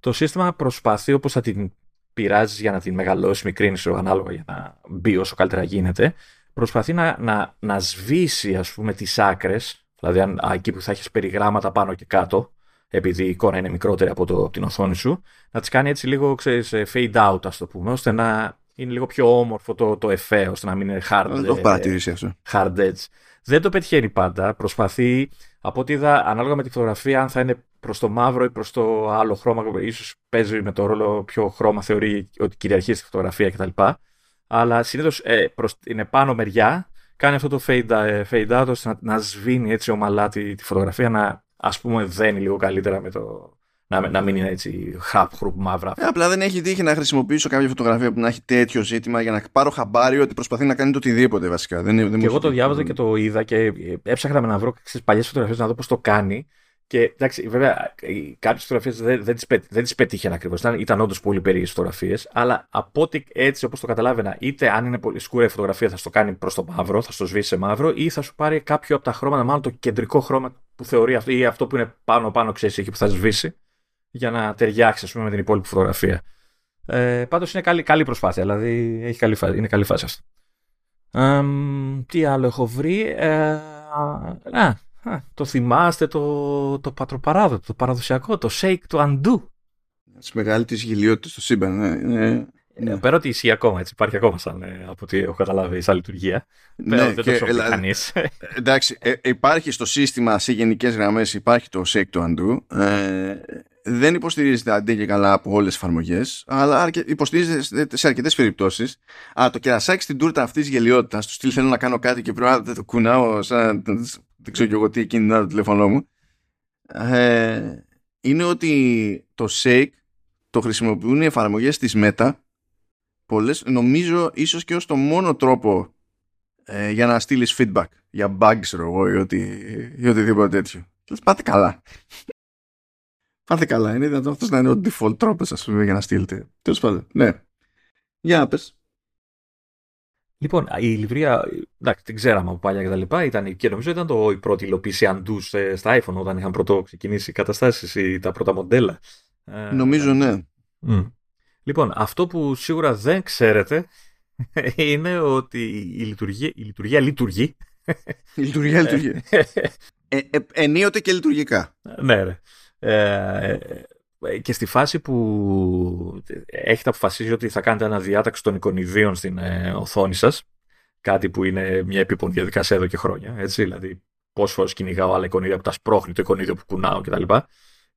Το σύστημα προσπαθεί όπως θα την πειράζεις για να την μεγαλώσεις, μικρύνεις ανάλογα για να μπει όσο καλύτερα γίνεται. Προσπαθεί να, να, να σβήσει ας πούμε τις άκρες, δηλαδή αν, εκεί που θα έχεις περιγράμματα πάνω και κάτω, επειδή η εικόνα είναι μικρότερη από, το, την οθόνη σου, να τις κάνει έτσι λίγο ξέρεις, fade out ας το πούμε, ώστε να είναι λίγο πιο όμορφο το, το εφέ, ώστε να μην είναι hard, Δεν το έχω παρατηρήσει αυτό. hard edge. Δεν το πετυχαίνει πάντα. Προσπαθεί, από ό,τι είδα, ανάλογα με τη φωτογραφία, αν θα είναι προς το μαύρο ή προς το άλλο χρώμα, ίσως παίζει με το ρόλο ποιο χρώμα θεωρεί ότι κυριαρχεί στη φωτογραφία κτλ. Αλλά συνήθως ε, είναι πάνω μεριά, κάνει αυτό το fade, ε, fade out ώστε να, να σβήνει έτσι ομαλά τη, τη φωτογραφία, να ας πούμε δένει λίγο καλύτερα με το, να, να μην είναι έτσι χαπ, χρουπ, μαύρα. Ε, απλά δεν έχει τύχει να χρησιμοποιήσω κάποια φωτογραφία που να έχει τέτοιο ζήτημα για να πάρω χαμπάρι ότι προσπαθεί να κάνει το οτιδήποτε βασικά. Δεν, δεν και εγώ το διάβαζα και το είδα και έψαχνα να βρω τι παλιές φωτογραφίες να δω πώς το κάνει. Και εντάξει, βέβαια, κάποιες φωτογραφίες δεν, δεν, τις, δεν τις πετύχαινε ακριβώς. Ήταν, ήταν όντως πολύ περίεργες φωτογραφίες. Αλλά από ό,τι έτσι όπως το καταλάβαινα, είτε αν είναι πολύ σκούρα η φωτογραφία θα στο κάνει προς το μαύρο, θα στο σβήσει σε μαύρο, ή θα σου πάρει κάποιο από τα χρώματα, μάλλον το κεντρικό χρώμα που θεωρεί αυτό, ή αυτό που είναι πάνω-πάνω, ξέρεις εκεί που θα σβήσει για να ταιριάξει πούμε, με την υπόλοιπη φωτογραφία. Ε, Πάντως είναι καλή, καλή προσπάθεια, δηλαδή έχει καλή φάση, είναι καλή φάση αυτό. Ε, τι άλλο έχω βρει. Ε, α, το θυμάστε το, το πατροπαράδοτο, το παραδοσιακό, το shake to undo. Της μεγαλύτερης γελιότητας στο σύμπαν. Ναι, ναι. Ναι. Πέρα ότι ισχύει ακόμα, έτσι, υπάρχει ακόμα σαν, ε, από ό,τι έχω καταλάβει, σαν λειτουργία. Ναι, Πέρα, δεν το ξέρει κανείς. Εντάξει, ε, υπάρχει στο σύστημα σε γενικές γραμμές, υπάρχει το shake to undo. Ε, δεν υποστηρίζεται αντί και καλά από όλες τις εφαρμογές, αλλά υποστηρίζεται σε αρκετές περιπτώσεις. Α, το κερασάκι στην τούρτα αυτής της γελιότητας, του στυλ θέλω να κάνω κάτι και πρέπει να το κουνάω σαν. Δεν ξέρω και εγώ τι εκείνη την το τηλέφωνό μου. Ε, είναι ότι το shake το χρησιμοποιούν οι εφαρμογές της Meta πολλές, νομίζω ίσως και ως το μόνο τρόπο ε, για να στείλεις feedback για bugs εγώ ή, οτι, ή οτιδήποτε τέτοιο. Πάτε καλά. Πάτε καλά. Είναι δυνατόν αυτός να είναι ο default τρόπος ας πούμε για να στείλετε. Τέλος πάντων. Ναι. Για να πες. Λοιπόν, η λιβρία, εντάξει, την ξέραμε από παλιά και τα λοιπά, ήταν, και νομίζω ήταν το, η πρώτη υλοποίηση undo στα iPhone όταν είχαν πρώτο ξεκινήσει οι καταστάσεις ή τα πρώτα μοντέλα. Ε, νομίζω ναι. Λοιπόν, αυτό που σίγουρα δεν ξέρετε είναι ότι η λειτουργία, η λειτουργία λειτουργεί. Η λειτουργία λειτουργεί. ε, ε, ενίοτε και λειτουργικά. Ναι, ρε. Ε, και στη φάση που έχετε αποφασίσει ότι θα κάνετε ένα διάταξη των εικονιδίων στην ε, οθόνη σας, κάτι που είναι μια επίπονη διαδικασία εδώ και χρόνια, έτσι, δηλαδή πόσες φορές κυνηγάω άλλα εικονίδια που τα σπρώχνει το εικονίδιο που κουνάω κτλ.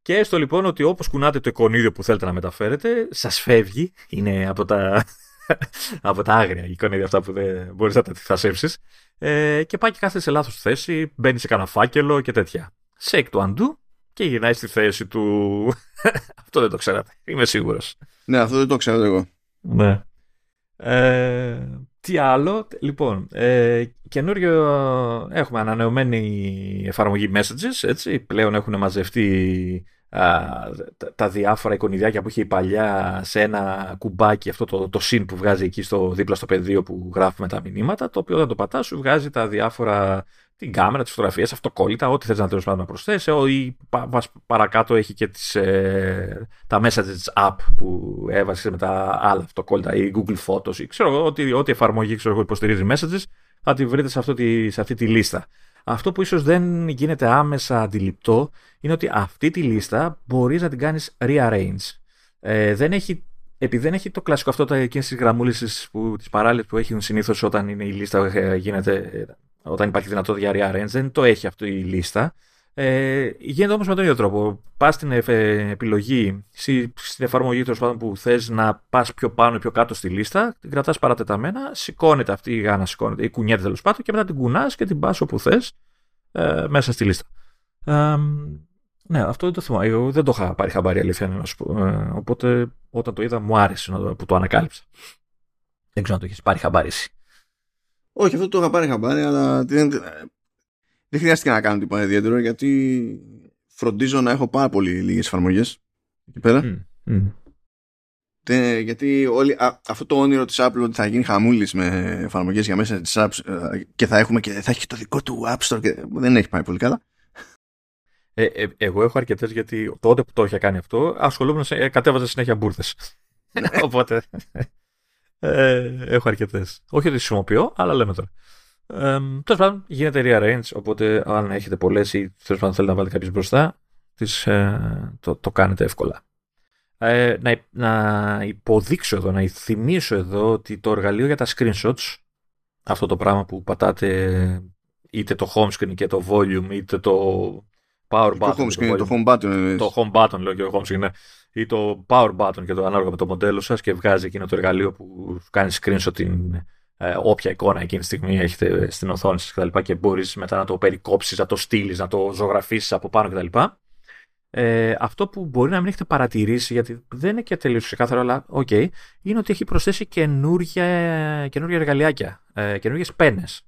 Και έστω λοιπόν ότι όπως κουνάτε το εικονίδιο που θέλετε να μεταφέρετε, σας φεύγει, είναι από τα, [LAUGHS] από τα άγρια εικονίδια αυτά που δεν μπορείς να τα αντιθασέψεις, ε, και πάει και κάθεται σε λάθος θέση, μπαίνει σε κανένα φάκελο και τέτοια. Shake to undo και γυρνάει στη θέση του. [LAUGHS] αυτό δεν το ξέρατε. Είμαι σίγουρος. Ναι, αυτό δεν το ξέρω εγώ. Ναι. Ε, τι άλλο; Λοιπόν, ε, καινούριο έχουμε ανανεωμένη εφαρμογή messages. Έτσι. Πλέον έχουν μαζευτεί τα, διάφορα εικονιδιάκια που είχε η παλιά σε ένα κουμπάκι, αυτό το, το συν που βγάζει εκεί στο, δίπλα στο πεδίο που γράφουμε τα μηνύματα, το οποίο όταν το πατάς σου βγάζει τα διάφορα την κάμερα, τις φωτογραφίες, αυτοκόλλητα, ό,τι θες να τέλος πάντων να προσθέσει. Ή παρακάτω έχει και τις, ε, τα messages app που έβασε με τα άλλα αυτοκόλλητα ή Google Photos ή ξέρω εγώ, ό,τι, ό,τι εφαρμογή ξέρω, υποστηρίζει messages, θα τη βρείτε σε, αυτό τη, σε αυτή τη λίστα. Αυτό που ίσως δεν γίνεται άμεσα αντιληπτό είναι ότι αυτή τη λίστα μπορείς να την κάνεις rearrange. Ε, δεν έχει, επειδή δεν έχει το κλασικό αυτό τα εκείνες τις γραμμούλες που, τις παράλληλες που έχουν συνήθως όταν είναι η λίστα ε, γίνεται, όταν υπάρχει δυνατότητα για rearrange, δεν το έχει αυτή η λίστα. Ε, γίνεται όμως με τον ίδιο τρόπο. Πας στην επιλογή, στην εφαρμογή τέλος πάντων που θες να πας πιο πάνω ή πιο κάτω στη λίστα, την κρατάς παρατεταμένα, σηκώνεται αυτή η γάνα, σηκώνεται ή κουνιέται τέλος πάντων και μετά την κουνάς και την πας όπου θες ε, μέσα στη λίστα. Ε, ναι, αυτό δεν το θυμάμαι. Εγώ δεν το είχα πάρει χαμπάρι αλήθεια να σου πω. Ε, οπότε όταν το είδα μου άρεσε που το ανακάλυψα. Δεν ξέρω αν το έχεις πάρει χαμπάρι Όχι, αυτό το είχα πάρει χαμπάρι, αλλά δεν χρειάστηκε να κάνω τίποτα ιδιαίτερο γιατί φροντίζω να έχω πάρα πολύ λίγες εφαρμογές εκεί πέρα. γιατί όλοι, αυτό το όνειρο της Apple ότι θα γίνει χαμούλης με εφαρμογές για μέσα της apps ε, και θα, έχουμε και, θα έχει και το δικό του App Store και δεν έχει πάει πολύ καλά. Ε, ε, εγώ έχω αρκετές γιατί τότε που το είχα κάνει αυτό ασχολούμαι, ε, κατέβαζα συνέχεια μπουρδες. Ναι. [LAUGHS] Οπότε ε, έχω αρκετές. Όχι ότι τις χρησιμοποιώ, αλλά λέμε τώρα. Ε, τέλος πάντων, γίνεται rearrange, οπότε αν έχετε πολλές ή τέλος πάντων θέλετε να βάλετε κάποιες μπροστά, τις, ε, το, το κάνετε εύκολα. Ε, να, να υποδείξω εδώ, να θυμίσω εδώ ότι το εργαλείο για τα screenshots, αυτό το πράγμα που πατάτε είτε το home screen και το volume, είτε το power button. Το home screen, το, home button. Το home button, λέω και το home screen, ναι. Ή το power button και το ανάλογα με το μοντέλο σας και βγάζει εκείνο το εργαλείο που κάνει screenshot την, ε, όποια εικόνα εκείνη τη στιγμή έχετε στην οθόνη σας κτλ. Και, και μπορείς μετά να το περικόψεις, να το στείλεις, να το ζωγραφίσεις από πάνω κτλ. Ε, αυτό που μπορεί να μην έχετε παρατηρήσει, γιατί δεν είναι και τελείως ξεκάθαρο, αλλά OK, okay, είναι ότι έχει προσθέσει καινούργια, καινούργια εργαλειάκια, ε, καινούργιες πένες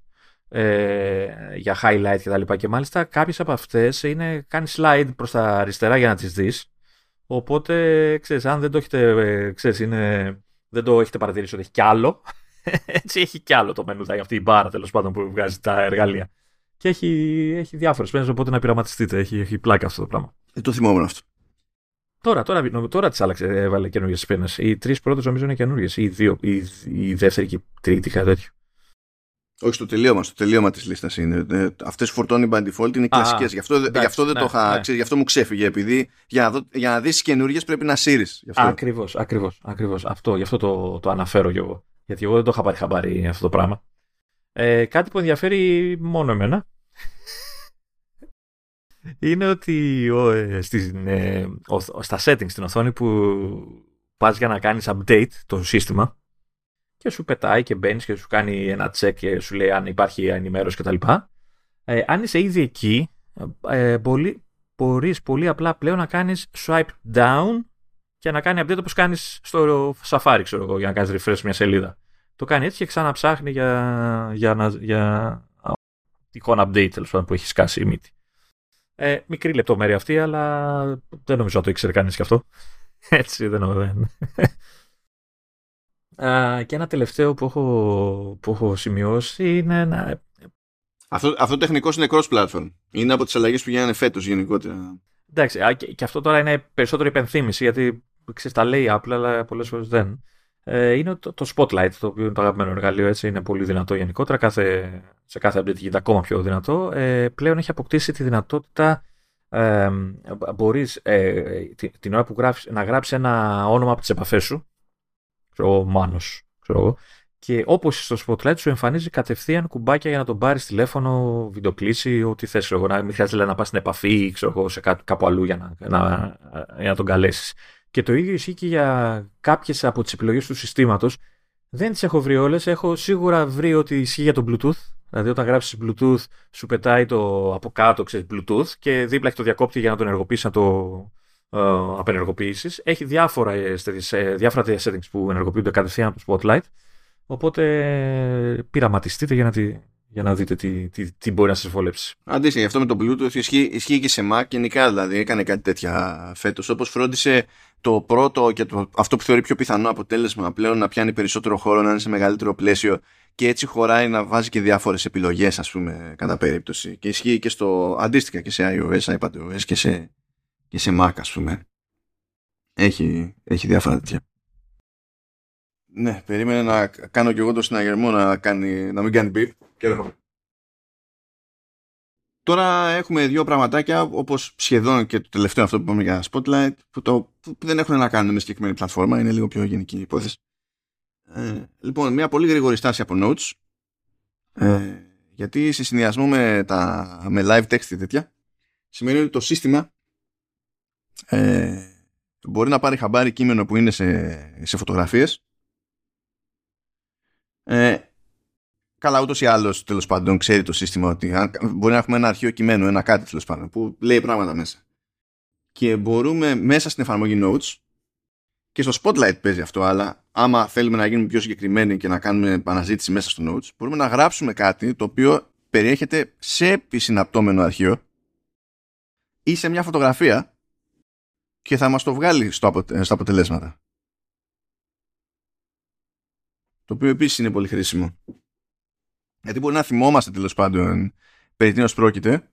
ε, για highlight κτλ. Και, και μάλιστα κάποιες από αυτές είναι, κάνει slide προς τα αριστερά για να τις δεις. Οπότε, ξέρεις, αν δεν το έχετε, ε, ξέρεις, είναι, δεν το έχετε παρατηρήσει ότι έχει κι άλλο, [LAUGHS] Έτσι έχει κι άλλο το μενού, αυτή η μπάρα τέλος πάντων που βγάζει τα εργαλεία. Και έχει, έχει διάφορες πέντε, οπότε να πειραματιστείτε. Έχει, έχει πλάκα αυτό το πράγμα. Δεν το θυμόμουν αυτό. Τώρα, τώρα, τώρα τις άλλαξε, έβαλε καινούργιες πένες. Οι τρεις πρώτες νομίζω είναι καινούργιες. Ή δύο, ή η δεύτερη και η τρίτη, κάτι τέτοιο. Όχι, στο τελείωμα, στο τελείωμα της λίστας είναι. Ε, Αυτές που φορτώνει by default είναι κλασικές. Γι' αυτό, γι αυτό δεν ναι, το είχα. Ναι. Ξέρεις, γι' αυτό μου ξέφυγε. Επειδή για να, για να δεις καινούργιες πρέπει να σύρεις. Ακριβώς, ακριβώς. Ακριβώς. Αυτό, γι' αυτό το, το αναφέρω κι εγώ. Γιατί εγώ δεν το είχα πάρει χαμπάρι αυτό το πράγμα. Ε, κάτι που ενδιαφέρει μόνο εμένα [LAUGHS] είναι ότι ο, ε, στην, ε, ο, στα settings στην οθόνη που πας για να κάνεις update το σύστημα και σου πετάει και μπαίνεις και σου κάνει ένα check και σου λέει αν υπάρχει ενημέρωση κτλ. Ε, αν είσαι ήδη εκεί, ε, μπορεί, μπορείς πολύ απλά πλέον να κάνεις swipe down και να κάνει update όπως κάνεις στο Safari, ξέρω εγώ, για να κάνεις refresh μια σελίδα. Το κάνει έτσι και ξαναψάχνει για, για, να, για εικόνα update τέλος πάντων που έχει σκάσει η μύτη. Ε, μικρή λεπτομέρεια αυτή, αλλά δεν νομίζω να το ήξερε κανείς και αυτό. Έτσι δεν νομίζω. Και ένα τελευταίο που έχω, που έχω σημειώσει είναι να... Αυτό, αυτό τεχνικό είναι cross-platform. Είναι από τις αλλαγές που γίνανε φέτος γενικότερα. Εντάξει, και, και αυτό τώρα είναι περισσότερο υπενθύμηση, γιατί ξέρεις, τα λέει Apple, αλλά πολλές φορές δεν. Ε, είναι το, το Spotlight, το οποίο είναι το αγαπημένο εργαλείο, έτσι, είναι πολύ δυνατό γενικότερα, κάθε, σε κάθε update γίνεται ακόμα πιο δυνατό. Ε, πλέον έχει αποκτήσει τη δυνατότητα ε, μπορείς ε, την, ώρα που γράφεις, να γράψεις ένα όνομα από τις επαφές σου, ξέρω Μάνος, ξέρω εγώ, και όπως στο Spotlight σου εμφανίζει κατευθείαν κουμπάκια για να τον πάρεις τηλέφωνο, βιντεοκλήση, ό,τι θες, εγώ, να μην χρειάζεται να πας στην επαφή, ξέρω εγώ, σε κάπου αλλού για να, να, για να τον καλέσεις. Και το ίδιο ισχύει και για κάποιες από τις επιλογές του συστήματος. Δεν τις έχω βρει όλες. Έχω σίγουρα βρει ότι ισχύει για το Bluetooth. Δηλαδή, όταν γράψεις Bluetooth, σου πετάει το από κάτω, ξέρεις Bluetooth και δίπλα έχει το διακόπτη για να τον ενεργοποιήσει, να το ε, απενεργοποιήσεις. Έχει διάφορα, ε, ε, διάφορα settings που ενεργοποιούνται κατευθείαν από το Spotlight. Οπότε πειραματιστείτε για να τη, για να δείτε τι, τι, τι μπορεί να σας βολέψει. Αντίστοιχα, αυτό με το Bluetooth ισχύει, ισχύει και σε Mac γενικά δηλαδή έκανε κάτι τέτοια φέτος όπως φρόντισε το πρώτο και το, αυτό που θεωρεί πιο πιθανό αποτέλεσμα πλέον να πιάνει περισσότερο χώρο, να είναι σε μεγαλύτερο πλαίσιο και έτσι χωράει να βάζει και διάφορες επιλογές ας πούμε κατά περίπτωση και ισχύει και στο αντίστοιχα και σε iOS, iPadOS και σε, και σε Mac ας πούμε έχει, έχει διάφορα τέτοια. Ναι, περίμενε να κάνω και εγώ το συναγερμό να, κάνει, να μην κάνει beep και Τώρα έχουμε δύο πραγματάκια όπως σχεδόν και το τελευταίο αυτό που είπαμε για Spotlight που, το, που δεν έχουν να κάνουν με συγκεκριμένη πλατφόρμα, είναι λίγο πιο γενική υπόθεση. Ε, λοιπόν, μια πολύ γρήγορη στάση από Notes ε, γιατί σε συνδυασμό με, τα, με live text και τέτοια σημαίνει ότι το σύστημα ε, μπορεί να πάρει χαμπάρι κείμενο που είναι σε, σε φωτογραφίες. Ε, καλά ούτως ή άλλως τέλος πάντων ξέρει το σύστημα ότι μπορεί να έχουμε ένα αρχείο κειμένου, ένα κάτι τέλος πάντων που λέει πράγματα μέσα. Και μπορούμε μέσα στην εφαρμογή Notes και στο Spotlight παίζει αυτό, αλλά άμα θέλουμε να γίνουμε πιο συγκεκριμένοι και να κάνουμε αναζήτηση μέσα στο Notes, μπορούμε να γράψουμε κάτι το οποίο περιέχεται σε επισυναπτώμενο αρχείο ή σε μια φωτογραφία και θα μας το βγάλει στο στα αποτελέσματα. Το οποίο επίσης είναι πολύ χρήσιμο. Γιατί μπορεί να θυμόμαστε τέλος πάντων περί τίνος πρόκειται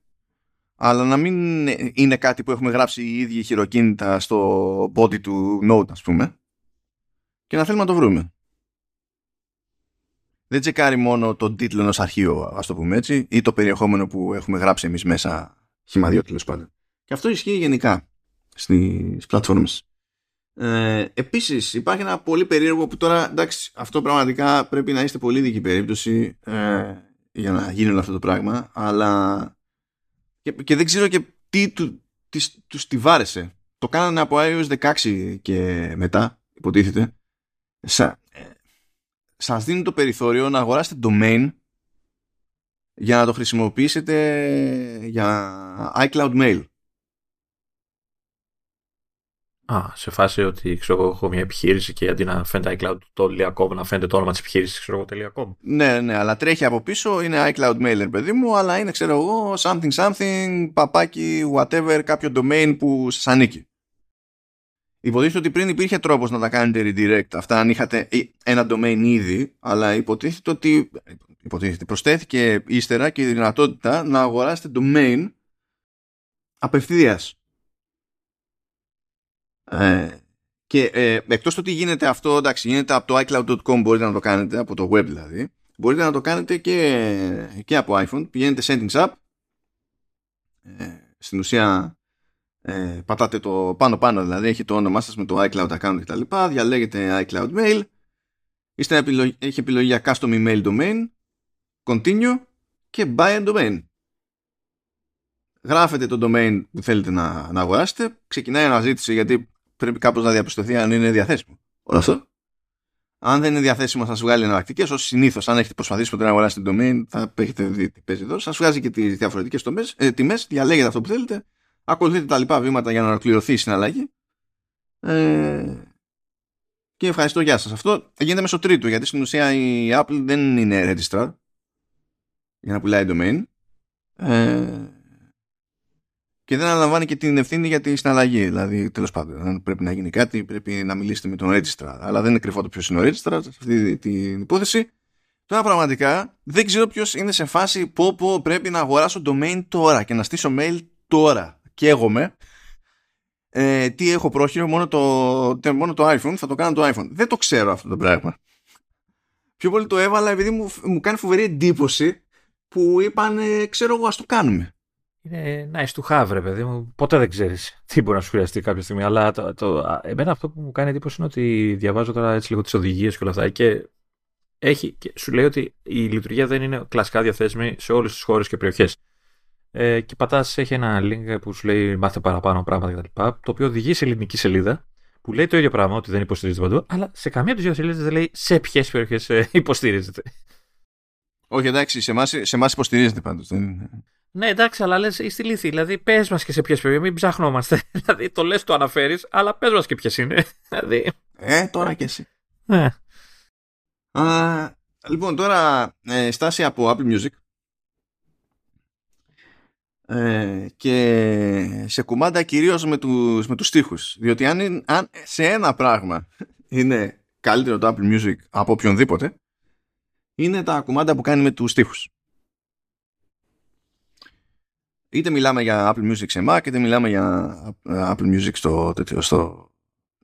αλλά να μην είναι κάτι που έχουμε γράψει οι ίδιοι χειροκίνητα στο body του Note ας πούμε και να θέλουμε να το βρούμε. Δεν τσεκάρει μόνο τον τίτλο ενός αρχείου ας το πούμε έτσι ή το περιεχόμενο που έχουμε γράψει εμείς μέσα χυμαδιό τέλος πάντων. Και αυτό ισχύει γενικά στις πλατφόρμες. Ε, επίσης υπάρχει ένα πολύ περίεργο που τώρα εντάξει αυτό πραγματικά πρέπει να είστε πολύ δική περίπτωση ε, για να γίνει όλο αυτό το πράγμα αλλά και, και δεν ξέρω και τι του, τις, τους τη βάρεσε. Το κάνανε από iOS 16 και μετά υποτίθεται. Σα, ε, σας δίνουν το περιθώριο να αγοράσετε domain για να το χρησιμοποιήσετε για iCloud Mail. Α, σε φάση ότι ξέρω, έχω μια επιχείρηση και αντί να φαίνεται iCloud.com να φαίνεται το όνομα της επιχείρησης ξέρω εγώ Ναι, ναι, αλλά τρέχει από πίσω, είναι iCloud mailer παιδί μου, αλλά είναι ξέρω εγώ something something, παπάκι, whatever, κάποιο domain που σας ανήκει. Υποτίθεται ότι πριν υπήρχε τρόπος να τα κάνετε redirect αυτά αν είχατε ένα domain ήδη, αλλά υποτίθεται ότι υποτίθεται, προσθέθηκε ύστερα και η δυνατότητα να αγοράσετε domain απευθείας ε, και ε, εκτός το ότι γίνεται αυτό, εντάξει, γίνεται από το iCloud.com μπορείτε να το κάνετε, από το web δηλαδή. Μπορείτε να το κάνετε και, και από iPhone. Πηγαίνετε settings app. Ε, στην ουσία ε, πατάτε το πάνω πάνω δηλαδή έχει το όνομά σας με το iCloud account κτλ. Διαλέγετε iCloud mail. Είστε επιλογή, έχει επιλογή για custom email domain. Continue και buy a domain γράφετε το domain που θέλετε να, να αγοράσετε, ξεκινάει αναζήτηση γιατί πρέπει κάπως να διαπιστωθεί αν είναι διαθέσιμο. Όλο αυτό. Αν δεν είναι διαθέσιμο, θα σα βγάλει εναλλακτικές. Ω συνήθως, αν έχετε προσπαθήσει ποτέ να αγοράσετε domain, θα έχετε δει τι παίζει εδώ. Σας βγάζει και τις διαφορετικές ε, τιμές, διαλέγετε αυτό που θέλετε, ακολουθείτε τα λοιπά βήματα για να ολοκληρωθεί η συναλλαγή. Ε, και ευχαριστώ, γεια σας. Αυτό γίνεται μέσω τρίτου, γιατί στην ουσία η Apple δεν είναι registrar για να πουλάει domain. Ε, και δεν αναλαμβάνει και την ευθύνη για τη συναλλαγή. Δηλαδή, τέλος πάντων, αν πρέπει να γίνει κάτι, πρέπει να μιλήσετε με τον registrar. Αλλά δεν είναι κρυφό το ποιος είναι ο registrar σε αυτή την υπόθεση. Τώρα πραγματικά δεν ξέρω ποιος είναι σε φάση που, που πρέπει να αγοράσω domain τώρα και να στήσω mail τώρα. Και εγώ με. Ε, τι έχω πρόχειρο, μόνο το, μόνο το iPhone, θα το κάνω το iPhone. Δεν το ξέρω αυτό το πράγμα. Πιο πολύ το έβαλα επειδή μου, μου κάνει φοβερή εντύπωση που είπαν, ξέρω εγώ, ας το κάνουμε είναι nice to have, ρε παιδί μου. Ποτέ δεν ξέρεις τι μπορεί να σου χρειαστεί κάποια στιγμή. Αλλά το, το, εμένα αυτό που μου κάνει εντύπωση είναι ότι διαβάζω τώρα έτσι λίγο τις οδηγίες και όλα αυτά και, έχει, και σου λέει ότι η λειτουργία δεν είναι κλασικά διαθέσιμη σε όλες τις χώρες και περιοχές. Ε, και πατάς, έχει ένα link που σου λέει μάθε παραπάνω πράγματα κτλ. Το οποίο οδηγεί σε ελληνική σελίδα που λέει το ίδιο πράγμα, ότι δεν υποστηρίζεται παντού, αλλά σε καμία από τις δύο σελίδες δεν λέει σε ποιες περιοχές ε, υποστηρίζεται. Όχι, εντάξει, σε εμάς υποστηρίζεται πάντως. Ναι, εντάξει, αλλά λες, είστε λύθη. Δηλαδή, πες μας και σε ποιες περιοχέ, μην ψάχνόμαστε. [LAUGHS] δηλαδή, το λες, το αναφέρεις, αλλά πες μας και ποιες είναι. [LAUGHS] δηλαδή. Ε, τώρα και εσύ. Ναι. Α, λοιπόν, τώρα ε, στάση από Apple Music. ε, και σε κουμάντα κυρίως με τους, με τους στίχους. Διότι αν, αν σε ένα πράγμα είναι καλύτερο το Apple Music από οποιονδήποτε, είναι τα κουμάντα που κάνει με τους στίχους. Είτε μιλάμε για Apple Music σε Mac, είτε μιλάμε για Apple Music στο, στο,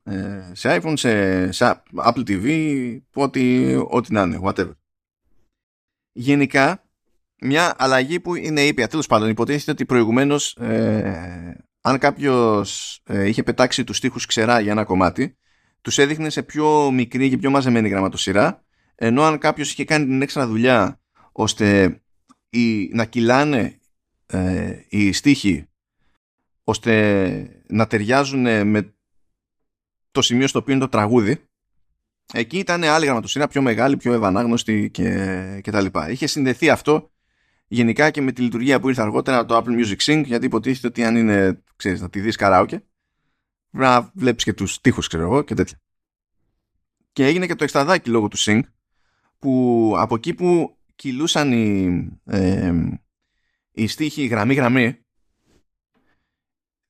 ε, σε iPhone, σε, σε Apple TV, ό,τι, ό,τι να είναι, whatever. Γενικά, μια αλλαγή που είναι ήπια. Τέλος πάντων, υποτίθεται ότι προηγουμένως, ε, αν κάποιος ε, είχε πετάξει τους τοίχου ξερά για ένα κομμάτι, τους έδειχνε σε πιο μικρή και πιο μαζεμένη γραμματοσυρά, ενώ αν κάποιος είχε κάνει την έξτρα δουλειά ώστε οι, να κυλάνε ε, οι στίχοι ώστε να ταιριάζουν με το σημείο στο οποίο είναι το τραγούδι εκεί ήταν άλλη γραμματοσύρα πιο μεγάλη, πιο ευανάγνωστη και, και τα λοιπά. Είχε συνδεθεί αυτό γενικά και με τη λειτουργία που ήρθε αργότερα το Apple Music Sync γιατί υποτίθεται ότι αν είναι, ξέρεις, να τη δεις καράοκε να βλέπεις και τους στίχους ξέρω εγώ και τέτοια. Και έγινε και το εξταδάκι λόγω του Sync που από εκεί που κυλούσαν οι, ε, οι στίχοι γραμμή-γραμμή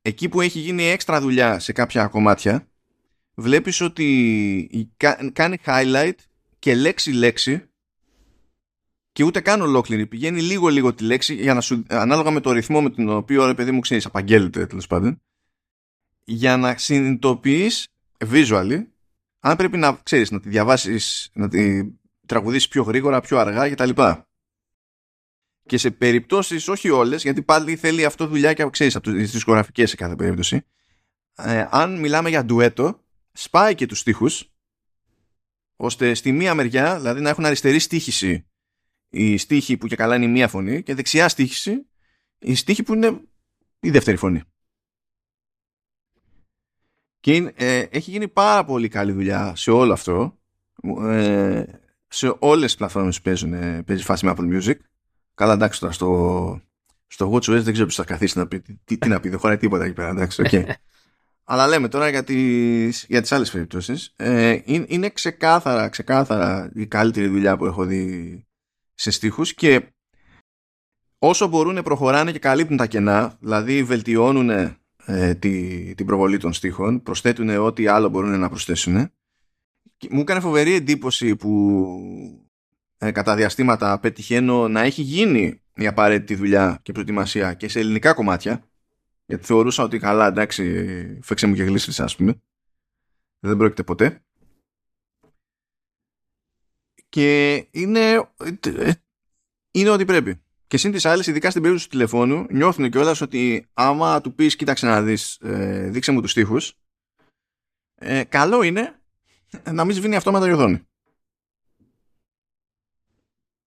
εκεί που έχει γίνει έξτρα δουλειά σε κάποια κομμάτια βλέπεις ότι κάνει highlight και λέξη-λέξη και ούτε καν ολόκληρη. Πηγαίνει λίγο-λίγο τη λέξη για να σου, ανάλογα με το ρυθμό με τον οποίο ρε παιδί μου ξέρεις, απαγγέλλεται τέλος πάντων, για να συνειδητοποιείς visually αν πρέπει να ξέρεις να τη διαβάσεις, να τη τραγουδήσεις πιο γρήγορα, πιο αργά κτλ. Και σε περιπτώσεις, όχι όλες, γιατί πάλι θέλει αυτό δουλειά και ξέρεις από τις δισκογραφικές σε κάθε περίπτωση. Ε, αν μιλάμε για ντουέτο, σπάει και τους στίχους, ώστε στη μία μεριά, δηλαδή να έχουν αριστερή στίχηση η στίχη που και καλά είναι η μία φωνή και δεξιά στίχηση η στίχη που είναι η δεύτερη φωνή. Και ε, έχει γίνει πάρα πολύ καλή δουλειά σε όλο αυτό ε, σε όλες τις πλατφόρμες που παίζουν, ε, παίζει φάση με Apple Music. Καλά εντάξει τώρα στο, στο WatchOS δεν ξέρω ποιος θα καθίσει να πει τι, τι να πει, δεν χωράει τίποτα εκεί πέρα εντάξει, okay. [LAUGHS] Αλλά λέμε τώρα για τις, για τις άλλες περιπτώσεις ε, είναι, είναι ξεκάθαρα, ξεκάθαρα η καλύτερη δουλειά που έχω δει σε στίχους και όσο μπορούν προχωράνε και καλύπτουν τα κενά, δηλαδή βελτιώνουν ε, τη, την προβολή των στίχων, προσθέτουν ό,τι άλλο μπορούν να προσθέσουν. μου έκανε φοβερή εντύπωση που ε, κατά διαστήματα πετυχαίνω να έχει γίνει η απαραίτητη δουλειά και προετοιμασία και σε ελληνικά κομμάτια, γιατί θεωρούσα ότι καλά εντάξει φέξε μου και γλύσσες ας πούμε. Δεν πρόκειται ποτέ και είναι, είναι ό,τι πρέπει. Και σύν τις άλλες, ειδικά στην περίπτωση του τηλεφώνου, νιώθουν κιόλας ότι άμα του πεις κοίταξε να δεις, ε, δείξε μου τους στίχους, ε, καλό είναι να μην σβήνει αυτόματα η οθόνη.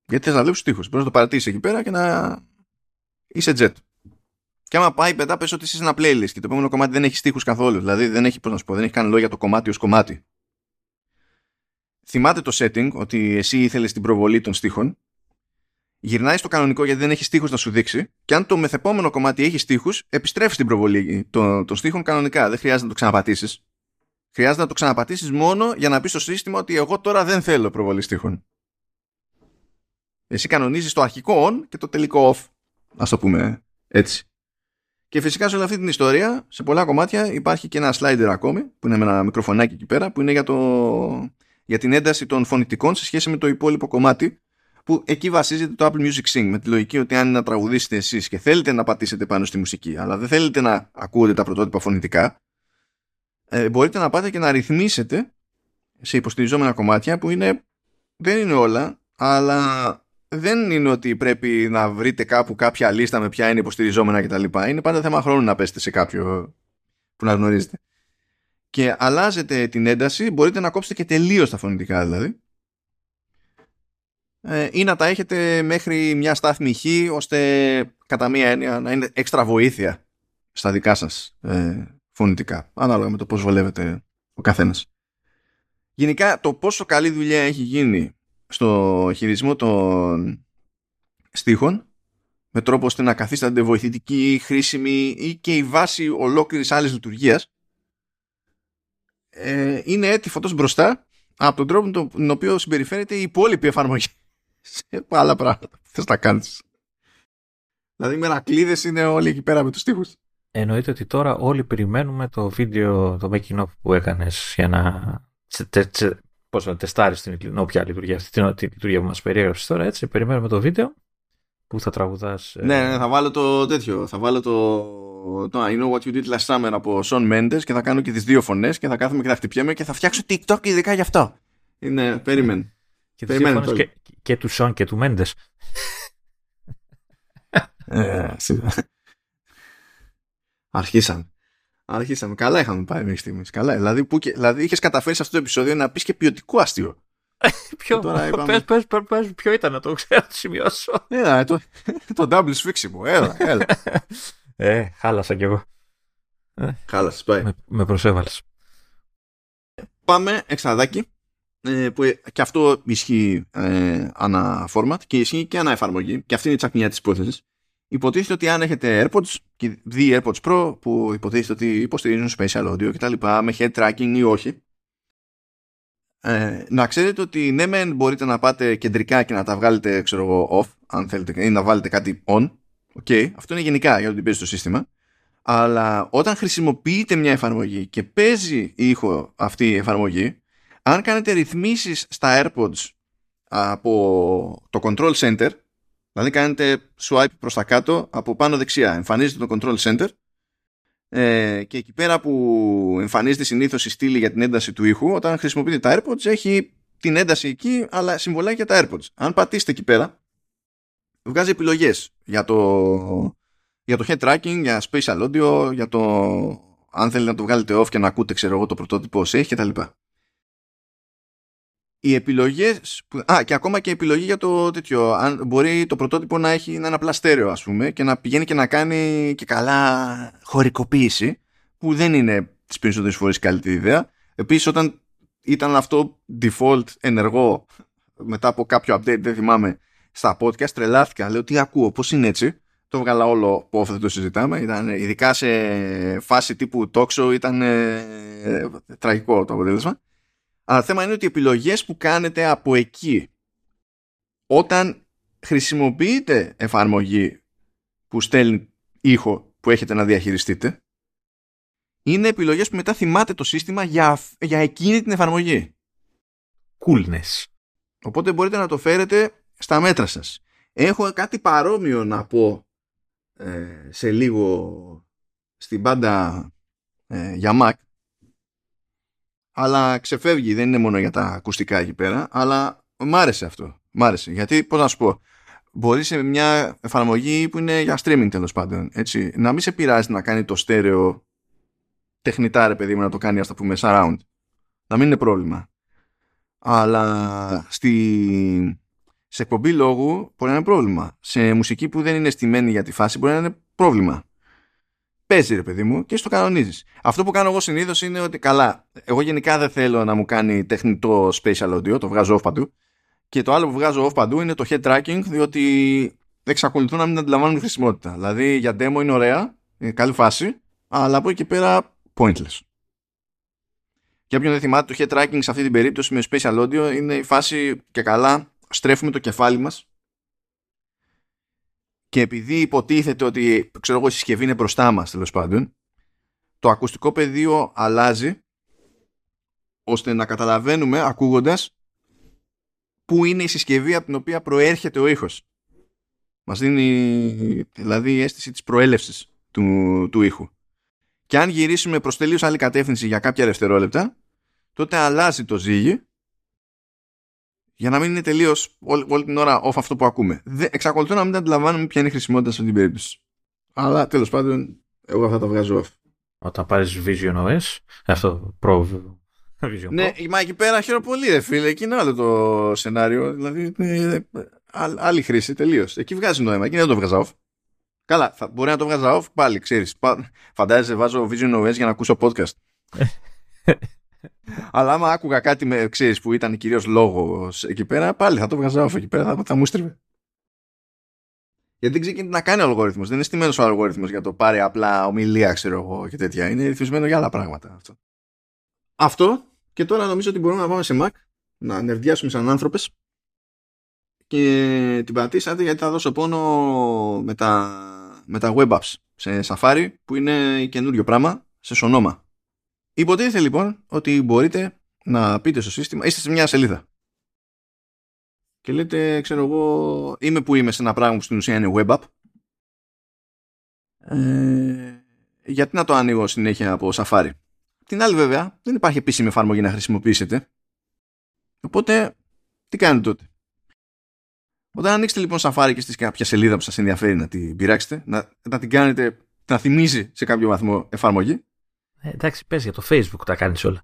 Γιατί θες να βλέπεις τους στίχους. Μπορείς να το παρατήσεις εκεί πέρα και να είσαι jet. Και άμα πάει πετά πες ότι είσαι ένα playlist και το επόμενο κομμάτι δεν έχεις στίχους καθόλου. Δηλαδή δεν έχει, πώς να σου πω, δεν έχει καν λόγια το κομμάτι ως κομμάτι θυμάται το setting ότι εσύ ήθελες την προβολή των στίχων γυρνάει στο κανονικό γιατί δεν έχεις στίχους να σου δείξει και αν το μεθεπόμενο κομμάτι έχεις στίχους επιστρέφεις την προβολή των, των στίχων κανονικά δεν χρειάζεται να το ξαναπατήσεις χρειάζεται να το ξαναπατήσεις μόνο για να πεις στο σύστημα ότι εγώ τώρα δεν θέλω προβολή στίχων εσύ κανονίζεις το αρχικό on και το τελικό off ας το πούμε έτσι. Και φυσικά σε όλη αυτή την ιστορία, σε πολλά κομμάτια υπάρχει και ένα slider ακόμη, που είναι με ένα μικροφωνάκι εκεί πέρα, που είναι για το, για την ένταση των φωνητικών σε σχέση με το υπόλοιπο κομμάτι που εκεί βασίζεται το Apple Music Sing με τη λογική ότι αν να τραγουδήσετε εσείς και θέλετε να πατήσετε πάνω στη μουσική αλλά δεν θέλετε να ακούτε τα πρωτότυπα φωνητικά ε, μπορείτε να πάτε και να ρυθμίσετε σε υποστηριζόμενα κομμάτια που είναι, δεν είναι όλα αλλά δεν είναι ότι πρέπει να βρείτε κάπου κάποια λίστα με ποια είναι υποστηριζόμενα κτλ. Είναι πάντα θέμα χρόνου να πέσετε σε κάποιο που να γνωρίζετε και αλλάζετε την ένταση, μπορείτε να κόψετε και τελείως τα φωνητικά δηλαδή ε, ή να τα έχετε μέχρι μια στάθμη χ ώστε κατά μία έννοια να είναι έξτρα βοήθεια στα δικά σας ε, φωνητικά ανάλογα με το πώς βολεύεται ο καθένας. Γενικά το πόσο καλή δουλειά έχει γίνει στο χειρισμό των στίχων με τρόπο ώστε να καθίστανται βοηθητική, χρήσιμη ή και η βάση ολόκληρης άλλης λειτουργίας ε, είναι έτη φωτός μπροστά από τον τρόπο τον οποίο συμπεριφέρεται η υπόλοιπη εφαρμογή σε άλλα πράγματα που θες να κάνεις. Δηλαδή οι μερακλείδες είναι όλοι εκεί πέρα με τους τείχους. Εννοείται ότι τώρα όλοι περιμένουμε το βίντεο, το making of που έκανες για να τε, τε, πώς να τεστάρεις την όποια λειτουργία αυτή, την, την λειτουργία που μας περιέγραψες τώρα, έτσι. Περιμένουμε το βίντεο που θα τραγουδάς. Ναι, ναι, θα βάλω το τέτοιο, θα βάλω το, το I know what you did last summer από Sean Mendes και θα κάνω και τις δύο φωνές και θα κάθομαι και θα χτυπιέμαι και θα φτιάξω TikTok ειδικά γι' αυτό. Είναι, περίμενε. Και, τις και, και του Sean και του Mendes. Ε, Αρχίσαμε. Αρχίσαμε. Καλά είχαμε πάει μέχρι στιγμής. Καλά. Δηλαδή, που και, δηλαδή είχες καταφέρει σε αυτό το επεισόδιο να πεις και ποιοτικό αστείο. [LAUGHS] ποιο, τώρα [LAUGHS] είπαμε... πες, πες, πες, ποιο ήταν να το ξέρω, να το σημειώσω. Ναι, το, το double σφίξιμο. Έλα, έλα. [LAUGHS] ε, χάλασα κι εγώ. Ε, Χάλασες, πάει. Με, με προσέβαλες. Πάμε εξαδάκι. Ε, που και αυτό ισχύει ε, ανά format και ισχύει και ανά εφαρμογή. Και αυτή είναι η τσακμιά της υπόθεσης υποτίθεται ότι αν έχετε AirPods και δει AirPods Pro που υποτίθεται ότι υποστηρίζουν special audio και τα λοιπά με head tracking ή όχι ε, να ξέρετε ότι ναι μεν μπορείτε να πάτε κεντρικά και να τα βγάλετε ξέρω εγώ off αν θέλετε ή να βάλετε κάτι on. Okay, αυτό είναι γενικά για το παίζει το σύστημα. Αλλά όταν χρησιμοποιείτε μια εφαρμογή και παίζει ήχο αυτή η εφαρμογή αν κάνετε ρυθμίσεις στα AirPods από το Control Center Δηλαδή κάνετε swipe προς τα κάτω από πάνω δεξιά. Εμφανίζεται το control center ε, και εκεί πέρα που εμφανίζεται συνήθως η στήλη για την ένταση του ήχου όταν χρησιμοποιείτε τα AirPods έχει την ένταση εκεί αλλά συμβολάει και τα AirPods. Αν πατήσετε εκεί πέρα βγάζει επιλογές για το, για το head tracking, για spatial audio, για το αν θέλετε να το βγάλετε off και να ακούτε ξέρω εγώ το πρωτότυπο ως έχει κτλ οι επιλογές. Α, και ακόμα και η επιλογή για το τέτοιο. Αν μπορεί το πρωτότυπο να έχει ένα απλά στέρεο, ας πούμε, και να πηγαίνει και να κάνει και καλά χωρικοποίηση, που δεν είναι τις περισσότερες φορές καλύτερη ιδέα. Επίσης, όταν ήταν αυτό default ενεργό μετά από κάποιο update, δεν θυμάμαι, στα podcast, τρελάθηκα. Λέω τι ακούω, πώς είναι έτσι; Το βγάλα όλο που δεν το συζητάμε. Ήταν, ειδικά σε φάση τύπου talk show ήταν ε, τραγικό το αποτέλεσμα. Αλλά το θέμα είναι ότι οι επιλογές που κάνετε από εκεί όταν χρησιμοποιείτε εφαρμογή που στέλνει ήχο που έχετε να διαχειριστείτε είναι επιλογές που μετά θυμάται το σύστημα για, για εκείνη την εφαρμογή. Coolness. Οπότε μπορείτε να το φέρετε στα μέτρα σας. Έχω κάτι παρόμοιο να πω ε, σε λίγο στην πάντα ε, για Mac αλλά ξεφεύγει, δεν είναι μόνο για τα ακουστικά εκεί πέρα, αλλά μ' άρεσε αυτό. Μ' άρεσε. Γιατί, πώς να σου πω, μπορείς σε μια εφαρμογή που είναι για streaming τέλος πάντων, έτσι, να μην σε πειράζει να κάνει το στέρεο τεχνητά ρε παιδί μου να το κάνει ας το πούμε surround. Να μην είναι πρόβλημα. Αλλά στη... σε εκπομπή λόγου μπορεί να είναι πρόβλημα. Σε μουσική που δεν είναι στημένη για τη φάση μπορεί να είναι πρόβλημα παίζει ρε παιδί μου και στο κανονίζεις. Αυτό που κάνω εγώ συνήθως είναι ότι καλά, εγώ γενικά δεν θέλω να μου κάνει τεχνητό spatial audio, το βγάζω off παντού. Και το άλλο που βγάζω off παντού είναι το head tracking, διότι εξακολουθούν να μην αντιλαμβάνουν χρησιμότητα. Δηλαδή για demo είναι ωραία, είναι καλή φάση, αλλά από εκεί και πέρα pointless. Για όποιον δεν θυμάται, το head tracking σε αυτή την περίπτωση με spatial audio είναι η φάση και καλά στρέφουμε το κεφάλι μας και επειδή υποτίθεται ότι ξέρω εγώ, η συσκευή είναι μπροστά μας τέλος πάντων το ακουστικό πεδίο αλλάζει ώστε να καταλαβαίνουμε ακούγοντας πού είναι η συσκευή από την οποία προέρχεται ο ήχος. Μας δίνει δηλαδή η αίσθηση της προέλευσης του, του ήχου. Και αν γυρίσουμε προς τελείως άλλη κατεύθυνση για κάποια δευτερόλεπτα τότε αλλάζει το ζύγι για να μην είναι τελείως όλη, όλη, την ώρα off αυτό που ακούμε. Δε, εξακολουθώ να μην αντιλαμβάνομαι ποια είναι η χρησιμότητα σε αυτήν την περίπτωση. Αλλά τέλος πάντων, εγώ αυτά τα βγάζω off. Όταν πάρεις Vision OS, αυτό Pro. Vision ναι, Pro. μα εκεί πέρα χαίρομαι πολύ, ρε φίλε. Εκεί είναι άλλο το σενάριο. Δηλαδή, είναι άλλη χρήση τελείως. Εκεί βγάζει νόημα. Εκεί δεν το βγάζω off. Καλά, θα, μπορεί να το βγάζω off πάλι, ξέρεις. Φαντάζεσαι, βάζω Vision OS για να ακούσω podcast. [LAUGHS] Αλλά άμα άκουγα κάτι με, ξέρεις, που ήταν κυρίως λόγος εκεί πέρα, πάλι θα το βγάζα off εκεί πέρα, θα, θα μου στρίβε. Γιατί δεν ξέρει να κάνει ο αλγόριθμος. Δεν είναι στημένος ο αλγόριθμος για το πάρει απλά ομιλία, ξέρω εγώ και τέτοια. Είναι ρυθμισμένο για άλλα πράγματα αυτό. Αυτό και τώρα νομίζω ότι μπορούμε να πάμε σε Mac, να νερδιάσουμε σαν άνθρωπε. Και την πατήσατε γιατί θα δώσω πόνο με τα με τα web apps σε Safari που είναι καινούριο πράγμα σε Sonoma. Υποτίθεται λοιπόν ότι μπορείτε να πείτε στο σύστημα, είστε σε μια σελίδα και λέτε, ξέρω εγώ, είμαι που είμαι σε ένα πράγμα που στην ουσία είναι web app. Ε, γιατί να το ανοίγω συνέχεια από Safari. Την άλλη βέβαια, δεν υπάρχει επίσημη εφαρμογή να χρησιμοποιήσετε. Οπότε, τι κάνετε τότε; Όταν ανοίξετε λοιπόν Safari και στις κάποια σελίδα που σας ενδιαφέρει να την πειράξετε, να, να την κάνετε, να θυμίζει σε κάποιο βαθμό εφαρμογή. Ε, εντάξει, πες για το Facebook τα κάνεις όλα.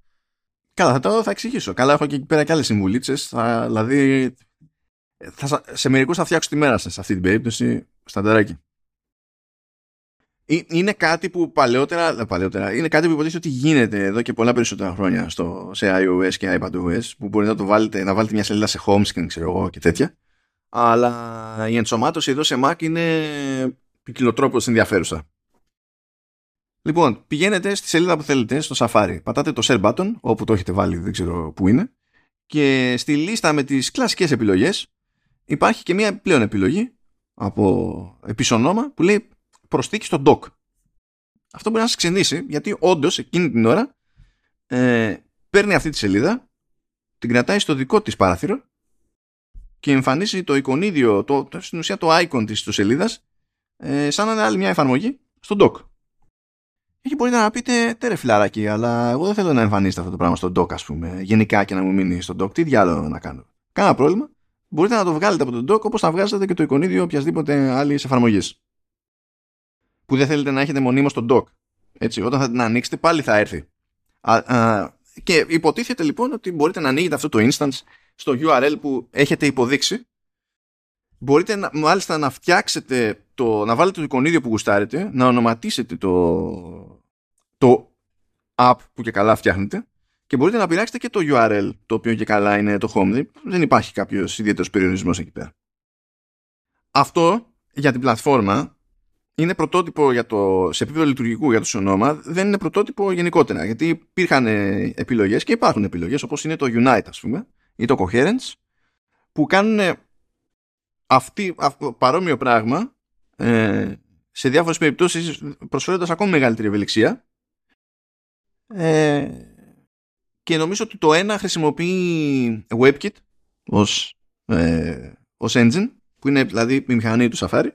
Καλά, θα το θα εξηγήσω. Καλά, έχω και εκεί πέρα και άλλες συμβουλίτσες. Δηλαδή, θα, σε μερικούς θα φτιάξω τη μέρα σας σε αυτή την περίπτωση, στανταράκι. Είναι κάτι που παλαιότερα, παλαιότερα είναι κάτι που υποτίθεται ότι γίνεται εδώ και πολλά περισσότερα χρόνια στο, σε iOS και iPadOS που μπορείτε να το βάλετε, να βάλετε μια σελίδα σε home screen ξέρω εγώ και τέτοια αλλά η ενσωμάτωση εδώ σε Mac είναι ποικιλοτρόπως ενδιαφέρουσα. Λοιπόν, πηγαίνετε στη σελίδα που θέλετε στο Safari, πατάτε το share button όπου το έχετε βάλει δεν ξέρω που είναι και στη λίστα με τις κλασικές επιλογές υπάρχει και μια πλέον επιλογή από επισονόμα που λέει προσθήκη στο dock. Αυτό μπορεί να σας ξενήσει γιατί όντως εκείνη την ώρα ε, παίρνει αυτή τη σελίδα, την κρατάει στο δικό της παράθυρο και εμφανίζει το εικονίδιο, το, το, στην ουσία το icon της του σελίδας ε, σαν να είναι άλλη μια εφαρμογή στο dock. Εκεί μπορείτε να πείτε τέρε φιλαράκι, αλλά εγώ δεν θέλω να εμφανίσετε αυτό το πράγμα στο dock, ας πούμε, γενικά και να μου μείνει στο dock. Τι διάλογο να κάνω. Κάνα πρόβλημα μπορείτε να το βγάλετε από τον dock όπως να βγάζετε και το εικονίδιο οποιασδήποτε άλλης εφαρμογής. Που δεν θέλετε να έχετε μονίμως στο dock. Έτσι, όταν θα την ανοίξετε πάλι θα έρθει. Α, α, και υποτίθεται λοιπόν ότι μπορείτε να ανοίγετε αυτό το instance στο URL που έχετε υποδείξει. Μπορείτε να, μάλιστα να φτιάξετε το, να βάλετε το εικονίδιο που γουστάρετε, να ονοματίσετε το, το app που και καλά φτιάχνετε και μπορείτε να πειράξετε και το URL το οποίο και καλά είναι το home. Δεν υπάρχει κάποιος ιδιαίτερος περιορισμός εκεί πέρα. Αυτό για την πλατφόρμα είναι πρωτότυπο για το, σε επίπεδο λειτουργικού για το Sonoma, δεν είναι πρωτότυπο γενικότερα. Γιατί υπήρχαν επιλογές και υπάρχουν επιλογές όπως είναι το Unite, ας πούμε, ή το Coherence, που κάνουν αυτή, παρόμοιο πράγμα ε, σε διάφορες περιπτώσεις προσφέροντας ακόμη μεγαλύτερη ευελιξία. Ε, και νομίζω ότι το ένα χρησιμοποιεί WebKit ως, ε, ως engine που είναι δηλαδή η μηχανή του Safari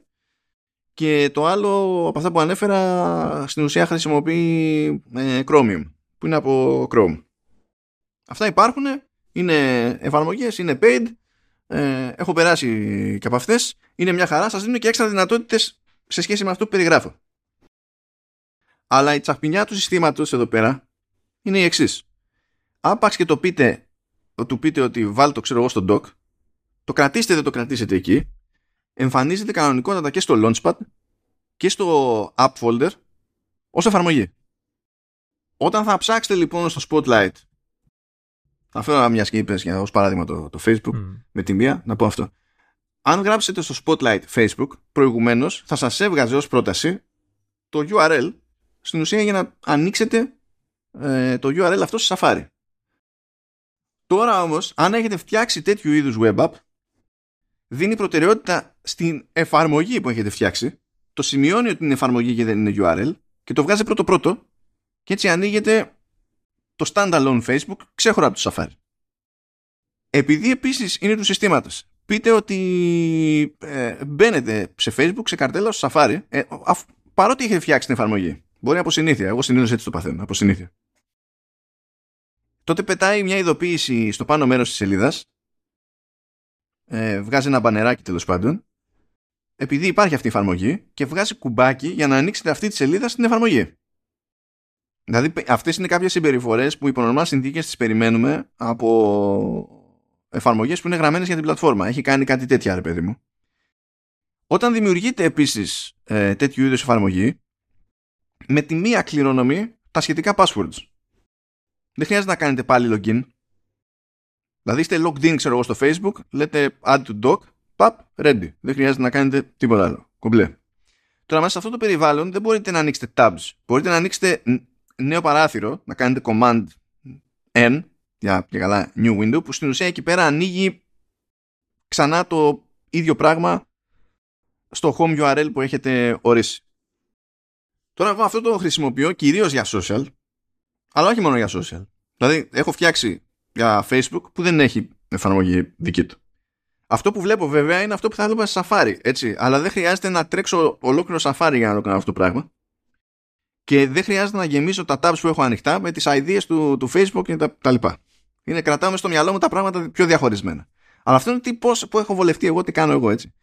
και το άλλο από αυτά που ανέφερα στην ουσία χρησιμοποιεί ε, Chromium που είναι από Chrome. Αυτά υπάρχουν, είναι εφαρμογές, είναι paid, ε, έχω περάσει και από αυτές, είναι μια χαρά, σας δίνουν και έξτρα δυνατότητες σε σχέση με αυτό που περιγράφω. Αλλά η τσαχπινιά του συστήματος εδώ πέρα είναι η εξής άπαξ και το πείτε, του πείτε ότι βάλτε το ξέρω εγώ στο dock, το κρατήσετε δεν το κρατήσετε εκεί, εμφανίζεται κανονικότατα και στο Launchpad και στο App Folder ως εφαρμογή. Όταν θα ψάξετε λοιπόν στο Spotlight θα φέρω μια και είπες για ως παράδειγμα το, το Facebook με τη μία να πω αυτό. Αν γράψετε στο Spotlight Facebook προηγουμένως θα σας έβγαζε ως πρόταση το URL στην ουσία για να ανοίξετε ε, το URL αυτό σε Safari. Τώρα όμως, αν έχετε φτιάξει τέτοιου είδους web app, δίνει προτεραιότητα στην εφαρμογή που έχετε φτιάξει, το σημειώνει ότι είναι εφαρμογή και δεν είναι URL και το βγάζει πρώτο-πρώτο και έτσι ανοίγεται το standalone Facebook ξέχωρα από το Safari. Επειδή επίσης είναι του συστήματος, πείτε ότι ε, μπαίνετε σε Facebook, σε καρτέλα στο Safari, ε, παρότι έχετε φτιάξει την εφαρμογή. Μπορεί από συνήθεια. Εγώ συνήθω έτσι το παθαίνω. Από συνήθεια τότε πετάει μια ειδοποίηση στο πάνω μέρος της σελίδας ε, βγάζει ένα μπανεράκι τέλος πάντων επειδή υπάρχει αυτή η εφαρμογή και βγάζει κουμπάκι για να ανοίξετε αυτή τη σελίδα στην εφαρμογή. Δηλαδή αυτές είναι κάποιες συμπεριφορές που υπό νορμά συνθήκες τις περιμένουμε από εφαρμογές που είναι γραμμένες για την πλατφόρμα. Έχει κάνει κάτι τέτοια ρε παιδί μου. Όταν δημιουργείται επίσης ε, τέτοιου είδους εφαρμογή με τη μία κληρονομεί τα σχετικά passwords δεν χρειάζεται να κάνετε πάλι login. Δηλαδή είστε logged in, ξέρω εγώ, στο Facebook, λέτε add to doc, pap, ready. Δεν χρειάζεται να κάνετε τίποτα άλλο. Κομπλέ. Τώρα μέσα σε αυτό το περιβάλλον δεν μπορείτε να ανοίξετε tabs. Μπορείτε να ανοίξετε νέο παράθυρο, να κάνετε command N για, για καλά new window, που στην ουσία εκεί πέρα ανοίγει ξανά το ίδιο πράγμα στο home URL που έχετε ορίσει. Τώρα εγώ αυτό το χρησιμοποιώ κυρίως για social, αλλά όχι μόνο για social. Δηλαδή έχω φτιάξει για Facebook που δεν έχει εφαρμογή δική του. Αυτό που βλέπω βέβαια είναι αυτό που θα έβλεπα σε Safari, έτσι. Αλλά δεν χρειάζεται να τρέξω ολόκληρο Safari για να το κάνω αυτό το πράγμα. Και δεν χρειάζεται να γεμίσω τα tabs που έχω ανοιχτά με τις ideas του, του Facebook και τα, τα λοιπά. Είναι κρατάμε στο μυαλό μου τα πράγματα πιο διαχωρισμένα. Αλλά αυτό είναι τι, πώς, που έχω βολευτεί εγώ, τι κάνω εγώ έτσι.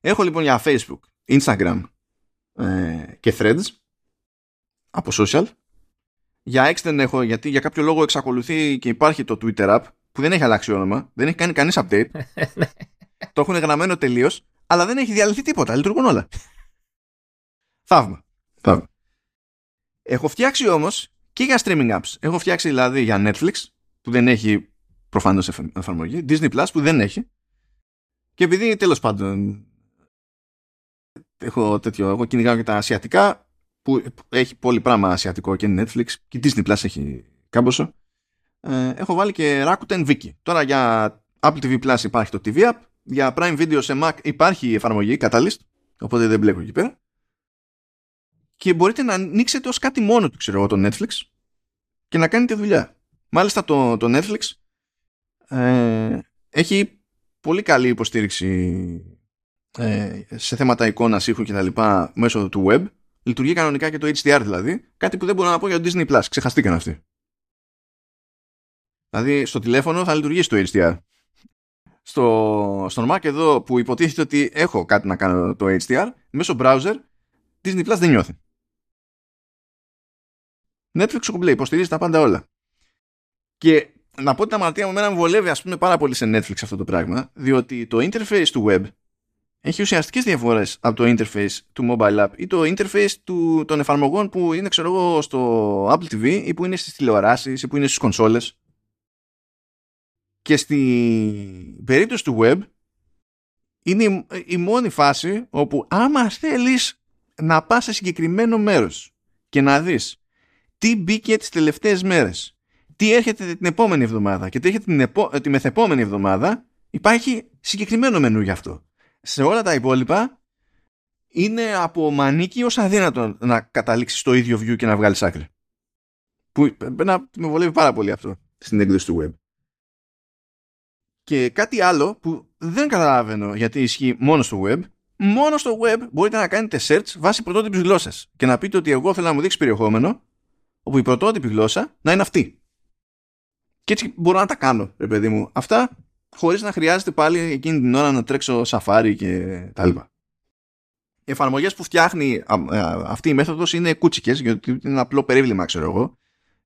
Έχω λοιπόν για Facebook, Instagram ε, και Threads από social. Για X δεν έχω γιατί για κάποιο λόγο εξακολουθεί και υπάρχει το Twitter app που δεν έχει αλλάξει όνομα, δεν έχει κάνει κανείς update. [LAUGHS] το έχουν γραμμένο τελείως, αλλά δεν έχει διαλυθεί τίποτα, λειτουργούν όλα. Θαύμα. Θαύμα. Έχω φτιάξει όμως και για streaming apps. Έχω φτιάξει δηλαδή για Netflix που δεν έχει προφανώς εφαρμογή, Disney Plus που δεν έχει. Και επειδή τέλος πάντων έχω τέτοιο, εγώ κυνηγάω και τα ασιατικά που έχει πολύ πράγμα ασιατικό και Netflix και Disney Plus έχει κάμποσο ε, έχω βάλει και Rakuten Wiki. Τώρα για Apple TV Plus υπάρχει το TV App για Prime Video σε Mac υπάρχει η εφαρμογή Catalyst οπότε δεν μπλέκω εκεί πέρα και μπορείτε να ανοίξετε ως κάτι μόνο του ξέρω εγώ το Netflix και να κάνετε δουλειά μάλιστα το, το Netflix ε, έχει πολύ καλή υποστήριξη ε, σε θέματα εικόνας, ήχου κτλ. μέσω του web. Λειτουργεί κανονικά και το HDR δηλαδή. Κάτι που δεν μπορώ να πω για το Disney Plus. Ξεχαστήκαν αυτοί. Δηλαδή στο τηλέφωνο θα λειτουργήσει το HDR. Στο, στον Mac εδώ που υποτίθεται ότι έχω κάτι να κάνω το HDR, μέσω browser Disney Plus δεν νιώθει. Netflix κουμπλέ, υποστηρίζει τα πάντα όλα. Και να πω ότι τα μαρτία μου εμένα μου βολεύει ας πούμε πάρα πολύ σε Netflix αυτό το πράγμα, διότι το interface του web έχει ουσιαστικές διαφορές από το interface του mobile app ή το interface του, των εφαρμογών που είναι ξέρω εγώ στο Apple TV ή που είναι στις τηλεοράσεις ή που είναι στις κονσόλες. Και στην περίπτωση του web είναι η, μόνη φάση όπου άμα θέλεις να πας σε συγκεκριμένο μέρος και να δεις τι μπήκε τις τελευταίες μέρες τι έρχεται την επόμενη εβδομάδα και τι έρχεται την επο... τη μεθεπόμενη εβδομάδα, υπάρχει συγκεκριμένο μενού γι' αυτό. Σε όλα τα υπόλοιπα είναι από μανίκι ως αδύνατο να καταλήξεις στο ίδιο view και να βγάλεις άκρη. Που να με βολεύει πάρα πολύ αυτό στην έκδοση του web. Και κάτι άλλο που δεν καταλαβαίνω γιατί ισχύει μόνο στο web, μόνο στο web μπορείτε να κάνετε search βάσει πρωτότυπης γλώσσας και να πείτε ότι εγώ θέλω να μου δείξει περιεχόμενο όπου η πρωτότυπη γλώσσα να είναι αυτή. Και έτσι μπορώ να τα κάνω, ρε παιδί μου. Αυτά χωρίς να χρειάζεται πάλι εκείνη την ώρα να τρέξω σαφάρι και τα λοιπά. Οι εφαρμογές που φτιάχνει ε, αυτή η μέθοδος είναι κούτσικες, γιατί είναι ένα απλό περίβλημα, ξέρω εγώ.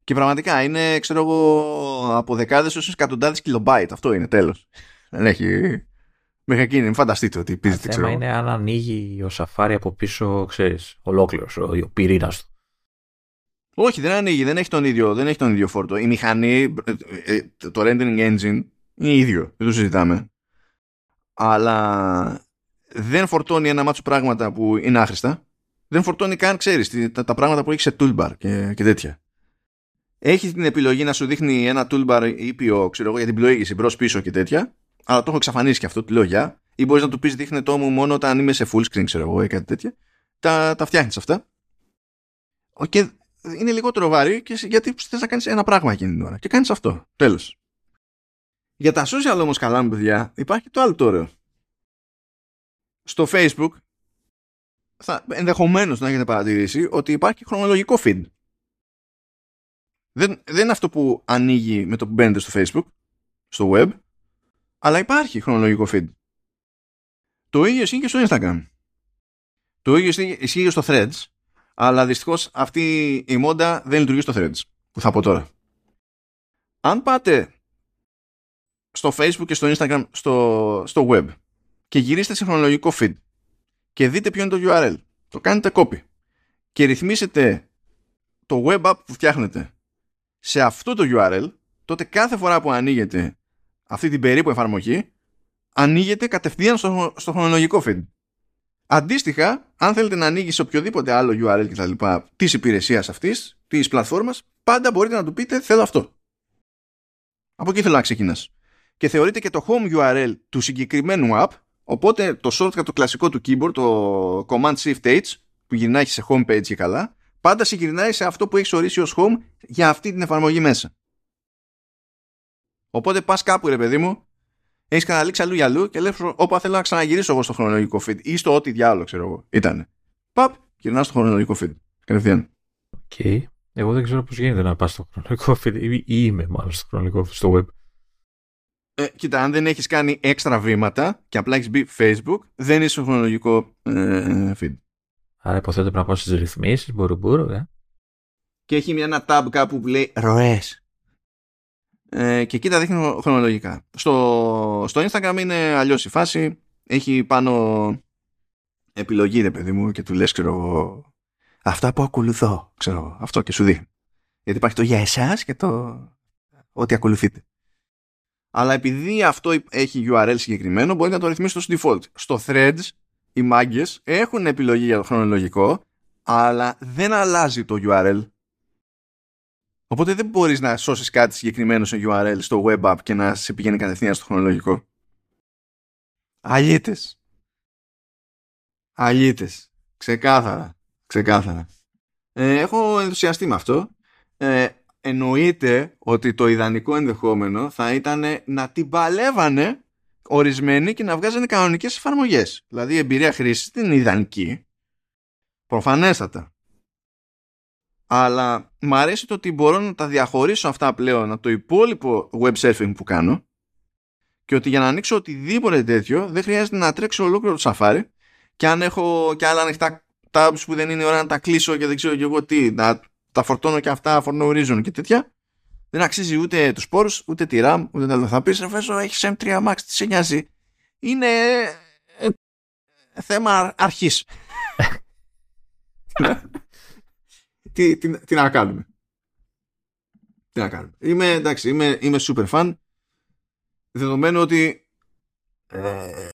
Και πραγματικά είναι, ξέρω εγώ, από δεκάδες έως εκατοντάδες κιλομπάιτ. Αυτό είναι, τέλος. Δεν έχει... Μέχρι εκείνη, μην φανταστείτε ότι πίζετε, ξέρω. Το θέμα είναι αν ανοίγει ο Safari από πίσω, ξέρεις, ολόκληρος, ο, ο πυρήνας του. Όχι, δεν ανοίγει, δεν έχει τον ίδιο, δεν έχει τον ίδιο φόρτο. Η μηχανή, ε, ε, το rendering engine είναι ίδιο, δεν το συζητάμε. Αλλά δεν φορτώνει ένα μάτσο πράγματα που είναι άχρηστα. Δεν φορτώνει καν, ξέρεις, τα, τα πράγματα που έχει σε toolbar και, και τέτοια. Έχει την επιλογή να σου δείχνει ένα toolbar ήπιο, ξέρω εγώ, για την πλοήγηση μπρος πίσω και τέτοια. Αλλά το έχω εξαφανίσει και αυτό, του λέω για. Ή μπορείς να του πεις δείχνε το μου μόνο όταν είμαι σε full screen, ξέρω εγώ, ή κάτι τέτοια. Τα, τα φτιάχνεις αυτά. Και είναι λιγότερο βαρύ και γιατί θες να κάνεις ένα πράγμα εκείνη την ώρα. Και κάνεις αυτό. Τέλος. Για τα social όμως καλά μου παιδιά υπάρχει το άλλο τώρα. Στο facebook θα, ενδεχομένως να έχετε παρατηρήσει ότι υπάρχει χρονολογικό feed. Δεν, δεν είναι αυτό που ανοίγει με το που μπαίνετε στο facebook, στο web, αλλά υπάρχει χρονολογικό feed. Το ίδιο ισχύει και στο instagram. Το ίδιο ισχύει και στο threads αλλά δυστυχώς αυτή η μόντα δεν λειτουργεί στο Threads, που θα πω τώρα. Αν πάτε στο Facebook και στο Instagram, στο, στο web και γυρίσετε σε χρονολογικό feed και δείτε ποιο είναι το URL, το κάνετε copy και ρυθμίσετε το web app που φτιάχνετε σε αυτό το URL, τότε κάθε φορά που ανοίγετε αυτή την περίπου εφαρμογή, ανοίγετε κατευθείαν στο, στο χρονολογικό feed. Αντίστοιχα, αν θέλετε να ανοίγει σε οποιοδήποτε άλλο URL κτλ. της υπηρεσίας αυτής, της πλατφόρμας, πάντα μπορείτε να του πείτε θέλω αυτό. Από εκεί θέλω να ξεκινάς. Και θεωρείτε και το home URL του συγκεκριμένου app Οπότε το shortcut το κλασικό του keyboard, το Command Shift H, που γυρνάει σε home page και καλά, πάντα συγκυρνάει σε αυτό που έχεις ορίσει ως home για αυτή την εφαρμογή μέσα. Οπότε πας κάπου ρε παιδί μου, έχεις καταλήξει αλλού για αλλού και λες όπου θέλω να ξαναγυρίσω εγώ στο χρονολογικό feed ή στο ό,τι διάλογο ξέρω εγώ. Ήτανε. Παπ, γυρνάς στο χρονολογικό feed. Κατευθείαν. OK. Okay. Εγώ δεν ξέρω πώς γίνεται να πας στο χρονολογικό feed ή είμαι μάλλον στο χρονολογικό feed στο web. Ε, κοίτα, αν δεν έχεις κάνει έξτρα βήματα και απλά έχεις μπει Facebook, δεν είσαι στο χρονολογικό ε, feed. Άρα υποθέτω πρέπει να πάω στις ρυθμίσεις, μπορού μπορού, ε. Και έχει μια ένα tab κάπου που λέει ροές. Ε, και εκεί τα δείχνει χρονολογικά. Στο, στο Instagram είναι αλλιώς η φάση. Έχει πάνω επιλογή, ρε παιδί μου, και του λες, ξέρω εγώ, αυτά που ακολουθώ, ξέρω αυτό και σου δείχνει. Γιατί υπάρχει το για εσάς και το ότι ακολουθείτε. Αλλά επειδή αυτό έχει URL συγκεκριμένο, μπορεί να το ρυθμίσει στο default. Στο threads, οι μάγκες έχουν επιλογή για το χρονολογικό, αλλά δεν αλλάζει το URL. Οπότε δεν μπορείς να σώσεις κάτι συγκεκριμένο σε URL στο web app και να σε πηγαίνει κατευθείαν στο χρονολογικό. Αλίτες. Αλίτες. Ξεκάθαρα. Ξεκάθαρα. Ε, έχω ενθουσιαστεί με αυτό. Ε, εννοείται ότι το ιδανικό ενδεχόμενο θα ήταν να την παλεύανε ορισμένοι και να βγάζανε κανονικές εφαρμογές. Δηλαδή η εμπειρία χρήσης δεν είναι ιδανική. Προφανέστατα. Αλλά μου αρέσει το ότι μπορώ να τα διαχωρίσω αυτά πλέον από το υπόλοιπο web surfing που κάνω και ότι για να ανοίξω οτιδήποτε τέτοιο δεν χρειάζεται να τρέξω ολόκληρο το Safari και αν έχω και άλλα ανοιχτά tabs που δεν είναι ώρα να τα κλείσω και δεν ξέρω και εγώ τι, να τα φορτώνω και αυτά for no reason και τέτοια, δεν αξίζει ούτε τους πόρους, ούτε τη RAM, ούτε τα Θα πει, ρε έχεις M3 Max, τι σε νοιάζει; Είναι ε, θέμα αρχής. [LAUGHS] [LAUGHS] τι, τι, τι, να κάνουμε. Τι να κάνουμε. Είμαι, εντάξει, είμαι, είμαι super fan. Δεδομένου ότι ε,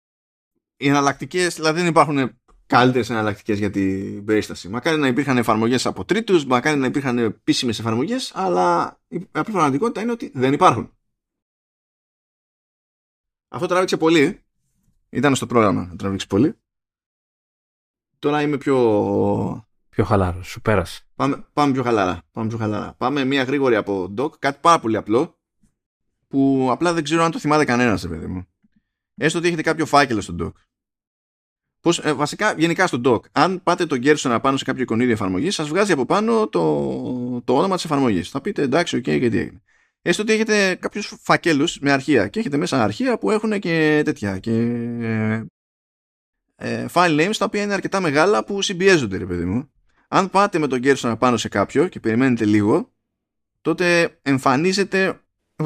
οι εναλλακτικές, δηλαδή δεν υπάρχουν καλύτερες εναλλακτικές για την περίσταση. Μακάρι να υπήρχαν εφαρμογές από τρίτους, μακάρι να υπήρχαν επίσημες εφαρμογές, αλλά η απλή πραγματικότητα είναι ότι δεν υπάρχουν. Αυτό τράβηξε πολύ. Ήταν στο πρόγραμμα να τραβήξει πολύ. Τώρα είμαι πιο. Πιο χαλάρο, σου πέρασε. Πάμε, πάμε πιο χαλαρά. Πάμε πιο χαλαρά. Πάμε μια γρήγορη από dock, κάτι πάρα πολύ απλό, που απλά δεν ξέρω αν το θυμάται κανένας, παιδί μου. Έστω ότι έχετε κάποιο φάκελο στο dock Πώς, ε, βασικά, γενικά στο dock, αν πάτε τον να πάνω σε κάποιο εικονίδιο εφαρμογής, σας βγάζει από πάνω το, το όνομα της εφαρμογής. Θα πείτε εντάξει, OK, okay, και τι έγινε. Έστω ότι έχετε κάποιους φακέλους με αρχεία και έχετε μέσα αρχεία που έχουν και τέτοια. Και, ε, file names τα οποία είναι αρκετά μεγάλα που συμπιέζονται, ρε παιδί μου. Αν πάτε με τον να πάνω σε κάποιο και περιμένετε λίγο, τότε εμφανίζεται,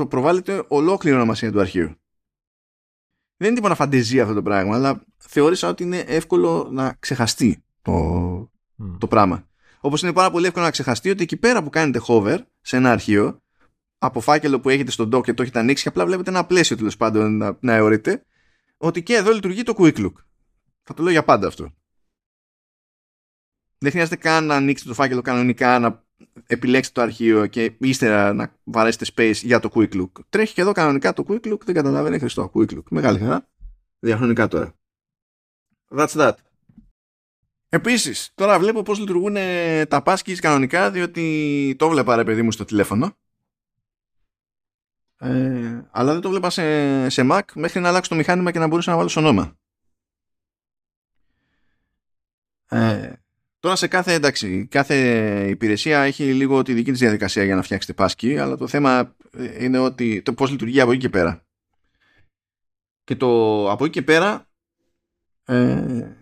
προβάλλεται ολόκληρη ονομασία του αρχείου δεν είναι τίποτα φαντεζία αυτό το πράγμα, αλλά θεώρησα ότι είναι εύκολο να ξεχαστεί το, το πράγμα. Όπως είναι πάρα πολύ εύκολο να ξεχαστεί ότι εκεί πέρα που κάνετε hover σε ένα αρχείο, από φάκελο που έχετε στο dock και το έχετε ανοίξει και απλά βλέπετε ένα πλαίσιο τέλος πάντων να, να αιωρείτε, ότι και εδώ λειτουργεί το quick look. Θα το λέω για πάντα αυτό. Δεν χρειάζεται καν να ανοίξετε το φάκελο κανονικά, να επιλέξετε το αρχείο και ύστερα να βαρέσετε space για το quick look. Τρέχει και εδώ κανονικά το quick look, δεν καταλαβαίνει χρηστό quick look. Μεγάλη χαρά. Διαχρονικά τώρα. That's that. Επίσης, τώρα βλέπω πώς λειτουργούν τα πάσκης κανονικά, διότι το βλέπα ρε παιδί μου στο τηλέφωνο. Ε, αλλά δεν το βλέπα σε, σε Mac μέχρι να αλλάξω το μηχάνημα και να μπορούσα να βάλω στο όνομα. Ε, Τώρα σε κάθε, εντάξει, κάθε υπηρεσία έχει λίγο τη δική της διαδικασία για να φτιάξει πάσκη, αλλά το θέμα ε, είναι ότι το πώς λειτουργεί από εκεί και πέρα. Και το από εκεί και πέρα ε,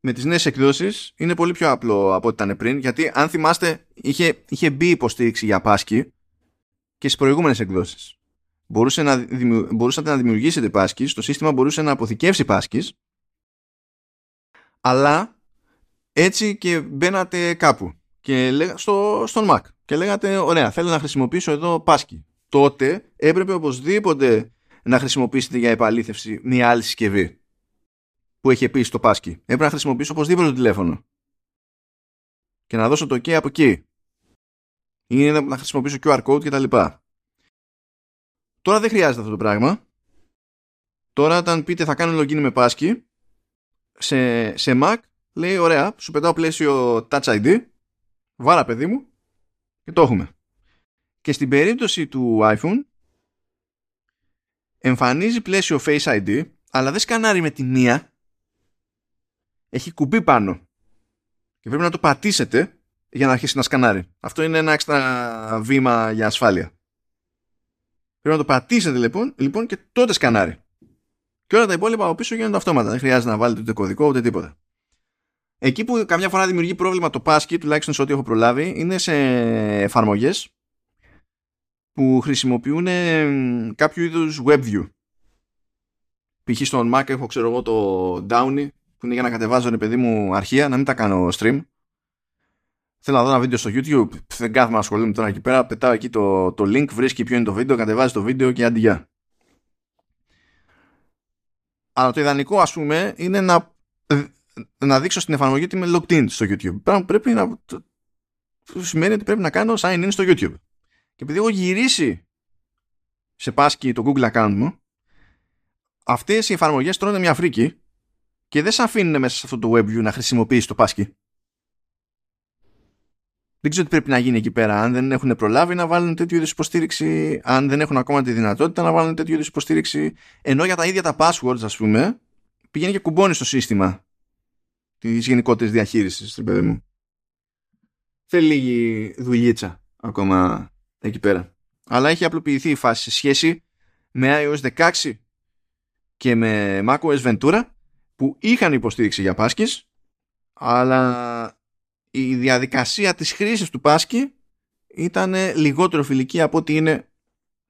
με τις νέες εκδόσεις είναι πολύ πιο απλό από ό,τι ήταν πριν, γιατί αν θυμάστε είχε, είχε μπει υποστήριξη για πάσκη και στις προηγούμενες εκδόσεις. Μπορούσε να, μπορούσατε να δημιουργήσετε πάσκης, το σύστημα μπορούσε να αποθηκεύσει πάσκης, αλλά έτσι και μπαίνατε κάπου. Και στο, στον Mac και λέγατε ωραία θέλω να χρησιμοποιήσω εδώ Pasky τότε έπρεπε οπωσδήποτε να χρησιμοποιήσετε για επαλήθευση μια άλλη συσκευή που έχει επίσης το Pasky έπρεπε να χρησιμοποιήσω οπωσδήποτε το τηλέφωνο. Και να δώσω το OK από εκεί. Ή να χρησιμοποιήσω QR code και τα λοιπά. Τώρα δεν χρειάζεται αυτό το πράγμα. Τώρα όταν πείτε θα κάνω login με Passkey σε, σε Mac λέει ωραία, σου πετάω πλαίσιο Touch ID βάρα παιδί μου και το έχουμε. Και στην περίπτωση του iPhone εμφανίζει πλαίσιο Face ID αλλά δεν σκανάρει με τη μία έχει κουμπί πάνω και πρέπει να το πατήσετε για να αρχίσει να σκανάρει. Αυτό είναι ένα έξτρα βήμα για ασφάλεια. Πρέπει να το πατήσετε λοιπόν, λοιπόν και τότε σκανάρει. Και όλα τα υπόλοιπα από πίσω γίνονται αυτόματα. Δεν χρειάζεται να βάλετε ούτε κωδικό ούτε τίποτα. Εκεί που καμιά φορά δημιουργεί πρόβλημα το passkey, τουλάχιστον σε ό,τι έχω προλάβει, είναι σε εφαρμογές που χρησιμοποιούν κάποιο είδους WebView. Π.χ. στον Mac έχω ξέρω εγώ το Downy που είναι για να κατεβάζω ρε παιδί μου αρχεία, να μην τα κάνω stream. Θέλω να δω ένα βίντεο στο YouTube, δεν κάθομαι να ασχολούμαι τώρα εκεί πέρα, πετάω εκεί το, το link, βρίσκει ποιο είναι το βίντεο, κατεβάζει το βίντεο και αντιγεια. Αλλά το ιδανικό ας πούμε είναι να, να δείξω στην εφαρμογή ότι είμαι logged in στο YouTube. Πράγμα που πρέπει να... σημαίνει ότι πρέπει να κάνω sign in στο YouTube. Και επειδή έχω γυρίσει σε πάσκι το Google account μου, αυτές οι εφαρμογές τρώνε μια φρίκη και δεν σε αφήνουν μέσα σε αυτό το WebView να χρησιμοποιήσει το πάσκι. Δεν ξέρω τι πρέπει να γίνει εκεί πέρα. Αν δεν έχουν προλάβει να βάλουν τέτοιου είδους υποστήριξη, αν δεν έχουν ακόμα τη δυνατότητα να βάλουν τέτοιου είδους υποστήριξη. Ενώ για τα ίδια τα passwords, ας πούμε, πηγαίνει και κουμπώνει στο σύστημα της γενικότερης διαχείρισης, παιδί μου. Θέλει λίγη δουλείτσα ακόμα εκεί πέρα. Αλλά έχει απλοποιηθεί η φάση σε σχέση με iOS 16 και με macOS Ventura που είχαν υποστήριξη για πάσκες αλλά η διαδικασία της χρήσης του πάσκη ήταν λιγότερο φιλική από ό,τι είναι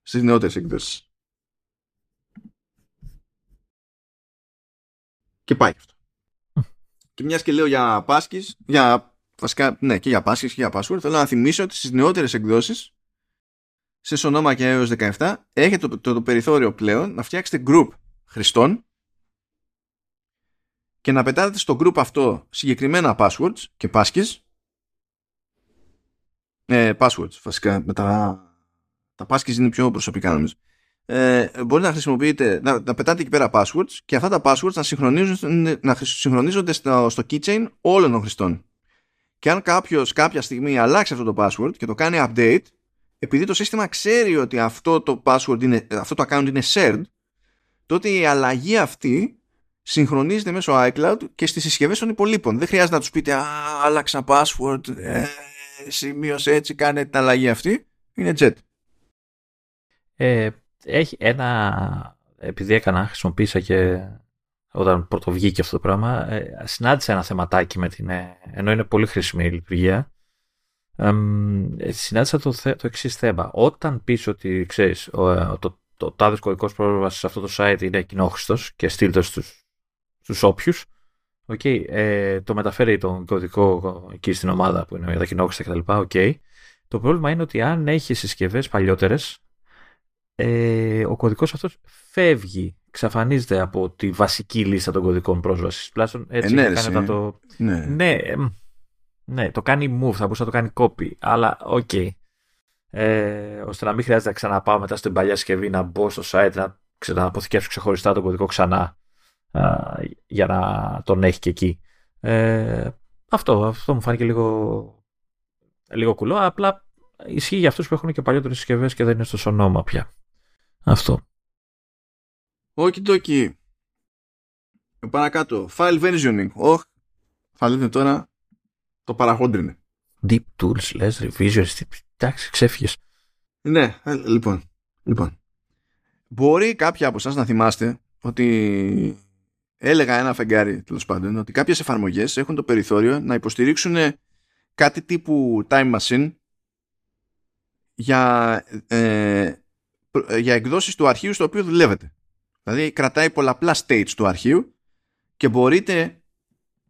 στις νεότερες εκδόσεις. Και πάει αυτό. Και μιας και λέω για πάσκης, για βασικά, ναι, και για πάσκης και για password, θέλω να θυμίσω ότι στις νεότερες εκδόσεις σε Sonoma και έως 17 έχετε το, το περιθώριο πλέον να φτιάξετε group χρηστών και να πετάτε στο group αυτό συγκεκριμένα passwords και πάσκες ε, passwords βασικά με τα, τα πάσκες είναι πιο προσωπικά νομίζω ε, μπορείτε να χρησιμοποιείτε να, να πετάτε εκεί πέρα passwords και αυτά τα passwords να, συγχρονίζονται, να συγχρονίζονται στο, στο keychain όλων των χρηστών και αν κάποιος κάποια στιγμή αλλάξει αυτό το password και το κάνει update επειδή το σύστημα ξέρει ότι αυτό το password είναι, αυτό το account είναι shared τότε η αλλαγή αυτή συγχρονίζεται μέσω iCloud και στις συσκευές των υπολείπων. Δεν χρειάζεται να τους πείτε «Α, άλλαξα password, ε, σημείωσε έτσι, κάνε την αλλαγή αυτή». Είναι jet. Ε, έχει ένα... Επειδή έκανα, χρησιμοποίησα και όταν πρώτο βγήκε αυτό το πράγμα, ε, συνάντησα ένα θεματάκι με την... Ε, ενώ είναι πολύ χρήσιμη η λειτουργία, ε, συνάντησα το, το εξής θέμα. Όταν πεις ότι, ξέρεις, ο, ε, το, το τάδες κωδικός πρόσβασης σε αυτό το site είναι κοινόχρηστος και στείλτε στους στους όποιους. Okay, ε, το μεταφέρει τον κωδικό εκεί στην ομάδα που είναι για τα κοινόχρηστα κτλ. Okay. Το πρόβλημα είναι ότι αν έχεις συσκευές παλιότερες, ε, ο κωδικός αυτός φεύγει, εξαφανίζεται από τη βασική λίστα των κωδικών πρόσβασης. Τουλάχιστον έτσι ε, ναι, το. Ναι. Ναι, ναι, το κάνει move, θα μπορούσε να το κάνει copy, αλλά OK. Okay. Ε, ώστε να μην χρειάζεται να ξαναπάω μετά στην παλιά συσκευή να μπω στο site να ξανααποθηκεύσω ξεχωριστά τον κωδικό ξανά για να τον έχει και εκεί. Ε, αυτό, αυτό μου φάνηκε λίγο, λίγο κουλό. Απλά ισχύει για αυτούς που έχουν και παλιότερες συσκευές και δεν είναι στο σωνόμα πια. Αυτό. Όχι τόκι. Παρακάτω. File versioning. Όχι. Θα λέτε τώρα το παραχόντρινε. Deep tools, λες, revision. Εντάξει, ξέφυγες. Ναι, ε, λοιπόν. Λοιπόν. Μπορεί κάποια από εσάς να θυμάστε ότι έλεγα ένα φεγγάρι τέλος πάντων ότι κάποιες εφαρμογές έχουν το περιθώριο να υποστηρίξουν κάτι τύπου time machine για, ε, για εκδόσεις του αρχείου στο οποίο δουλεύετε. Δηλαδή κρατάει πολλαπλά states του αρχείου και μπορείτε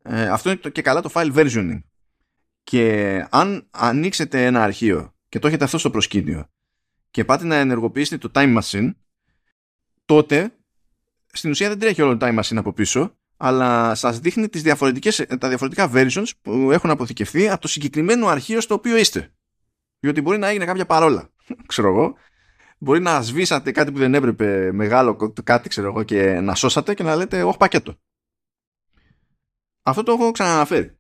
ε, αυτό είναι και καλά το file versioning και αν ανοίξετε ένα αρχείο και το έχετε αυτό στο προσκήνιο και πάτε να ενεργοποιήσετε το time machine τότε στην ουσία δεν τρέχει όλο το time machine από πίσω, αλλά σας δείχνει τις διαφορετικές, τα διαφορετικά versions που έχουν αποθηκευθεί από το συγκεκριμένο αρχείο στο οποίο είστε. Διότι μπορεί να έγινε κάποια παρόλα, [LAUGHS] ξέρω εγώ, μπορεί να σβήσατε κάτι που δεν έπρεπε μεγάλο κάτι ξέρω εγώ και να σώσατε και να λέτε όχι πακέτο. Αυτό το έχω ξαναναφέρει.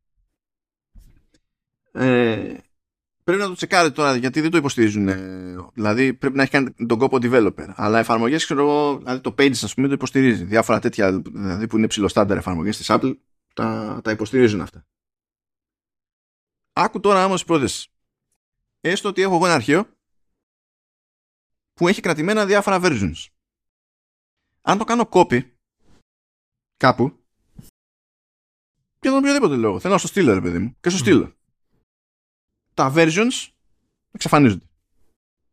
Ε, πρέπει να το τσεκάρετε τώρα γιατί δεν το υποστηρίζουν. Δηλαδή πρέπει να έχει κάνει τον κόπο developer. Αλλά εφαρμογές, ξέρω εγώ, δηλαδή το Pages ας πούμε το υποστηρίζει. Διάφορα τέτοια δηλαδή που είναι ψηλό στάνταρ εφαρμογές της Apple τα, τα υποστηρίζουν αυτά. Άκου τώρα όμως πρόθεση. Έστω ότι έχω εγώ ένα αρχείο που έχει κρατημένα διάφορα versions. Αν το κάνω copy κάπου για τον οποιοδήποτε λόγο. Θέλω να στο στείλω, ρε παιδί μου. Και στο στείλω. Τα versions εξαφανίζονται.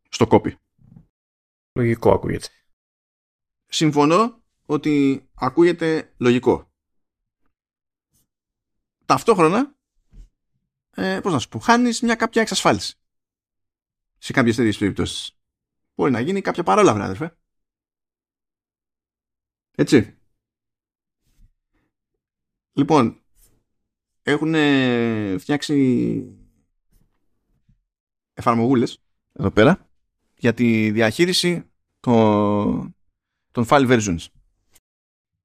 Στο copy. Λογικό ακούγεται. Συμφωνώ ότι ακούγεται λογικό. Ταυτόχρονα, ε, πώς να σου πω, χάνεις μια κάποια εξασφάλιση. Σε κάποιες τέτοιες περιπτώσεις. Μπορεί να γίνει κάποια παρόλα, αδερφέ. Έτσι. Λοιπόν, έχουν φτιάξει εφαρμογούλες εδώ πέρα για τη διαχείριση των, των file versions.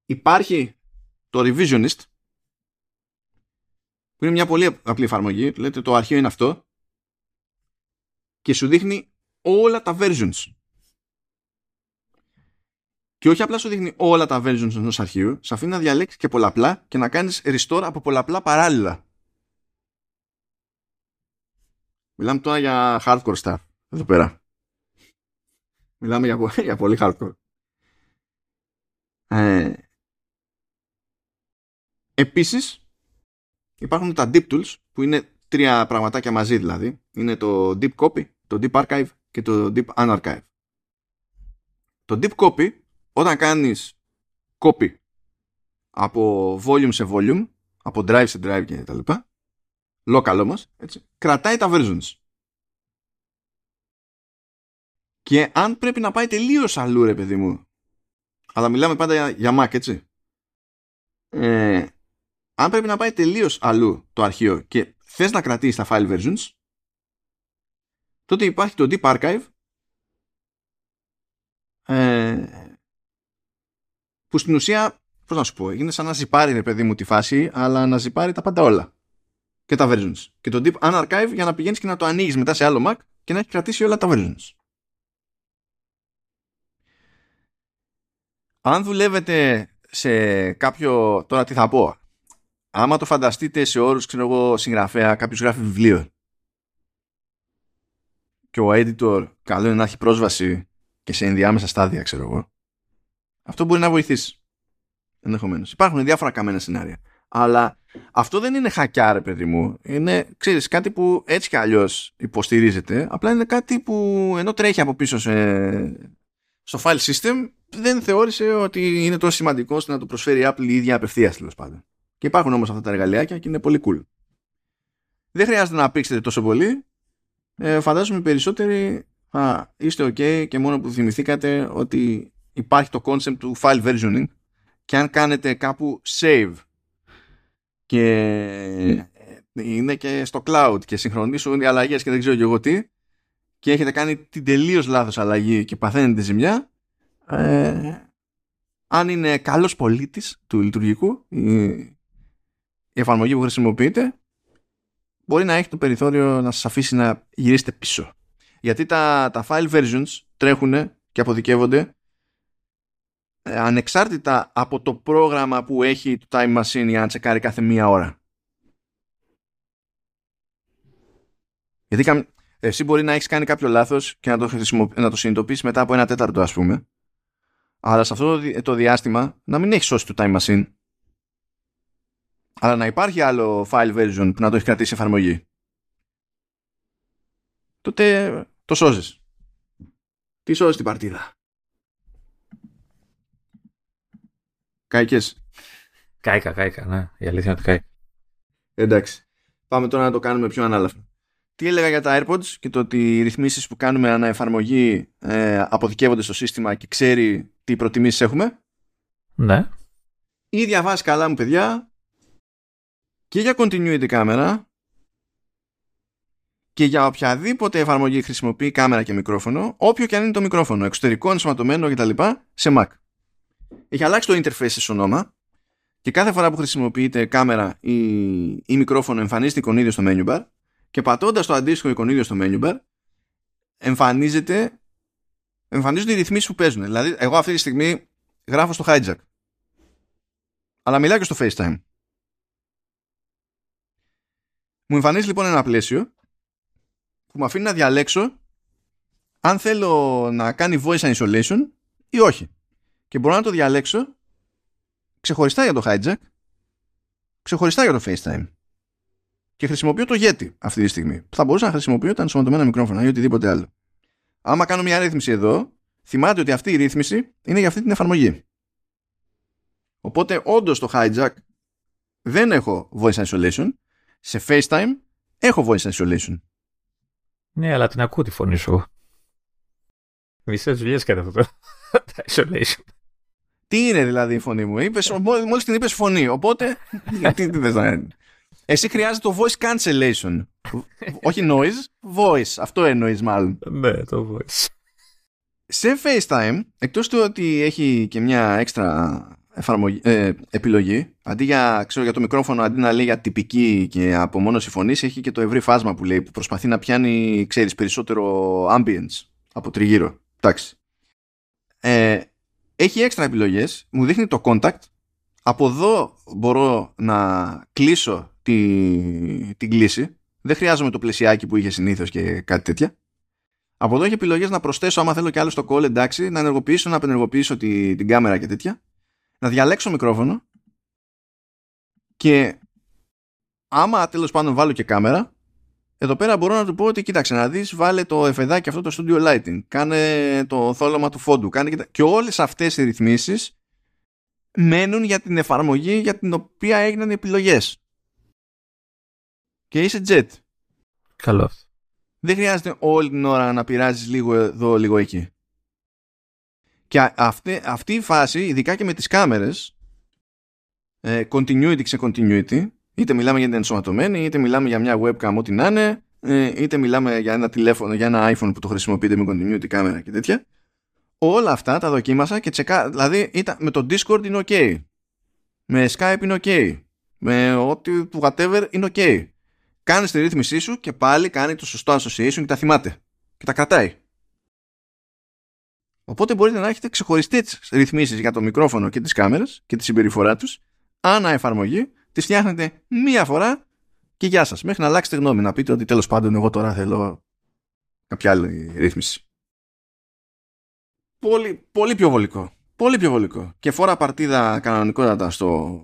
Υπάρχει το Revisionist που είναι μια πολύ απλή εφαρμογή. Λέτε το αρχείο είναι αυτό και σου δείχνει όλα τα versions. Και όχι απλά σου δείχνει όλα τα versions ενός αρχείου, σε αφήνει να διαλέξεις και πολλαπλά και να κάνεις restore από πολλαπλά παράλληλα. Μιλάμε τώρα για hardcore stuff εδώ πέρα. Μιλάμε για, [LAUGHS] για πολύ hardcore. Ε, επίσης υπάρχουν τα deep tools που είναι τρία πραγματάκια μαζί δηλαδή. Είναι το deep copy, το deep archive και το deep unarchive. Το deep copy όταν κάνεις copy από volume σε volume, από drive σε drive και τα λοιπά, local όμως, έτσι, κρατάει τα versions. Και αν πρέπει να πάει τελείως αλλού ρε παιδί μου, αλλά μιλάμε πάντα για, για Mac έτσι, ε, αν πρέπει να πάει τελείως αλλού το αρχείο και θες να κρατήσεις τα file versions, τότε υπάρχει το Deep Archive ε, που στην ουσία, πώς να σου πω, είναι σαν να ζυπάρει ρε παιδί μου τη φάση, αλλά να ζυπάρει τα πάντα όλα. Και τα versions. Και το deep unarchive για να πηγαίνεις και να το ανοίγεις μετά σε άλλο Mac και να έχεις κρατήσει όλα τα versions. Αν δουλεύετε σε κάποιο. Τώρα τι θα πω. Άμα το φανταστείτε σε όρους, ξέρω εγώ, συγγραφέα, κάποιος γράφει βιβλίο και ο editor καλό είναι να έχει πρόσβαση και σε ενδιάμεσα στάδια, ξέρω εγώ αυτό μπορεί να βοηθήσει. Ενδεχομένως. Υπάρχουν διάφορα καμένα σενάρια. Αλλά αυτό δεν είναι χακιά, παιδί μου. Είναι, ξέρεις, κάτι που έτσι κι αλλιώς υποστηρίζεται. Απλά είναι κάτι που ενώ τρέχει από πίσω σε, στο file system, δεν θεώρησε ότι είναι τόσο σημαντικό ώστε να το προσφέρει η Apple η ίδια απευθείας τέλος πάντων. Και υπάρχουν όμως αυτά τα εργαλειάκια και είναι πολύ cool. Δεν χρειάζεται να πήξετε τόσο πολύ. Ε, φαντάζομαι περισσότεροι α, είστε ok και μόνο που θυμηθήκατε ότι υπάρχει το concept του file versioning και αν κάνετε κάπου save και είναι και στο cloud και συγχρονίσουν οι αλλαγές και δεν ξέρω και εγώ τι και έχετε κάνει την τελείως λάθος αλλαγή και παθαίνετε ζημιά ε, αν είναι καλός πολίτης του λειτουργικού η, η εφαρμογή που χρησιμοποιείτε μπορεί να έχει το περιθώριο να σας αφήσει να γυρίσετε πίσω γιατί τα, τα file versions τρέχουν και αποδικεύονται ε, ανεξάρτητα από το πρόγραμμα που έχει το Time Machine για να τσεκάρει κάθε μία ώρα. Γιατί εσύ μπορεί να έχεις κάνει κάποιο λάθος και να το, να το συνειδητοποιήσεις μετά από ένα τέταρτο ας πούμε. Αλλά σε αυτό το διάστημα να μην έχεις σώσει το Time Machine. Αλλά να υπάρχει άλλο file version που να το έχει κρατήσει εφαρμογή. Τότε το σώζεις. Τι σώζεις την παρτίδα; Κάικες. Κάικα, κάικα, ναι. Η αλήθεια είναι ότι κάικα. Εντάξει. Πάμε τώρα να το κάνουμε πιο ανάλαφρο. Τι έλεγα για τα AirPods και το ότι οι ρυθμίσεις που κάνουμε ανά εφαρμογή ε, αποδικεύονται στο σύστημα και ξέρει τι προτιμήσεις έχουμε; Ναι. Ή διαβάσει καλά μου παιδιά και για continuity κάμερα και για οποιαδήποτε εφαρμογή χρησιμοποιεί κάμερα και μικρόφωνο, όποιο και αν είναι το μικρόφωνο, εξωτερικό, ενσωματωμένο κτλ. σε Mac. Έχει αλλάξει το interface σε όνομα και κάθε φορά που χρησιμοποιείτε κάμερα ή, ή μικρόφωνο εμφανίζεται εικονίδιο στο menu bar και πατώντας το αντίστοιχο εικονίδιο στο menu bar εμφανίζεται εμφανίζονται οι ρυθμίσεις που παίζουν. Δηλαδή, εγώ αυτή τη στιγμή γράφω στο hijack. Αλλά μιλάω και στο FaceTime. Μου εμφανίζει λοιπόν ένα πλαίσιο που με αφήνει να διαλέξω αν θέλω να κάνει voice isolation ή όχι. Και μπορώ να το διαλέξω ξεχωριστά για το hijack, ξεχωριστά για το FaceTime. Και χρησιμοποιώ το Yeti αυτή τη στιγμή. Θα μπορούσα να χρησιμοποιώ τα ενσωματωμένα μικρόφωνα ή οτιδήποτε άλλο. Άμα κάνω μια ρύθμιση εδώ, θυμάται ότι αυτή η ρύθμιση είναι για αυτή την εφαρμογή. Οπότε όντως το hijack δεν έχω voice isolation. Σε FaceTime έχω voice isolation. Ναι, αλλά την ακούω τη φωνή σου. Μισές δουλειές κάνει αυτό το isolation. Τι είναι δηλαδή η φωνή μου; Είπες, μόλις την είπες φωνή. Οπότε, [LAUGHS] τι, τι θες να είναι. Εσύ χρειάζεται το voice cancellation. Όχι noise, voice. Αυτό εννοείς μάλλον. Ναι, το voice. Σε FaceTime, εκτός του ότι έχει και μια έξτρα εφαρμογή, ε, επιλογή, αντί για, ξέρω, για το μικρόφωνο, αντί να λέει για τυπική και απομόνωση φωνής, έχει και το ευρύ φάσμα που λέει, που προσπαθεί να πιάνει, ξέρεις, περισσότερο ambience από τριγύρω. Εντάξει. Ε, έχει έξτρα επιλογές, μου δείχνει το contact, από εδώ μπορώ να κλείσω τη, την κλίση, δεν χρειάζομαι το πλαισιάκι που είχε συνήθως και κάτι τέτοια. Από εδώ έχει επιλογές να προσθέσω άμα θέλω και άλλο στο call εντάξει, να ενεργοποιήσω, να απενεργοποιήσω τη, την κάμερα και τέτοια, να διαλέξω μικρόφωνο και άμα τέλος πάντων βάλω και κάμερα, εδώ πέρα μπορώ να του πω ότι κοίταξε να δεις βάλε το εφεδάκι αυτό το studio lighting κάνε το θόλωμα του φόντου κάνε και, και όλες αυτές οι ρυθμίσεις μένουν για την εφαρμογή για την οποία έγιναν οι επιλογές. Και είσαι jet καλό δεν χρειάζεται όλη την ώρα να πειράζεις λίγο εδώ λίγο εκεί και αυτή, αυτή η φάση ειδικά και με τις κάμερες ε, continuity σε continuity Είτε μιλάμε για την ενσωματωμένη, είτε μιλάμε για μια webcam, ό,τι να είναι, ε, είτε μιλάμε για ένα τηλέφωνο, για ένα iPhone που το χρησιμοποιείτε με continuity κάμερα και τέτοια. Όλα αυτά τα δοκίμασα και τσεκά. Δηλαδή ήταν, με το Discord είναι OK. Με Skype είναι OK. Με ό,τι whatever είναι OK. Κάνει τη ρύθμισή σου και πάλι κάνει το σωστό association και τα θυμάται. Και τα κρατάει. Οπότε μπορείτε να έχετε ξεχωριστές ρυθμίσεις για το μικρόφωνο και τις κάμερες και τη συμπεριφορά τους, ανά εφαρμογή τις φτιάχνετε μία φορά και γεια σας. Μέχρι να αλλάξετε γνώμη, να πείτε ότι τέλος πάντων εγώ τώρα θέλω κάποια άλλη ρύθμιση. Πολύ, πολύ πιο βολικό. Πολύ πιο βολικό. Και φορά παρτίδα κανονικότατα στο,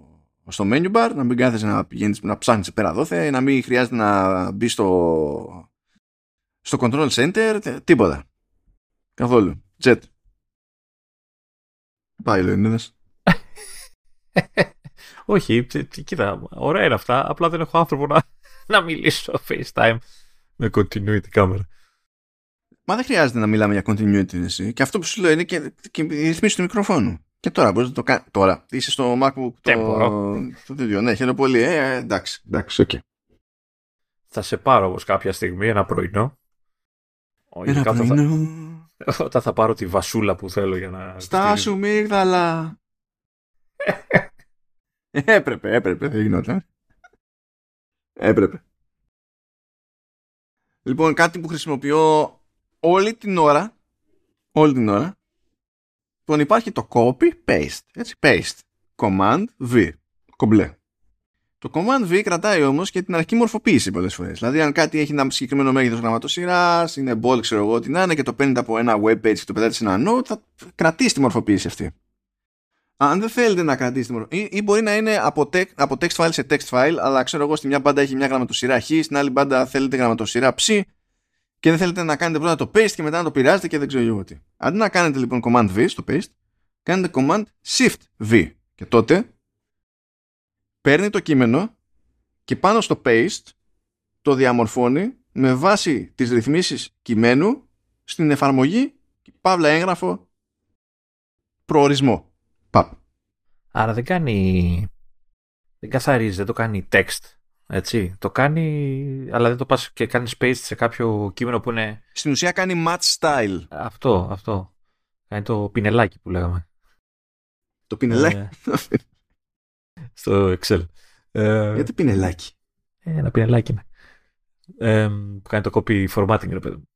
στο menu bar, να μην κάθεσαι να πηγαίνεις να ψάχνεις πέρα δόθε, να μην χρειάζεται να μπει στο, στο control center, τίποτα. Καθόλου. Jet. Πάει, Λεωνίδας. [LAUGHS] Όχι, κοίτα, ωραία είναι αυτά. Απλά δεν έχω άνθρωπο να, [LAUGHS] να μιλήσω [LAUGHS] FaceTime με continuity camera. Μα δεν χρειάζεται να μιλάμε για continuity εσύ. Και αυτό που σου λέω είναι και, και η ρυθμίση του μικροφόνου. Και τώρα μπορείς να το κάνει. Τώρα είσαι στο MacBook. Το, το τέτοιο. Ναι, χαίρομαι πολύ. Ε, ε, εντάξει, εντάξει, OK. Okay. Θα σε πάρω όμως κάποια στιγμή ένα πρωινό. Ένα πρωινό. Θα, όταν θα πάρω τη βασούλα που θέλω για να. Στάσου μίγδαλα. [LAUGHS] Έπρεπε, έπρεπε, δεν γινόταν. Έπρεπε. Λοιπόν, κάτι που χρησιμοποιώ όλη την ώρα, όλη την ώρα, λοιπόν υπάρχει το copy-paste, έτσι, paste, command-v, κομπλέ. Το command V κρατάει όμως και την αρχική μορφοποίηση πολλές φορές. Δηλαδή, αν κάτι έχει ένα συγκεκριμένο μέγεθος γραμματοσυράς, είναι bold, ξέρω εγώ τι να είναι, και το παίρνει από ένα web page και το πετάει σε ένα node, θα κρατήσει τη μορφοποίηση αυτή αν δεν θέλετε να κρατήσετε μορφή, ή, ή μπορεί να είναι από, text, από text file σε text file, αλλά ξέρω εγώ στη μια μπάντα έχει μια γραμματοσυρά χ, στην άλλη μπάντα θέλετε γραμματοσυρά ψ και δεν θέλετε να κάνετε πρώτα το paste και μετά να το πειράζετε και δεν ξέρω εγώ τι. Αντί να κάνετε λοιπόν command V στο paste, κάνετε command shift V και τότε παίρνει το κείμενο και πάνω στο paste το διαμορφώνει με βάση τις ρυθμίσεις κειμένου στην εφαρμογή παύλα έγγραφο προορισμό. Άρα δεν κάνει. Δεν καθαρίζει, δεν το κάνει text. Έτσι. Το κάνει, αλλά δεν το πας και κάνεις space σε κάποιο κείμενο που είναι. Στην ουσία κάνει match style. Αυτό, αυτό. Κάνει το πινελάκι που λέγαμε. Το πινελάκι. Ε, [LAUGHS] στο Excel. Ε, Γιατί πινελάκι. ε, ένα πινελάκι είναι. Ε, που κάνει το copy formatting, ρε παιδί μου.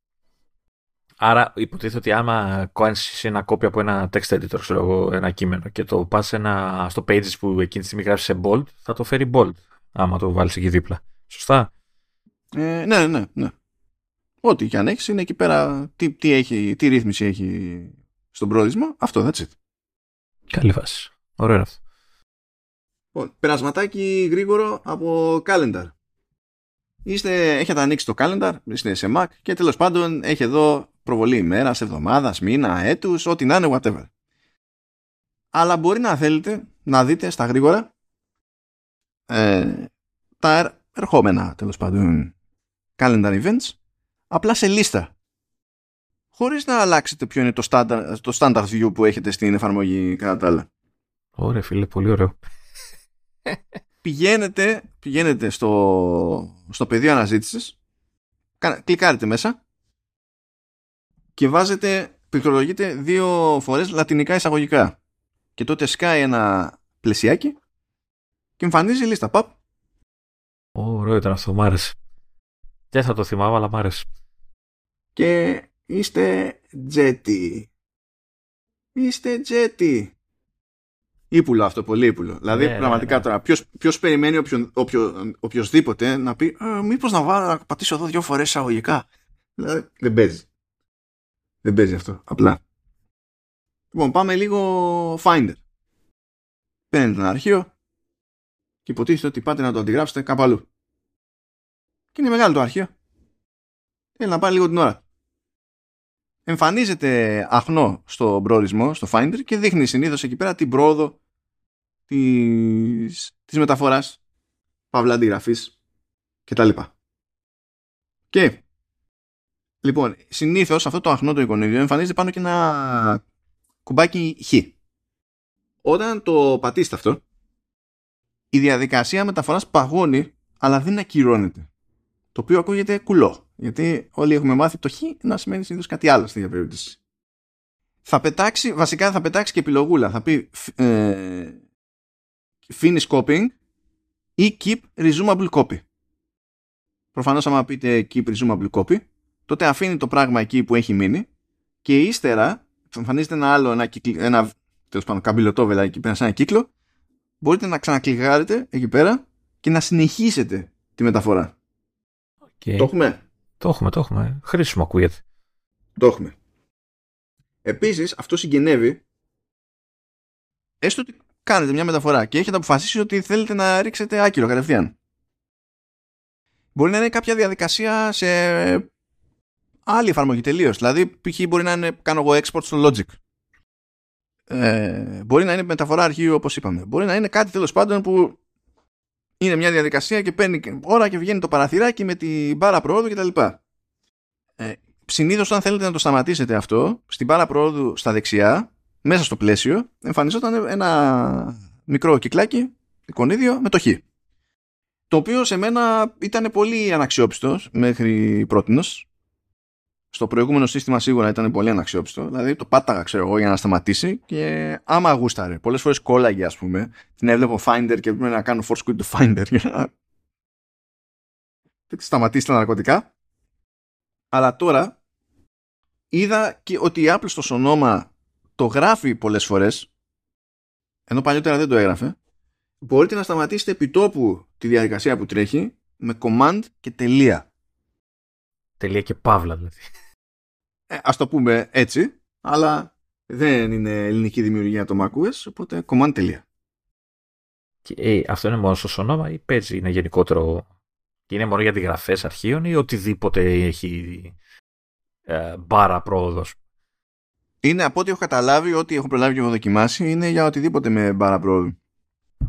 Άρα υποτίθεται ότι άμα κάνεις ένα copy από ένα text editor, ξέρω εγώ, ένα κείμενο και το πας ένα, στο pages που εκείνη τη στιγμή γράφεις σε bold, θα το φέρει bold, άμα το βάλεις εκεί δίπλα. Σωστά; Ε, ναι, ναι, ναι. Ό,τι και αν έχεις είναι εκεί πέρα τι, τι, έχει, τι ρύθμιση έχει στον πρόδεισμα. Αυτό, that's it. Καλή φάση. Ωραίο είναι αυτό. Λοιπόν, περασματάκι γρήγορο από calendar. Είστε, έχετε ανοίξει το calendar, είστε σε Mac και τέλος πάντων έχει εδώ προβολή ημέρας, εβδομάδας, μήνα, έτους, ό,τι να είναι, whatever. Αλλά μπορεί να θέλετε να δείτε στα γρήγορα ε, τα ερ- ερχόμενα τέλος πάντων calendar events απλά σε λίστα χωρίς να αλλάξετε ποιο είναι το standard, το standard view που έχετε στην εφαρμογή κατά τα άλλα. Ωραία φίλε, πολύ ωραίο. Πηγαίνετε, πηγαίνετε στο, στο πεδίο αναζήτησης, κα- κλικάρετε μέσα και βάζετε, πληκτρολογείτε δύο φορές λατινικά εισαγωγικά. Και τότε σκάει ένα πλαισιάκι και εμφανίζει η λίστα. Παπ. Ωραίο ήταν αυτό, μ' άρεσε. Δεν θα το θυμάμαι, αλλά μ' άρεσε. Και είστε τζέτι. Είστε τζέτι. Ήπουλο αυτό, πολύ ύπουλο. Δηλαδή, Ναι, ναι, πραγματικά ναι. τώρα, ποιος, ποιος περιμένει όποιον, όποιο, οποιοδήποτε να πει «Ε, μήπως να, βάλω, να πατήσω εδώ δύο φορές εισαγωγικά. Δηλαδή, δεν παίζει. Δεν παίζει αυτό, απλά. Λοιπόν, πάμε λίγο Finder. Παίρνετε ένα αρχείο και υποτίθεται ότι πάτε να το αντιγράψετε κάπου αλλού. Και είναι μεγάλο το αρχείο. Θέλει να πάρει λίγο την ώρα. Εμφανίζεται αχνό στο προορισμό, στο Finder και δείχνει συνήθως εκεί πέρα την πρόοδο της, της μεταφοράς παύλα αντιγραφής και τα λοιπά. Και λοιπόν, συνήθως αυτό το αχνό το εικονίδιο εμφανίζεται πάνω και ένα κουμπάκι χ. Όταν το πατήσετε αυτό, η διαδικασία μεταφοράς παγώνει αλλά δεν ακυρώνεται. Το οποίο ακούγεται κουλό. Γιατί όλοι έχουμε μάθει το χ να σημαίνει συνήθως κάτι άλλο στην περίπτωση. Θα πετάξει, βασικά θα πετάξει και επιλογούλα. Θα πει ε, finish copying ή keep resumable copy. Προφανώς άμα πείτε keep resumable copy, τότε αφήνει το πράγμα εκεί που έχει μείνει και ύστερα εμφανίζεται ένα άλλο, ένα, κυκλ, ένα τέλος πάντων καμπυλωτόβελα εκεί πέρα σε ένα κύκλο, μπορείτε να ξανακλιγάρετε εκεί πέρα και να συνεχίσετε τη μεταφορά. Και... Το έχουμε; Το έχουμε, το έχουμε. Χρήσιμο ακούγεται. Το έχουμε. Επίσης, αυτό συγγενεύει έστω ότι κάνετε μια μεταφορά και έχετε αποφασίσει ότι θέλετε να ρίξετε άκυρο κατευθείαν. Μπορεί να είναι κάποια διαδικασία σε άλλη εφαρμογή τελείως. Δηλαδή, π.χ. μπορεί να είναι, κάνω εγώ export στο Logic. Ε, μπορεί να είναι μεταφορά αρχείου όπως είπαμε. Μπορεί να είναι κάτι τέλος πάντων που είναι μια διαδικασία και παίρνει ώρα και βγαίνει το παραθυράκι με την μπάρα προόδου κτλ. Ε, Συνήθως, αν θέλετε να το σταματήσετε αυτό, στην μπάρα προόδου στα δεξιά, μέσα στο πλαίσιο, εμφανιζόταν ένα μικρό κυκλάκι, εικονίδιο, με το χ. Το οποίο σε μένα ήταν πολύ αναξιόπιστος μέχρι πρότινος. Στο προηγούμενο σύστημα σίγουρα ήταν πολύ αναξιόπιστο. Δηλαδή το πάταγα, ξέρω εγώ, για να σταματήσει και άμα γούσταρε. Πολλές φορές κόλλαγε, ας πούμε. Την έβλεπω Finder και έπρεπε να κάνω force quit to Finder για να σταματήσει τα ναρκωτικά. Αλλά τώρα είδα και ότι η Apple στο σωνόμα το γράφει πολλές φορές ενώ παλιότερα δεν το έγραφε μπορείτε να σταματήσετε επιτόπου τη διαδικασία που τρέχει με command και τελεία. Τελεία και παύλα δηλαδή. Ε, ας το πούμε έτσι, αλλά δεν είναι ελληνική δημιουργία το macOS, οπότε command τελεία. Και, ε, αυτό είναι μόνο στο σωνόμα ή παίζει, είναι γενικότερο και είναι μόνο για αντιγραφές αρχείων ή οτιδήποτε έχει ε, μπάρα πρόοδος; Είναι από ό,τι έχω καταλάβει, ό,τι έχω προλάβει και έχω δοκιμάσει, είναι για οτιδήποτε με μπάρα πρόοδου.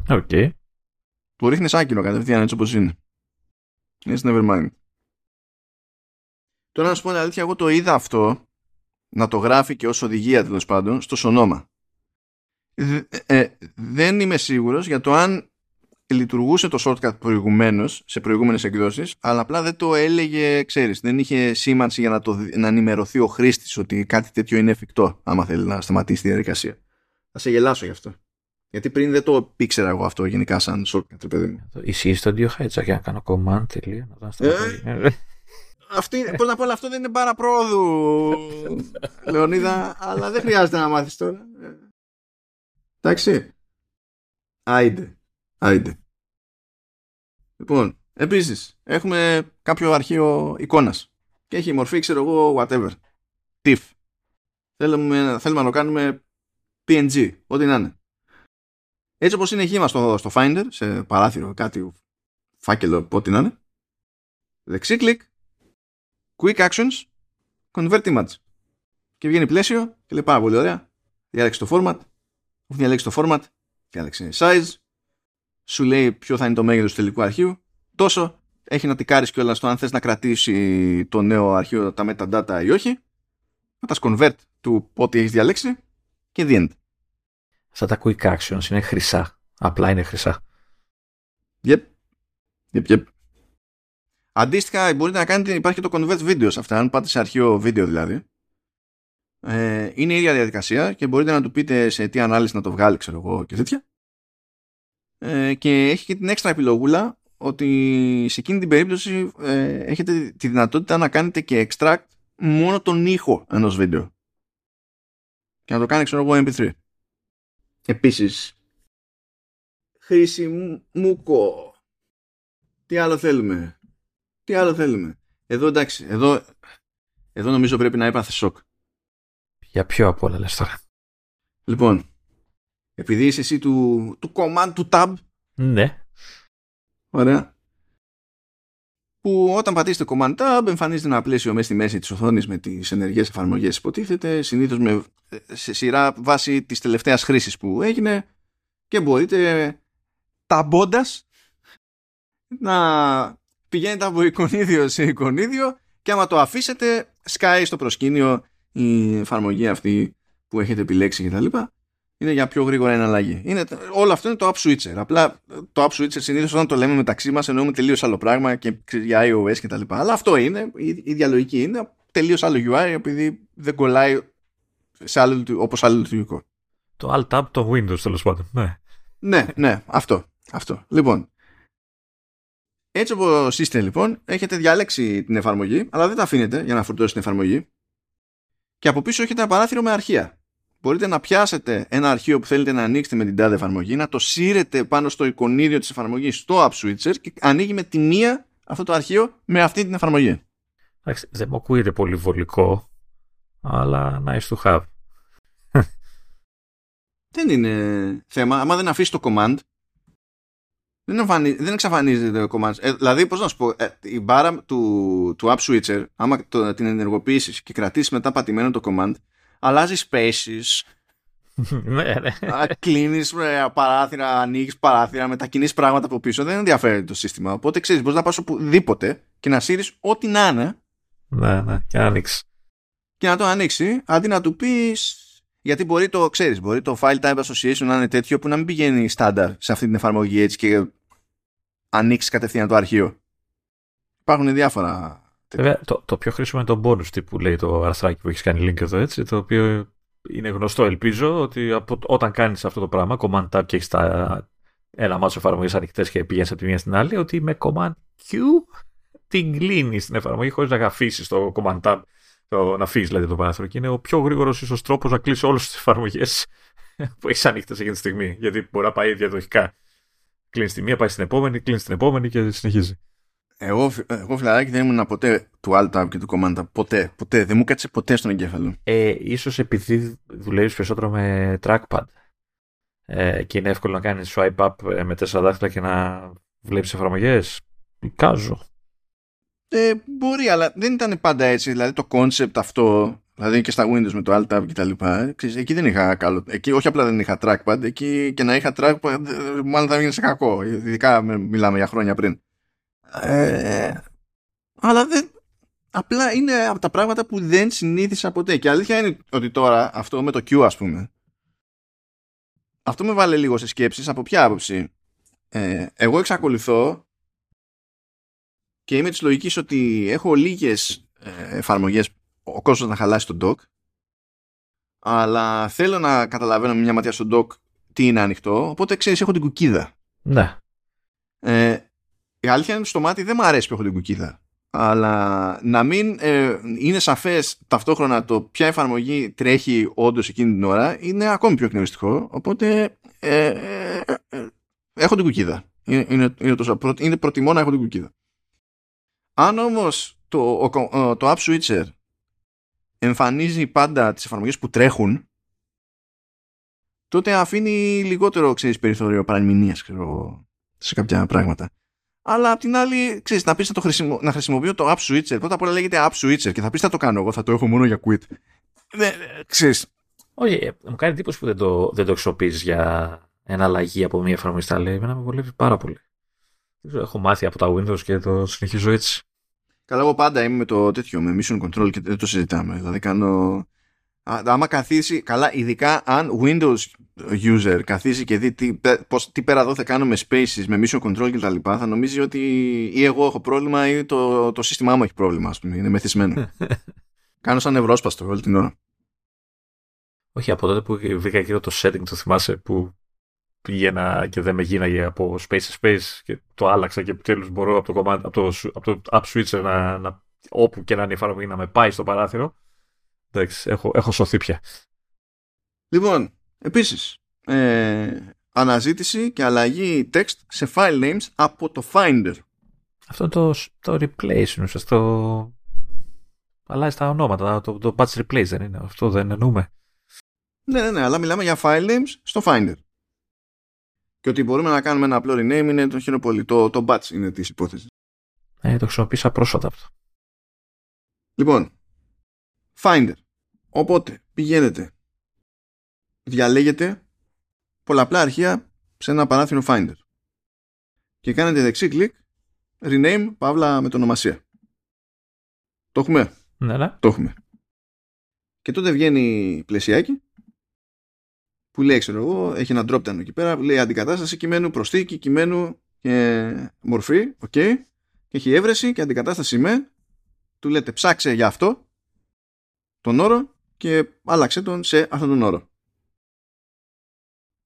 OK. Okay. Του ρίχνεις άκυρο κατευθείαν έτσι όπως είναι. It's never mind. Τώρα να σου πω την αλήθεια, εγώ το είδα αυτό να το γράφει και ως οδηγία τέλος πάντων στο Sonoma. Ε, ε, δεν είμαι σίγουρος για το αν λειτουργούσε το shortcut προηγουμένως σε προηγούμενες εκδόσεις, αλλά απλά δεν το έλεγε, ξέρεις, δεν είχε σήμανση για να, το, να ενημερωθεί ο χρήστης ότι κάτι τέτοιο είναι εφικτό, άμα θέλει να σταματήσει τη διαδικασία. Θα σε γελάσω γι' αυτό. Γιατί πριν δεν το ήξερα εγώ αυτό γενικά σαν shortcut, παιδί μου. Ισχύει στο δύο χέτσα για να κάνω command τελεία. Ε, αυτή, πώς να πω, αυτό δεν είναι πάρα πρόοδου, Λεωνίδα, αλλά δεν χρειάζεται να μάθεις τώρα. Εντάξει. Άιντε. Άιντε. Λοιπόν, επίσης, έχουμε κάποιο αρχείο εικόνας και έχει μορφή, ξέρω εγώ, whatever. TIFF. Θέλουμε, θέλουμε να το κάνουμε PNG, ό,τι να είναι. Έτσι όπως είναι εκεί στο, στο Finder, σε παράθυρο, κάτι φάκελο, ό,τι να είναι. Δεξί κλικ, Quick Actions, Convert Image. Και βγαίνει πλαίσιο και λέει πάρα πολύ ωραία. Διάλεξε το format. Αφού διαλέξεις το format, διάλεξε size. Σου λέει ποιο θα είναι το μέγεθος του τελικού αρχείου. Τόσο έχει να τικάρεις κιόλας στο αν θες να κρατήσει το νέο αρχείο, τα metadata ή όχι. Να τα convert του ό,τι έχεις διαλέξει και the end. Αυτά τα quick actions είναι χρυσά. Απλά είναι χρυσά. Yep. Yep, yep. Αντίστοιχα, μπορείτε να κάνετε, υπάρχει το convert video σε αυτά, αν πάτε σε αρχείο βίντεο δηλαδή. Ε, είναι η ίδια διαδικασία και μπορείτε να του πείτε σε τι ανάλυση να το βγάλει, ξέρω εγώ και τέτοια. Ε, και έχει και την έξτρα επιλογούλα ότι σε εκείνη την περίπτωση ε, έχετε τη δυνατότητα να κάνετε και extract μόνο τον ήχο ενός βίντεο. Και να το κάνει, ξέρω εγώ, MP3. Επίσης, χρησιμούκο. Τι άλλο θέλουμε; Τι άλλο θέλουμε. Εδώ εντάξει, εδώ, εδώ νομίζω πρέπει να έπαθε σοκ. Για ποιο από όλα λες τώρα. Λοιπόν, επειδή είσαι εσύ του, του command του tab. Ναι. Ωραία. Που όταν πατήσετε command tab εμφανίζεται ένα πλαίσιο μέσα στη μέση της οθόνης με τις ενεργές εφαρμογές υποτίθεται, συνήθως με, σε σειρά βάση της τελευταίας χρήσης που έγινε και μπορείτε ταμπώντας να πηγαίνετε από εικονίδιο σε εικονίδιο και άμα το αφήσετε σκάει στο προσκήνιο η εφαρμογή αυτή που έχετε επιλέξει κτλ. Είναι για πιο γρήγορα εναλλαγή. Είναι, όλο αυτό είναι το app switcher. Απλά το app switcher συνήθως όταν το λέμε μεταξύ μας εννοούμε τελείως άλλο πράγμα και για iOS κτλ. Αλλά αυτό είναι, η, η διαλογική είναι τελείως άλλο UI επειδή δεν κολλάει σε άλλο, όπως άλλο λειτουργικό. Το Alt Tab το Windows τέλος πάντων. Ναι. ναι, ναι, αυτό. αυτό. Λοιπόν, έτσι όπως είστε λοιπόν, έχετε διαλέξει την εφαρμογή, αλλά δεν τα αφήνετε για να φορτώσει την εφαρμογή. Και από πίσω έχετε ένα παράθυρο με αρχεία. Μπορείτε να πιάσετε ένα αρχείο που θέλετε να ανοίξετε με την τάδε εφαρμογή, να το σύρετε πάνω στο εικονίδιο της εφαρμογής στο App Switcher και ανοίγει με τη μία αυτό το αρχείο με αυτή την εφαρμογή. Εντάξει, δεν μου ακούγεται πολύ βολικό, αλλά nice to have. δεν είναι θέμα. Αν δεν αφήσει το command, δεν, δεν εξαφανίζεται το command. Ε, δηλαδή, πώς να σου πω, ε, η μπάρα του, του app switcher, άμα το, την ενεργοποιήσεις και κρατήσεις μετά πατημένο το command, αλλάζεις spaces. [LAUGHS] ναι, ναι. Κλείνεις ε, παράθυρα, ανοίγεις παράθυρα, μετακινείς πράγματα από πίσω. Δεν ενδιαφέρει το σύστημα. Οπότε ξέρεις, μπορείς να πας οπουδήποτε και να σύρεις ό,τι να είναι. Ναι, ναι, και να ανοίξεις. Και να το ανοίξει, αντί να του πεις. Γιατί μπορεί το, ξέρεις, μπορεί το file type association να είναι τέτοιο που να μην πηγαίνει στάνταρ σε αυτή την εφαρμογή έτσι και ανοίξει κατευθείαν το αρχείο. Υπάρχουν διάφορα. Βέβαια, το, το πιο χρήσιμο είναι το bonus τύπου λέει το αρθράκι που έχει κάνει link εδώ έτσι, το οποίο είναι γνωστό ελπίζω ότι από, όταν κάνεις αυτό το πράγμα, command tab και έχεις τα ένα μάτσο εφαρμογής ανοιχτές και πηγαίνεις από τη μία στην άλλη, ότι με command Q την κλείνεις την εφαρμογή χωρίς να αφήσει το command tab, το, να αφήσει δηλαδή το παράθυρο. Και είναι ο πιο γρήγορος ίσως τρόπος να κλείσει όλες τις εφαρμογές [LAUGHS] που έχεις ανοιχτές εκείνη τη στιγμή. Γιατί μπορεί να πάει διαδοχικά Κλείνει τη μία, πάει στην επόμενη, κλείνει την επόμενη και συνεχίζει. Εγώ, εγώ φιλαράκι δεν ήμουν ποτέ του Alt Tab και του Command Tab. Ποτέ, ποτέ. Δεν μου κάτσε ποτέ στον εγκέφαλο. Ε, ίσως επειδή δουλεύεις περισσότερο με trackpad ε, και είναι εύκολο να κάνεις swipe up ε, με τέσσερα δάχτυλα και να βλέπεις εφαρμογές. Κάζω. Ε, μπορεί, αλλά δεν ήταν πάντα έτσι. Δηλαδή το concept αυτό Δηλαδή και στα Windows με το Alt Tab και τα λοιπά. εκεί δεν είχα καλό. Εκεί όχι απλά δεν είχα trackpad, εκεί και να είχα trackpad μάλλον θα έβγαινε σε κακό. Ειδικά μιλάμε για χρόνια πριν. Ε, αλλά δεν, απλά είναι από τα πράγματα που δεν συνήθισα ποτέ. Και αλήθεια είναι ότι τώρα αυτό με το Q ας πούμε αυτό με βάλε λίγο σε σκέψεις από ποια άποψη. ε, εγώ εξακολουθώ και είμαι της λογικής ότι έχω λίγες ε, εφαρμογές ο κόσμος να χαλάσει τον dock αλλά θέλω να καταλαβαίνω μια ματιά στον dock τι είναι ανοιχτό. Οπότε ξέρεις έχω την κουκίδα. Ναι. ε, η αλήθεια είναι στο μάτι δεν μου αρέσει που έχω την κουκίδα. Αλλά να μην ε, είναι σαφές ταυτόχρονα το ποια εφαρμογή τρέχει όντως εκείνη την ώρα είναι ακόμη πιο εκνευριστικό. Οπότε ε, ε, ε, έχω την κουκίδα. Είναι, είναι, είναι, τόσο, είναι προτιμώ να έχω την κουκίδα. Αν όμως το, το app switcher εμφανίζει πάντα τις εφαρμογές που τρέχουν τότε αφήνει λιγότερο ξέρεις, περιθώριο παραμηνίας ξέρω, σε κάποια πράγματα αλλά απ' την άλλη, ξέρεις, να πεις να, το χρησιμο... να χρησιμοποιώ το app switcher. Πρώτα απ' όλα λέγεται app switcher και θα πεις θα το κάνω εγώ, θα το έχω μόνο για quit. Ναι, ξέρεις. Όχι, ε, μου κάνει εντύπωση που δεν το, δεν το χρησιμοποιείς για εναλλαγή από μια εφαρμογή στα λέει. Εμένα με βολεύει πάρα πολύ. Έχω μάθει από τα Windows και το συνεχίζω έτσι. Καλά, εγώ πάντα είμαι με το τέτοιο, με mission control και δεν το συζητάμε. Δηλαδή κάνω άμα καθίσει, καλά, ειδικά αν Windows user καθίσει και δει τι, πώς, τι πέρα εδώ θα κάνουμε spaces με mission control και τα λοιπά, θα νομίζει ότι ή εγώ έχω πρόβλημα ή το, το σύστημά μου έχει πρόβλημα, ας πούμε, είναι μεθυσμένο. [LAUGHS] Κάνω σαν ευρώσπαστο όλη την ώρα. Όχι, από τότε που βρήκα εκείνο το setting, το θυμάσαι, που πήγαινα και δεν με γίναγε από space σε space και το άλλαξα και επιτέλου μπορώ από το, command, από το, από το app switcher να, να, όπου και να είναι η εφαρμογή να με πάει στο παράθυρο Εντάξει, έχω, έχω σωθεί πια. Λοιπόν, επίσης, ε, αναζήτηση και αλλαγή text σε file names από το Finder. Αυτό το, το replace είναι το αλλάζει τα ονόματα, το, το patch replace δεν είναι, αυτό δεν εννοούμε. Ναι, ναι, ναι, αλλά μιλάμε για file names στο Finder. Και ότι μπορούμε να κάνουμε ένα απλό rename είναι το χειροπολί, το, το batch είναι της υπόθεσης. Ε, το χρησιμοποίησα πρόσφατα αυτό. Λοιπόν, Finder. Οπότε πηγαίνετε, διαλέγετε πολλαπλά αρχεία σε ένα παράθυρο Finder και κάνετε δεξί κλικ rename παύλα με το ονομασία. Το έχουμε; Ναι, ναι. Το έχουμε. Και τότε βγαίνει πλαισιάκι που λέει, ξέρω εγώ, έχει ένα drop down εκεί πέρα που λέει αντικατάσταση κειμένου, προσθήκη κειμένου και μορφή, ok, και έχει έβρεση και αντικατάσταση με, του λέτε ψάξε για αυτό τον όρο και άλλαξε τον σε αυτόν τον όρο.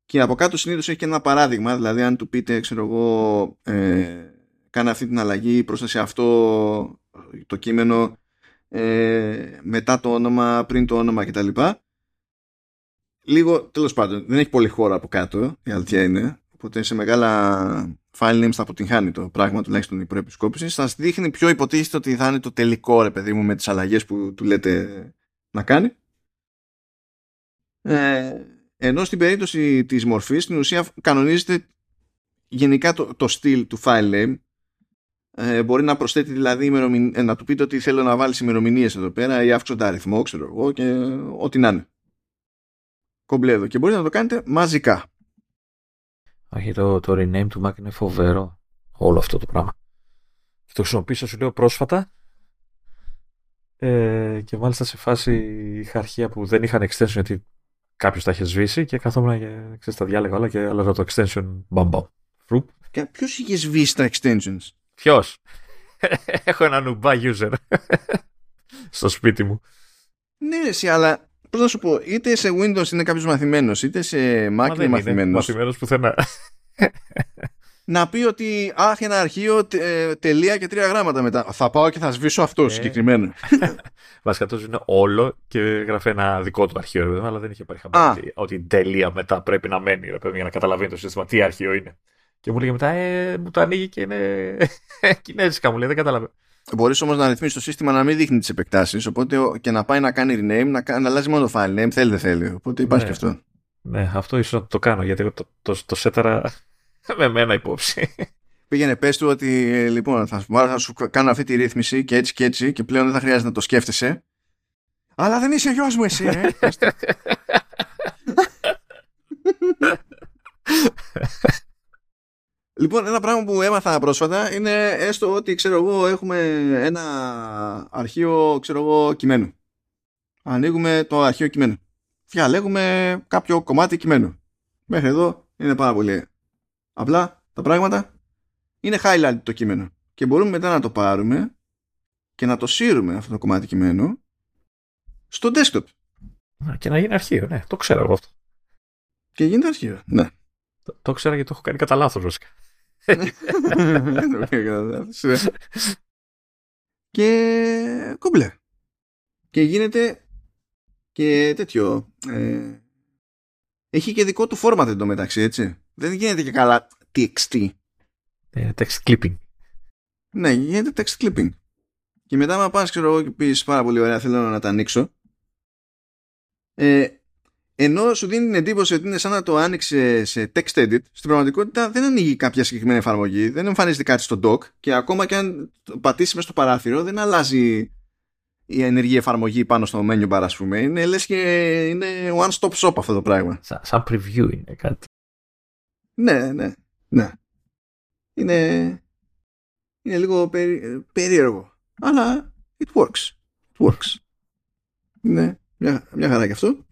Και από κάτω συνήθως έχει και ένα παράδειγμα, δηλαδή αν του πείτε, ξέρω εγώ, ε, κάνε αυτή την αλλαγή προς σε αυτό το κείμενο ε, μετά το όνομα, πριν το όνομα κτλ. Λίγο, τέλος πάντων, δεν έχει πολύ χώρα από κάτω, η αλήθεια είναι, οπότε σε μεγάλα file names θα αποτυγχάνει το πράγμα, τουλάχιστον η προεπισκόπηση. Σας δείχνει πιο υποτίθεται ότι θα είναι το τελικό, ρε παιδί μου, με τις αλλαγές που του λέτε να κάνει. Ε, ενώ στην περίπτωση της μορφής, στην ουσία κανονίζεται γενικά το, το στυλ του file name. Ε, μπορεί να προσθέτει δηλαδή ε, να του πείτε ότι θέλω να βάλεις ημερομηνίες εδώ πέρα ή αύξοντα αριθμό, ξέρω εγώ, και ό,τι να είναι. Κομπλέ εδώ. Και μπορείτε να το κάνετε μαζικά. Όχι, το, το rename του Mac είναι φοβερό. Όλο αυτό το πράγμα. το χρησιμοποίησα, σου λέω, πρόσφατα ε, και μάλιστα σε φάση είχα αρχεία που δεν είχαν extension γιατί κάποιος τα είχε σβήσει και καθόμουν και ξέρεις, τα διάλεγα όλα και άλλαζα το extension μπαμπα. Και ποιος είχε σβήσει τα extensions; Ποιος; [LAUGHS] Έχω ένα νουμπά user [LAUGHS] στο σπίτι μου. Ναι, εσύ, αλλά πώς να σου πω, είτε σε Windows είναι κάποιος μαθημένος, είτε σε Mac είναι μαθημένος. Μαθημένος πουθενά να πει ότι αχ ένα αρχείο τε, τελεία και τρία γράμματα μετά. Θα πάω και θα σβήσω αυτό ε. συγκεκριμένο. [LAUGHS] Βασικά το είναι όλο και γράφει ένα δικό του αρχείο, αλλά δεν είχε υπάρχει χαμπάρι ότι τελεία μετά πρέπει να μένει ρε, για να καταλαβαίνει το σύστημα τι αρχείο είναι. Και μου λέγε μετά, ε, μου το ανοίγει και είναι [LAUGHS] κινέζικα, μου λέει, δεν καταλαβαίνω. Μπορείς όμως να ρυθμίσεις το σύστημα να μην δείχνει τις επεκτάσεις, οπότε και να πάει να κάνει rename, να, να αλλάζει μόνο το file name, θέλει δεν θέλει. Οπότε υπάρχει ναι. και αυτό. Ναι, αυτό ίσως να το κάνω, γιατί το, το, το, το [LAUGHS] με μένα υπόψη. Πήγαινε πες του ότι λοιπόν θα, θα σου κάνω αυτή τη ρύθμιση και έτσι και έτσι και πλέον δεν θα χρειάζεται να το σκέφτεσαι. Αλλά δεν είσαι γιος μου εσύ, ε. [LAUGHS] [LAUGHS] λοιπόν, ένα πράγμα που έμαθα πρόσφατα είναι έστω ότι ξέρω εγώ έχουμε ένα αρχείο ξέρω εγώ κειμένου. Ανοίγουμε το αρχείο κειμένου. Διαλέγουμε κάποιο κομμάτι κειμένου. Μέχρι εδώ είναι πάρα πολύ Απλά τα πράγματα, είναι highlight το κείμενο. Και μπορούμε μετά να το πάρουμε και να το σύρουμε αυτό το κομμάτι κειμένου στο desktop. Και να γίνει αρχείο, ναι. Το ξέρω εγώ αυτό. Και γίνεται αρχείο, ναι. Το, το ξέρω γιατί το έχω κάνει κατά λάθος, βασικά. [LAUGHS] και κομπλέ. Και γίνεται και τέτοιο. Ε, έχει και δικό του format εντωμεταξύ, έτσι. Δεν γίνεται και καλά TXT. Ε, text clipping. Ναι, γίνεται text clipping. Και μετά, άμα πας, ξέρω εγώ, και πεις πάρα πολύ ωραία, θέλω να τα ανοίξω. Ε, ενώ σου δίνει την εντύπωση ότι είναι σαν να το άνοιξε σε text edit, στην πραγματικότητα δεν ανοίγει κάποια συγκεκριμένη εφαρμογή, δεν εμφανίζεται κάτι στο dock και ακόμα και αν πατήσει μέσα στο παράθυρο δεν αλλάζει η ενεργή εφαρμογή πάνω στο menu bar, ας πούμε. Είναι λες και είναι one stop shop αυτό το πράγμα. Σαν, σαν preview είναι κάτι. Ναι, ναι, ναι. Είναι, είναι λίγο περί, περίεργο. Αλλά it works. It works. Ναι, μια, μια χαρά και αυτό.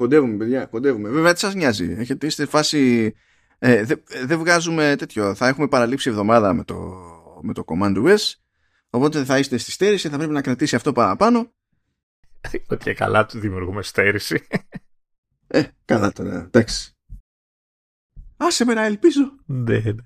Κοντεύουμε, παιδιά, κοντεύουμε. Βέβαια, τι σας νοιάζει. Έχετε είστε φάση. Ε, δεν δε βγάζουμε τέτοιο. Θα έχουμε παραλείψει εβδομάδα με το, με το Command OS. Οπότε θα είστε στη στέρηση, θα πρέπει να κρατήσει αυτό παραπάνω. Ότι καλά του δημιουργούμε στέρηση. Ε, καλά τώρα, εντάξει. Άσε με να ελπίζω. Ναι, ναι.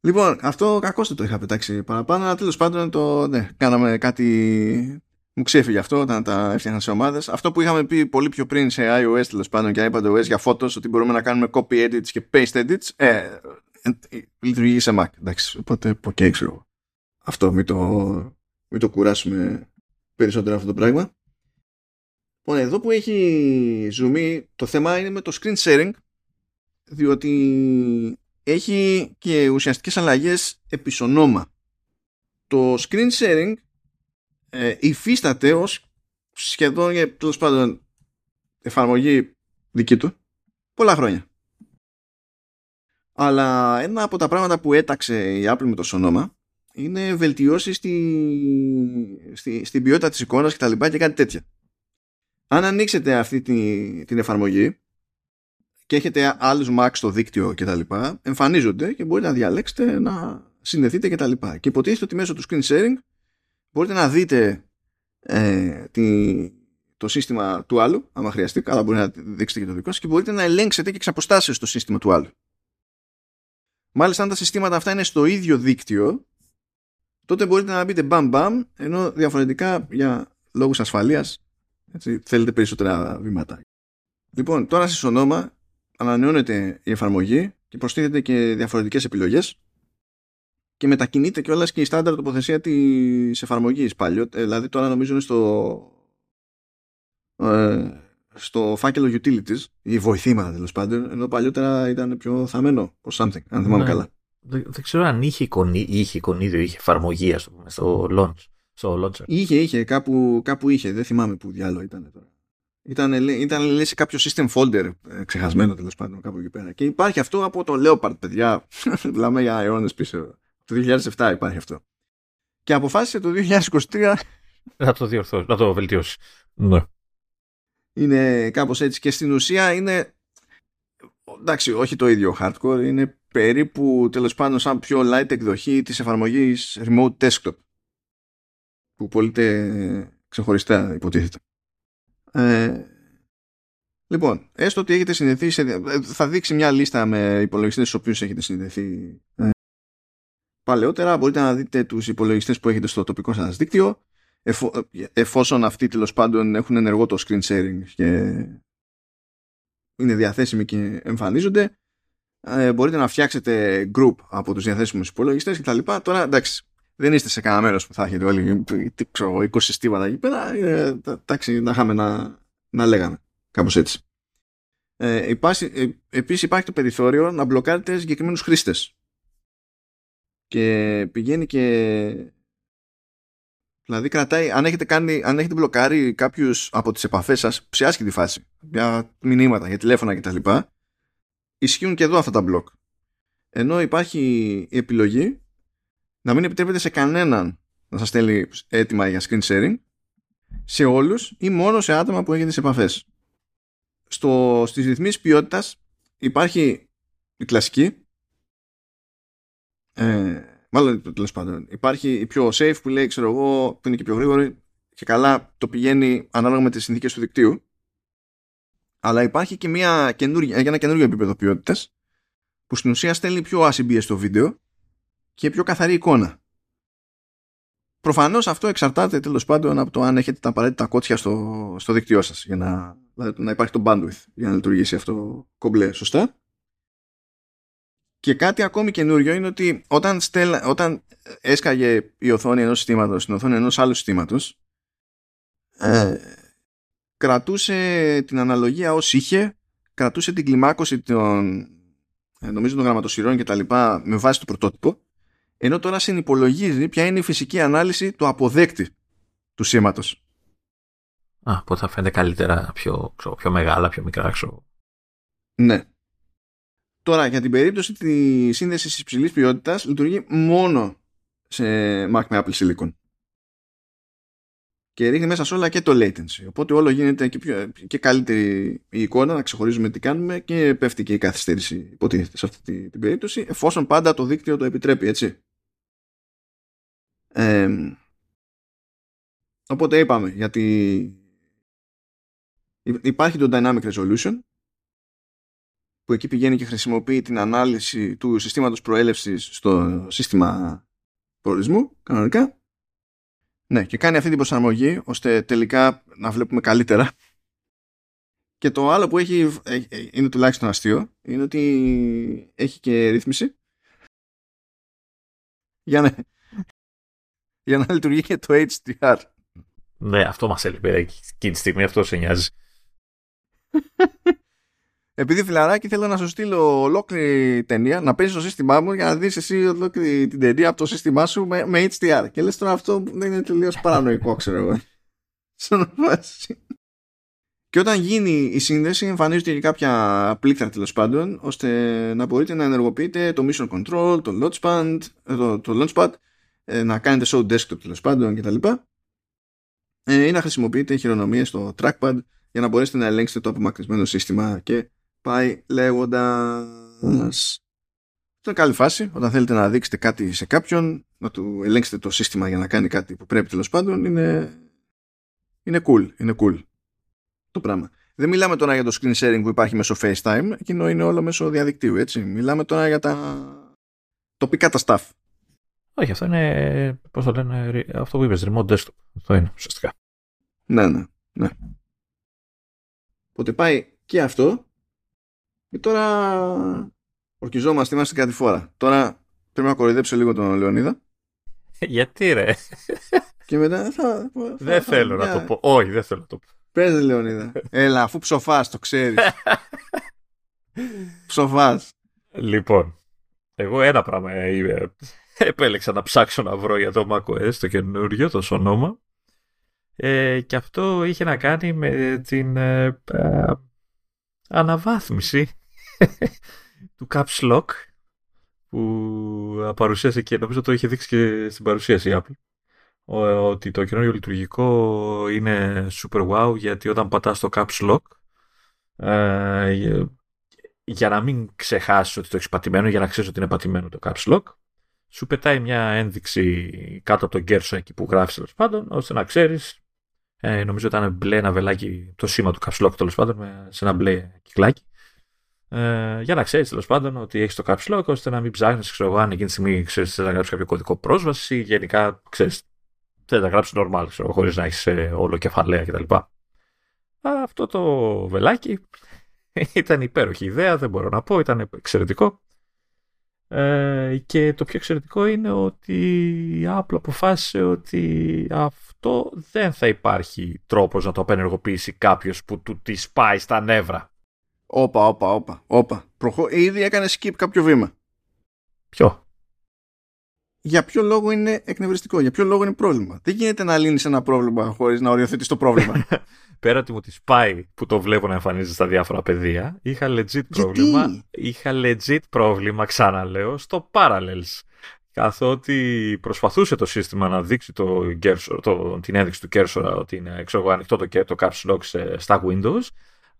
Λοιπόν, αυτό κακό το είχα πετάξει παραπάνω, αλλά τέλος πάντων το, ναι, κάναμε κάτι μου ξέφυγε αυτό όταν τα έφτιαχνα σε ομάδες. Αυτό που είχαμε πει πολύ πιο πριν σε iOS τέλος πάντων και iPadOS για photos, ότι μπορούμε να κάνουμε copy edits και paste edits, ε, ε, ε λειτουργεί σε Mac. Εντάξει, οπότε ok, ξέρω. Αυτό, μην το, μην το κουράσουμε περισσότερο αυτό το πράγμα. Λοιπόν, εδώ που έχει zoom, το θέμα είναι με το screen sharing, διότι έχει και ουσιαστικές αλλαγές επισονόμα. Το screen sharing ε, υφίσταται ως σχεδόν για τέλος πάντων εφαρμογή δική του πολλά χρόνια. Αλλά ένα από τα πράγματα που έταξε η Apple με το Sonoma είναι βελτιώσεις στη, στη, στην ποιότητα της εικόνας και τα λοιπά και κάτι τέτοια. Αν ανοίξετε αυτή τη, την εφαρμογή και έχετε άλλους Mac στο δίκτυο και τα λοιπά, εμφανίζονται και μπορείτε να διαλέξετε να συνδεθείτε και τα λοιπά. Και υποτίθεται ότι μέσω του screen sharing μπορείτε να δείτε ε, τη, το σύστημα του άλλου, άμα χρειαστεί, αλλά μπορεί να δείξετε και το δικό σας και μπορείτε να ελέγξετε και εξαποστάσεις το σύστημα του άλλου. Μάλιστα, αν τα συστήματα αυτά είναι στο ίδιο δίκτυο, τότε μπορείτε να μπείτε μπαμ μπαμ, ενώ διαφορετικά για λόγους ασφαλείας έτσι, θέλετε περισσότερα βήματα. Λοιπόν, τώρα σε ονόμα ανανεώνεται η εφαρμογή και προστίθεται και διαφορετικές επιλογές και μετακινείται κιόλας και η στάνταρ τοποθεσία της εφαρμογής παλιό. Ε, δηλαδή τώρα νομίζω είναι στο. Ε, στο φάκελο utilities ή βοηθήματα τέλος πάντων, ενώ παλιότερα ήταν πιο θαμένο or something, αν θυμάμαι ναι. καλά. Δεν, ξέρω αν είχε, εικονί, είχε εικονίδιο, είχε εφαρμογή, ας πούμε, στο launch. Στο launcher. Είχε, είχε, κάπου, κάπου είχε. Δεν θυμάμαι που διάλογο ήταν τώρα. Ήταν, ήταν λέει, σε κάποιο system folder ε, ξεχασμένο τέλος πάντων κάπου εκεί πέρα. Και υπάρχει αυτό από το Leopard, παιδιά. [LAUGHS] Μιλάμε για αιώνες πίσω. Το 2007 υπάρχει αυτό. Και αποφάσισε το 2023 να το διορθώσει, να το βελτιώσει. Ναι. Είναι κάπως έτσι και στην ουσία είναι εντάξει όχι το ίδιο hardcore είναι περίπου τέλος πάντων σαν πιο light εκδοχή της εφαρμογής remote desktop που πωλείται ξεχωριστά υποτίθεται. Ε, λοιπόν, έστω ότι έχετε συνδεθεί σε, θα δείξει μια λίστα με υπολογιστές στους οποίους έχετε συνδεθεί ε, παλαιότερα μπορείτε να δείτε τους υπολογιστές που έχετε στο τοπικό σας δίκτυο εφόσον αυτοί τέλος πάντων έχουν ενεργό το screen sharing και είναι διαθέσιμοι και εμφανίζονται ε, μπορείτε να φτιάξετε group από τους διαθέσιμους υπολογιστές κτλ. Τώρα εντάξει δεν είστε σε κανένα μέρος που θα έχετε όλοι ξέρω, 20 στίβατα εκεί πέρα ε, εντάξει να είχαμε να, να λέγαμε κάπως έτσι. Ε, υπάρχει, ε, επίσης υπάρχει το περιθώριο να μπλοκάρετε συγκεκριμένους χρήστες και πηγαίνει και δηλαδή κρατάει αν έχετε, κάνει, αν έχετε μπλοκάρει κάποιους από τις επαφές σας σε άσχητη φάση για μηνύματα, για τηλέφωνα κτλ ισχύουν και εδώ αυτά τα μπλοκ ενώ υπάρχει η επιλογή να μην επιτρέπετε σε κανέναν να σας στέλνει έτοιμα για screen sharing σε όλους ή μόνο σε άτομα που έχετε σε επαφές. Στο, στις ρυθμίσεις ποιότητας υπάρχει η κλασική Ε, μάλλον τέλος πάντων. Υπάρχει η πιο safe που λέει, ξέρω εγώ, που είναι και πιο γρήγορη και καλά το πηγαίνει ανάλογα με τις συνθήκες του δικτύου. Αλλά υπάρχει και μια καινούργια, ένα καινούργιο επίπεδο ποιότητας που στην ουσία στέλνει πιο ACBS στο βίντεο και πιο καθαρή εικόνα. Προφανώς αυτό εξαρτάται τέλος πάντων από το αν έχετε τα απαραίτητα κότσια στο, στο δίκτυό σας για να, δηλαδή, να υπάρχει το bandwidth για να λειτουργήσει αυτό κομπλέ σωστά. Και κάτι ακόμη καινούριο είναι ότι όταν, στέλ, όταν έσκαγε η οθόνη ενός συστήματος στην οθόνη ενός άλλου συστήματος ε, κρατούσε την αναλογία ως είχε κρατούσε την κλιμάκωση των ε, νομίζω των γραμματοσυρών και τα λοιπά με βάση το πρωτότυπο ενώ τώρα συνυπολογίζει ποια είναι η φυσική ανάλυση του αποδέκτη του σήματος. Α, οπότε θα φαίνεται καλύτερα, πιο, ξέρω, πιο μεγάλα, πιο μικρά, ξέρω. Ναι. Τώρα, για την περίπτωση της σύνδεσης υψηλή ποιότητας, λειτουργεί μόνο σε Mac με Apple Silicon. Και ρίχνει μέσα σε όλα και το latency. Οπότε όλο γίνεται και, πιο, και καλύτερη η εικόνα, να ξεχωρίζουμε τι κάνουμε και πέφτει και η καθυστέρηση, υποτίθεται σε αυτή την περίπτωση, εφόσον πάντα το δίκτυο το επιτρέπει, έτσι. Ε, οπότε είπαμε γιατί υπάρχει το Dynamic Resolution που εκεί πηγαίνει και χρησιμοποιεί την ανάλυση του συστήματος προέλευσης στο σύστημα προορισμού κανονικά ναι και κάνει αυτή την προσαρμογή ώστε τελικά να βλέπουμε καλύτερα και το άλλο που έχει είναι τουλάχιστον αστείο είναι ότι έχει και ρύθμιση για να, για να λειτουργεί και το HDR. Ναι, αυτό μας έλειπε εκείνη τη στιγμή, αυτό σε νοιάζει. [LAUGHS] Επειδή φιλαράκι θέλω να σου στείλω ολόκληρη ταινία, να παίζεις στο σύστημά μου για να δεις εσύ ολόκληρη την ταινία από το σύστημά σου με, με HDR. Και λες τώρα αυτό δεν είναι τελείως παρανοϊκό, ξέρω εγώ. Και όταν γίνει η σύνδεση εμφανίζονται και κάποια πλήκτρα τέλος πάντων ώστε να μπορείτε να ενεργοποιείτε το Mission Control, το Launchpad, το, το Launchpad ε, να κάνετε show desktop τέλος πάντων κτλ. Ε, ή να χρησιμοποιείτε χειρονομίες στο trackpad για να μπορέσετε να ελέγξετε το απομακρυσμένο σύστημα και πάει λέγοντας Αυτό είναι καλή φάση όταν θέλετε να δείξετε κάτι σε κάποιον να του ελέγξετε το σύστημα για να κάνει κάτι που πρέπει τέλος πάντων είναι, είναι cool, είναι cool το πράγμα. Δεν μιλάμε τώρα για το screen sharing που υπάρχει μέσω FaceTime, εκείνο είναι όλο μέσω διαδικτύου, έτσι. Μιλάμε τώρα για τα τοπικά τα staff. Όχι, αυτό είναι, πώς το λένε, αυτό που είπες, remote desktop. Αυτό είναι, ουσιαστικά. Ναι, ναι, ναι. Οπότε πάει και αυτό και τώρα ορκιζόμαστε, είμαστε κάτι φορά. Τώρα πρέπει να κοροϊδέψω λίγο τον Λεωνίδα. Γιατί ρε; Και μετά θα... δεν θέλω να το πω. Όχι, δεν θέλω να το πω. Πες Λεωνίδα. Έλα, αφού ψοφάς, το ξέρεις. ψοφάς. Λοιπόν, εγώ ένα πράγμα είμαι επέλεξα να ψάξω να βρω για το macOS το καινούριο, το Sonoma. Ε, και αυτό είχε να κάνει με την ε, ε αναβάθμιση [LAUGHS] του Caps Lock που παρουσίασε και νομίζω το είχε δείξει και στην παρουσίαση η Apple ότι το καινούριο λειτουργικό είναι super wow γιατί όταν πατάς το Caps Lock ε, για να μην ξεχάσεις ότι το έχεις πατημένο, για να ξέρεις ότι είναι πατημένο το Caps Lock σου πετάει μια ένδειξη κάτω από τον κέρσο εκεί που γράφεις τέλος πάντων, ώστε να ξέρεις. Ε, νομίζω ήταν μπλε ένα βελάκι, το σήμα του caps lock τέλος πάντων, με, σε ένα μπλε κυκλάκι. Ε, για να ξέρεις τέλος πάντων ότι έχεις το caps lock, ώστε να μην ψάχνεις, ξέρω εγώ, αν εκείνη τη στιγμή ξέρεις να γράψεις κάποιο κωδικό πρόσβαση ή γενικά ξέρεις. Θέλεις να γράψεις normal, ξέρω χωρίς να έχεις ε, όλο κεφαλαία κτλ. Αυτό το βελάκι [LAUGHS] ήταν υπέροχη ιδέα, δεν μπορώ να πω, ήταν εξαιρετικό. Ε, και το πιο εξαιρετικό είναι ότι η Apple αποφάσισε ότι αυτό δεν θα υπάρχει τρόπος να το απενεργοποιήσει κάποιος που του της πάει στα νεύρα. Όπα, όπα, όπα, όπα. Προχω... Ήδη έκανε skip κάποιο βήμα. Ποιο; Για ποιο λόγο είναι εκνευριστικό, για ποιο λόγο είναι πρόβλημα. Δεν γίνεται να λύνεις ένα πρόβλημα χωρίς να οριοθετείς το πρόβλημα. [LAUGHS] πέρα ότι μου τη πάει που το βλέπω να εμφανίζεται στα διάφορα πεδία, είχα legit πρόβλημα. Είχα legit πρόβλημα, ξαναλέω, στο Parallels. Καθότι προσπαθούσε το σύστημα να δείξει το cursor, το, την ένδειξη του cursor ότι είναι ξέρω, ανοιχτό το, το caps lock στα Windows,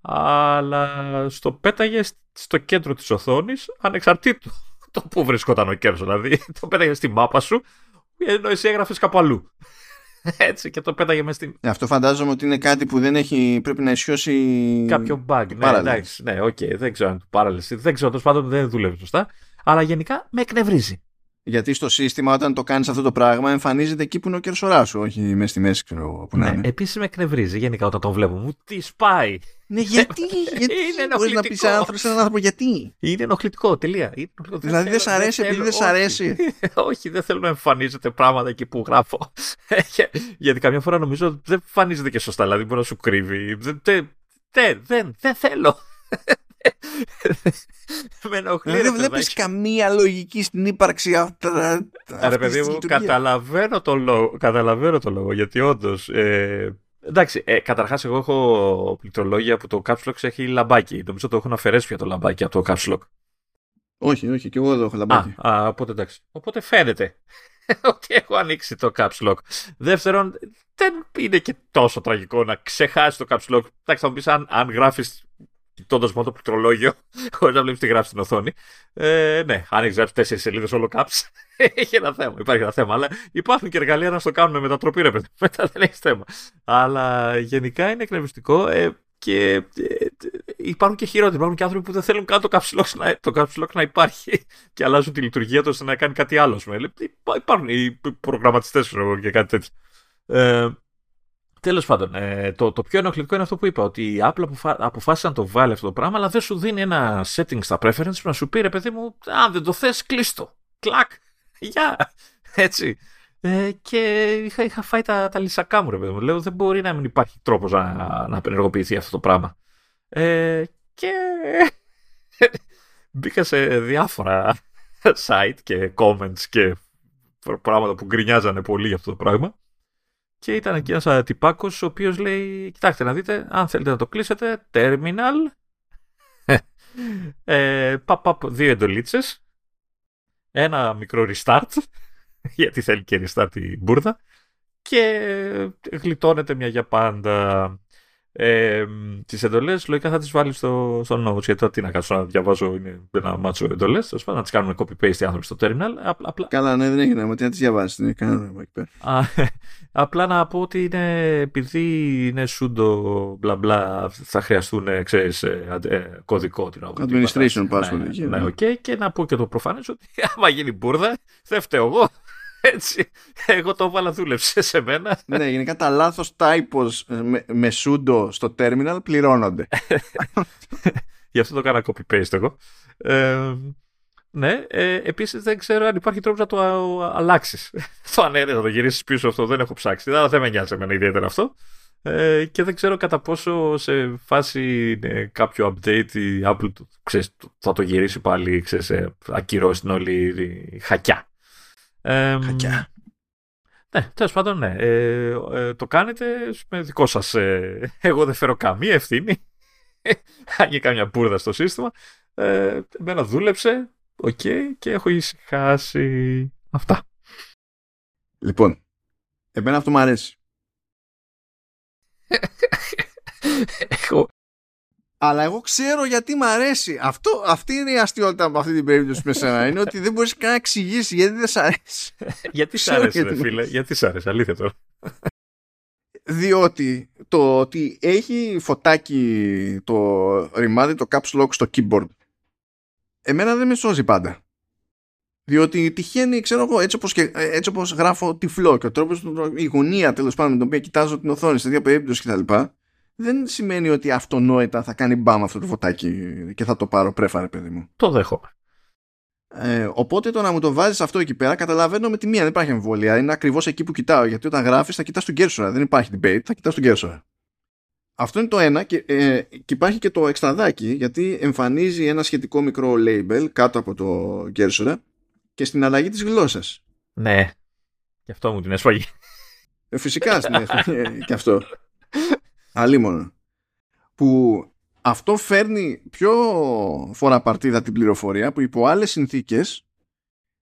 αλλά στο πέταγε στο κέντρο της οθόνης ανεξαρτήτου το που βρισκόταν ο κέρδο. Δηλαδή [LAUGHS] το πέταγε στη μάπα σου, ενώ εσύ έγραφες κάπου αλλού. [LAUGHS] Έτσι και το πέταγε μες στην. Ε, αυτό φαντάζομαι ότι είναι κάτι που δεν έχει, πρέπει να ισιώσει. Κάποιο bug. Ναι, εντάξει, ναι, OK, okay, δεν ξέρω αν το παράλληλες. Δεν ξέρω, τέλος πάντων δεν δουλεύει σωστά. Αλλά γενικά με εκνευρίζει. Γιατί στο σύστημα, όταν το κάνεις αυτό το πράγμα, εμφανίζεται εκεί που είναι ο κέρσοράς σου, όχι μέσα στη μέση, ξέρω που ναι, να είναι. Επίσης με εκνευρίζει γενικά όταν το βλέπω. Μου τη σπάει. Ναι, γιατί, [LAUGHS] γιατί Είναι μπορείς να πεις άνθρωπο σε έναν άνθρωπο γιατί; Είναι ενοχλητικό, τελεία. Είναι ενοχλητικό. Δηλαδή δεν σ' θέλω- αρέσει επειδή θέλω- δεν σ' όχι. αρέσει. [LAUGHS] όχι, δεν θέλω να εμφανίζεται πράγματα εκεί που γράφω. [LAUGHS] Γιατί καμιά φορά νομίζω δεν εμφανίζεται και σωστά. Δηλαδή μπορεί να σου κρύβει. Δεν, δεν, δεν, δεν, δεν θέλω. Με ενοχλεί. Δηλαδή ρε δεν βλέπεις παιδάκι. καμία λογική στην ύπαρξη αυτά. Ρε παιδί μου, καταλαβαίνω το λόγο, καταλαβαίνω το λόγο γιατί όντως. Ε, εντάξει, ε, καταρχάς, εγώ έχω πληκτρολόγια που το Caps Lock έχει λαμπάκι. Νομίζω το έχουν αφαιρέσει πια το λαμπάκι από το Caps Lock. Όχι, όχι, και εγώ εδώ έχω Α, λαμπάκι. α, οπότε εντάξει. Οπότε φαίνεται [LAUGHS] ότι έχω ανοίξει το Caps Lock. Δεύτερον, δεν είναι και τόσο τραγικό να ξεχάσεις το Caps Lock. Εντάξει, θα μου πεις αν, αν γράφεις κοιτώντα μόνο το πληκτρολόγιο, [LAUGHS] χωρίς να βλέπεις τι γράφεις στην οθόνη. Ε, ναι, αν έχει γράψει τέσσερις σελίδες όλο caps, [LAUGHS] έχει ένα θέμα. Υπάρχει ένα θέμα. Αλλά υπάρχουν και εργαλεία να στο κάνουν με μετατροπή, ρε παιδί. [LAUGHS] Μετά δεν έχει θέμα. Αλλά γενικά είναι εκνευριστικό. Ε, και ε, υπάρχουν και χειρότεροι. Υπάρχουν και άνθρωποι που δεν θέλουν καν το caps lock να, το caps lock να υπάρχει και αλλάζουν τη λειτουργία τους ώστε να κάνει κάτι άλλο. ας πούμε. Υπά- Υπάρχουν οι προγραμματιστές και κάτι τέτοιο. Ε, Τέλος πάντων, ε, το, το πιο ενοχλητικό είναι αυτό που είπα, ότι η Apple αποφα... αποφάσισε να το βάλει αυτό το πράγμα, αλλά δεν σου δίνει ένα setting στα preferences που να σου πει ρε παιδί μου, αν δεν το θες, κλείστο. Κλακ. Γεια. Έτσι. Ε, και είχα, είχα φάει τα, τα λυσακά μου, ρε παιδί μου. Λέω, δεν μπορεί να μην υπάρχει τρόπος να, να απενεργοποιηθεί αυτό το πράγμα. Ε, και [LAUGHS] μπήκα σε διάφορα [LAUGHS] site και comments και πράγματα που γκρινιάζανε πολύ για αυτό το πράγμα. Και ήταν εκεί ένας τυπάκο, ο οποίος λέει: Κοιτάξτε να δείτε, αν θέλετε να το κλείσετε, terminal. [LAUGHS] ε, παπ, παπ, δύο εντολίτσες. Ένα μικρό restart. [LAUGHS] γιατί θέλει και restart η μπουρδα. Και γλιτώνετε μια για πάντα. Ε, τις εντολές λογικά θα τις βάλει στο, στο notes. Γιατί τώρα τι να κάτσω να διαβάζω είναι ένα μάτσο εντολές. Να τις κάνουμε copy-paste οι άνθρωποι στο terminal. Απλά, απλά, Καλά, ναι, δεν έχει νόημα. Τι να τις διαβάσεις. Δεν έχει κανένα νόημα εκεί πέρα. Α, απλά να πω ότι είναι επειδή είναι sudo μπλα μπλα θα χρειαστούν ξέρεις, ε, αντε- ε, κωδικό την ώρα που την Administration πατάς. password ναι, εκεί, ναι, ναι. οκ. και να πω και το προφανές ότι [LAUGHS] άμα γίνει μπούρδα δεν φταίω εγώ έτσι εγώ το έβαλα δούλεψε σε μένα ναι, γενικά τα λάθος typos ε, με, με sudo στο terminal πληρώνονται. [LAUGHS] γι' αυτό το έκανα copy-paste εγώ ε, ναι, ε, επίσης δεν ξέρω αν υπάρχει τρόπος να το α- αλλάξεις. [LAUGHS] το ανέρε να το γυρίσεις πίσω αυτό, δεν έχω ψάξει. Αλλά δεν με νοιάζει εμένα ιδιαίτερα αυτό. Ε, και δεν ξέρω κατά πόσο σε φάση ε, κάποιο update η Apple του- ξέρεις, του- θα το γυρίσει πάλι, ξέρεις, ε, ακυρώσει την όλη η χακιά. Ε, Χακιά. ναι, τέλος πάντων, ναι. Ε, ε, το κάνετε με δικό σας. Ε, εγώ δεν φέρω καμία ευθύνη. [LAUGHS] Αν γίνει καμιά μπούρδα στο σύστημα. Ε, εμένα δούλεψε. Οκ, και έχω ησυχάσει. Αυτά. Λοιπόν, εμένα αυτό μου αρέσει. [LAUGHS] Έχω... Αλλά εγώ ξέρω γιατί μ' αρέσει. Αυτό, αυτή είναι η αστειότητα με αυτή την περίπτωση με σένα. Είναι ότι δεν μπορείς καν να εξηγήσεις γιατί δεν σ' αρέσει. γιατί σ' Ξέρω άρεσε, γιατί ρε με- φίλε. Γιατί σ' άρεσε, αλήθεια τώρα. Διότι το ότι έχει φωτάκι το ρημάδι, το caps lock στο keyboard, εμένα δεν με σώζει πάντα. Διότι τυχαίνει, ξέρω εγώ, έτσι όπως, και, έτσι όπως γράφω τυφλό και ο τρόπος, η γωνία τέλος πάντων με την οποία κοιτάζω την οθόνη σε δύο περίπτωση κτλ. Δεν σημαίνει ότι αυτονόητα θα κάνει μπαμ αυτό το φωτάκι και θα το πάρω πρέφα, ρε παιδί μου. Το δέχομαι. Ε, οπότε το να μου το βάζεις αυτό εκεί πέρα, καταλαβαίνω με τη μία, δεν υπάρχει αμφιβολία. Είναι ακριβώς εκεί που κοιτάω. Γιατί όταν γράφεις, θα κοιτάς τον κέρσορα. Δεν υπάρχει debate, θα κοιτάς τον κέρσορα. Αυτό είναι το ένα και, ε, και υπάρχει και το εξτραδάκι γιατί εμφανίζει ένα σχετικό μικρό label κάτω από το κέρσορα και στην αλλαγή της γλώσσας. Ναι. Γι' αυτό μου την έσφαγε. Ε, φυσικά στην έφυγε και αυτό. Αλίμονο. Που αυτό φέρνει πιο φοραπαρτίδα την πληροφορία που υπό άλλες συνθήκες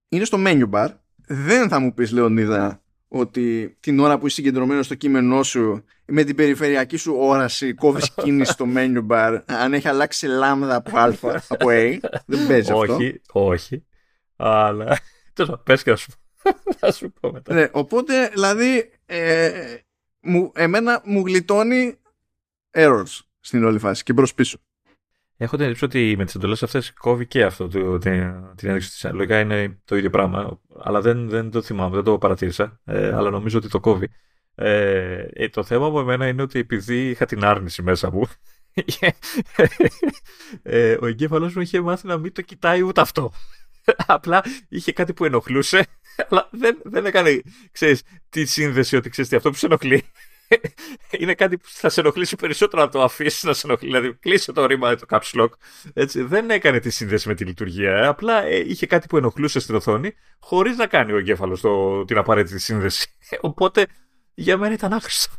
είναι στο menu bar. Δεν θα μου πεις Λεωνίδα ότι την ώρα που είσαι συγκεντρωμένος στο κείμενό σου με την περιφερειακή σου όραση κόβεις [LAUGHS] κίνηση στο menu bar αν έχει αλλάξει λάμδα από α από a δεν παίζει αυτό όχι, όχι. Αλλά. Τέλος πες και [LAUGHS] θα σου πω μετά. Ναι, οπότε, δηλαδή, ε, μου, εμένα μου γλιτώνει errors στην όλη φάση και μπρος πίσω. Έχω την εντύπωση ότι με τις εντολές αυτές κόβει και αυτό το, την, την ένδειξη της. Λογικά είναι το ίδιο πράγμα, αλλά δεν, δεν το θυμάμαι, δεν το παρατήρησα. Ε, αλλά νομίζω ότι το κόβει. Ε, ε, το θέμα μου εμένα είναι ότι επειδή είχα την άρνηση μέσα μου, [LAUGHS] ε, ο εγκέφαλο μου είχε μάθει να μην το κοιτάει ούτε αυτό. [LAUGHS] Απλά είχε κάτι που ενοχλούσε, [LAUGHS] αλλά δεν, δεν έκανε, ξέρεις, τη σύνδεση ότι ξέρεις τι, αυτό που σε ενοχλεί είναι κάτι που θα σε ενοχλήσει περισσότερο να το αφήσεις να σε ενοχλεί. Δηλαδή, κλείσε το ρημάδι το caps lock. Έτσι, δεν έκανε τη σύνδεση με τη λειτουργία. Ε. Απλά ε, είχε κάτι που ενοχλούσε στην οθόνη, χωρίς να κάνει ο εγκέφαλος την απαραίτητη σύνδεση. Οπότε για μένα ήταν άχρηστο.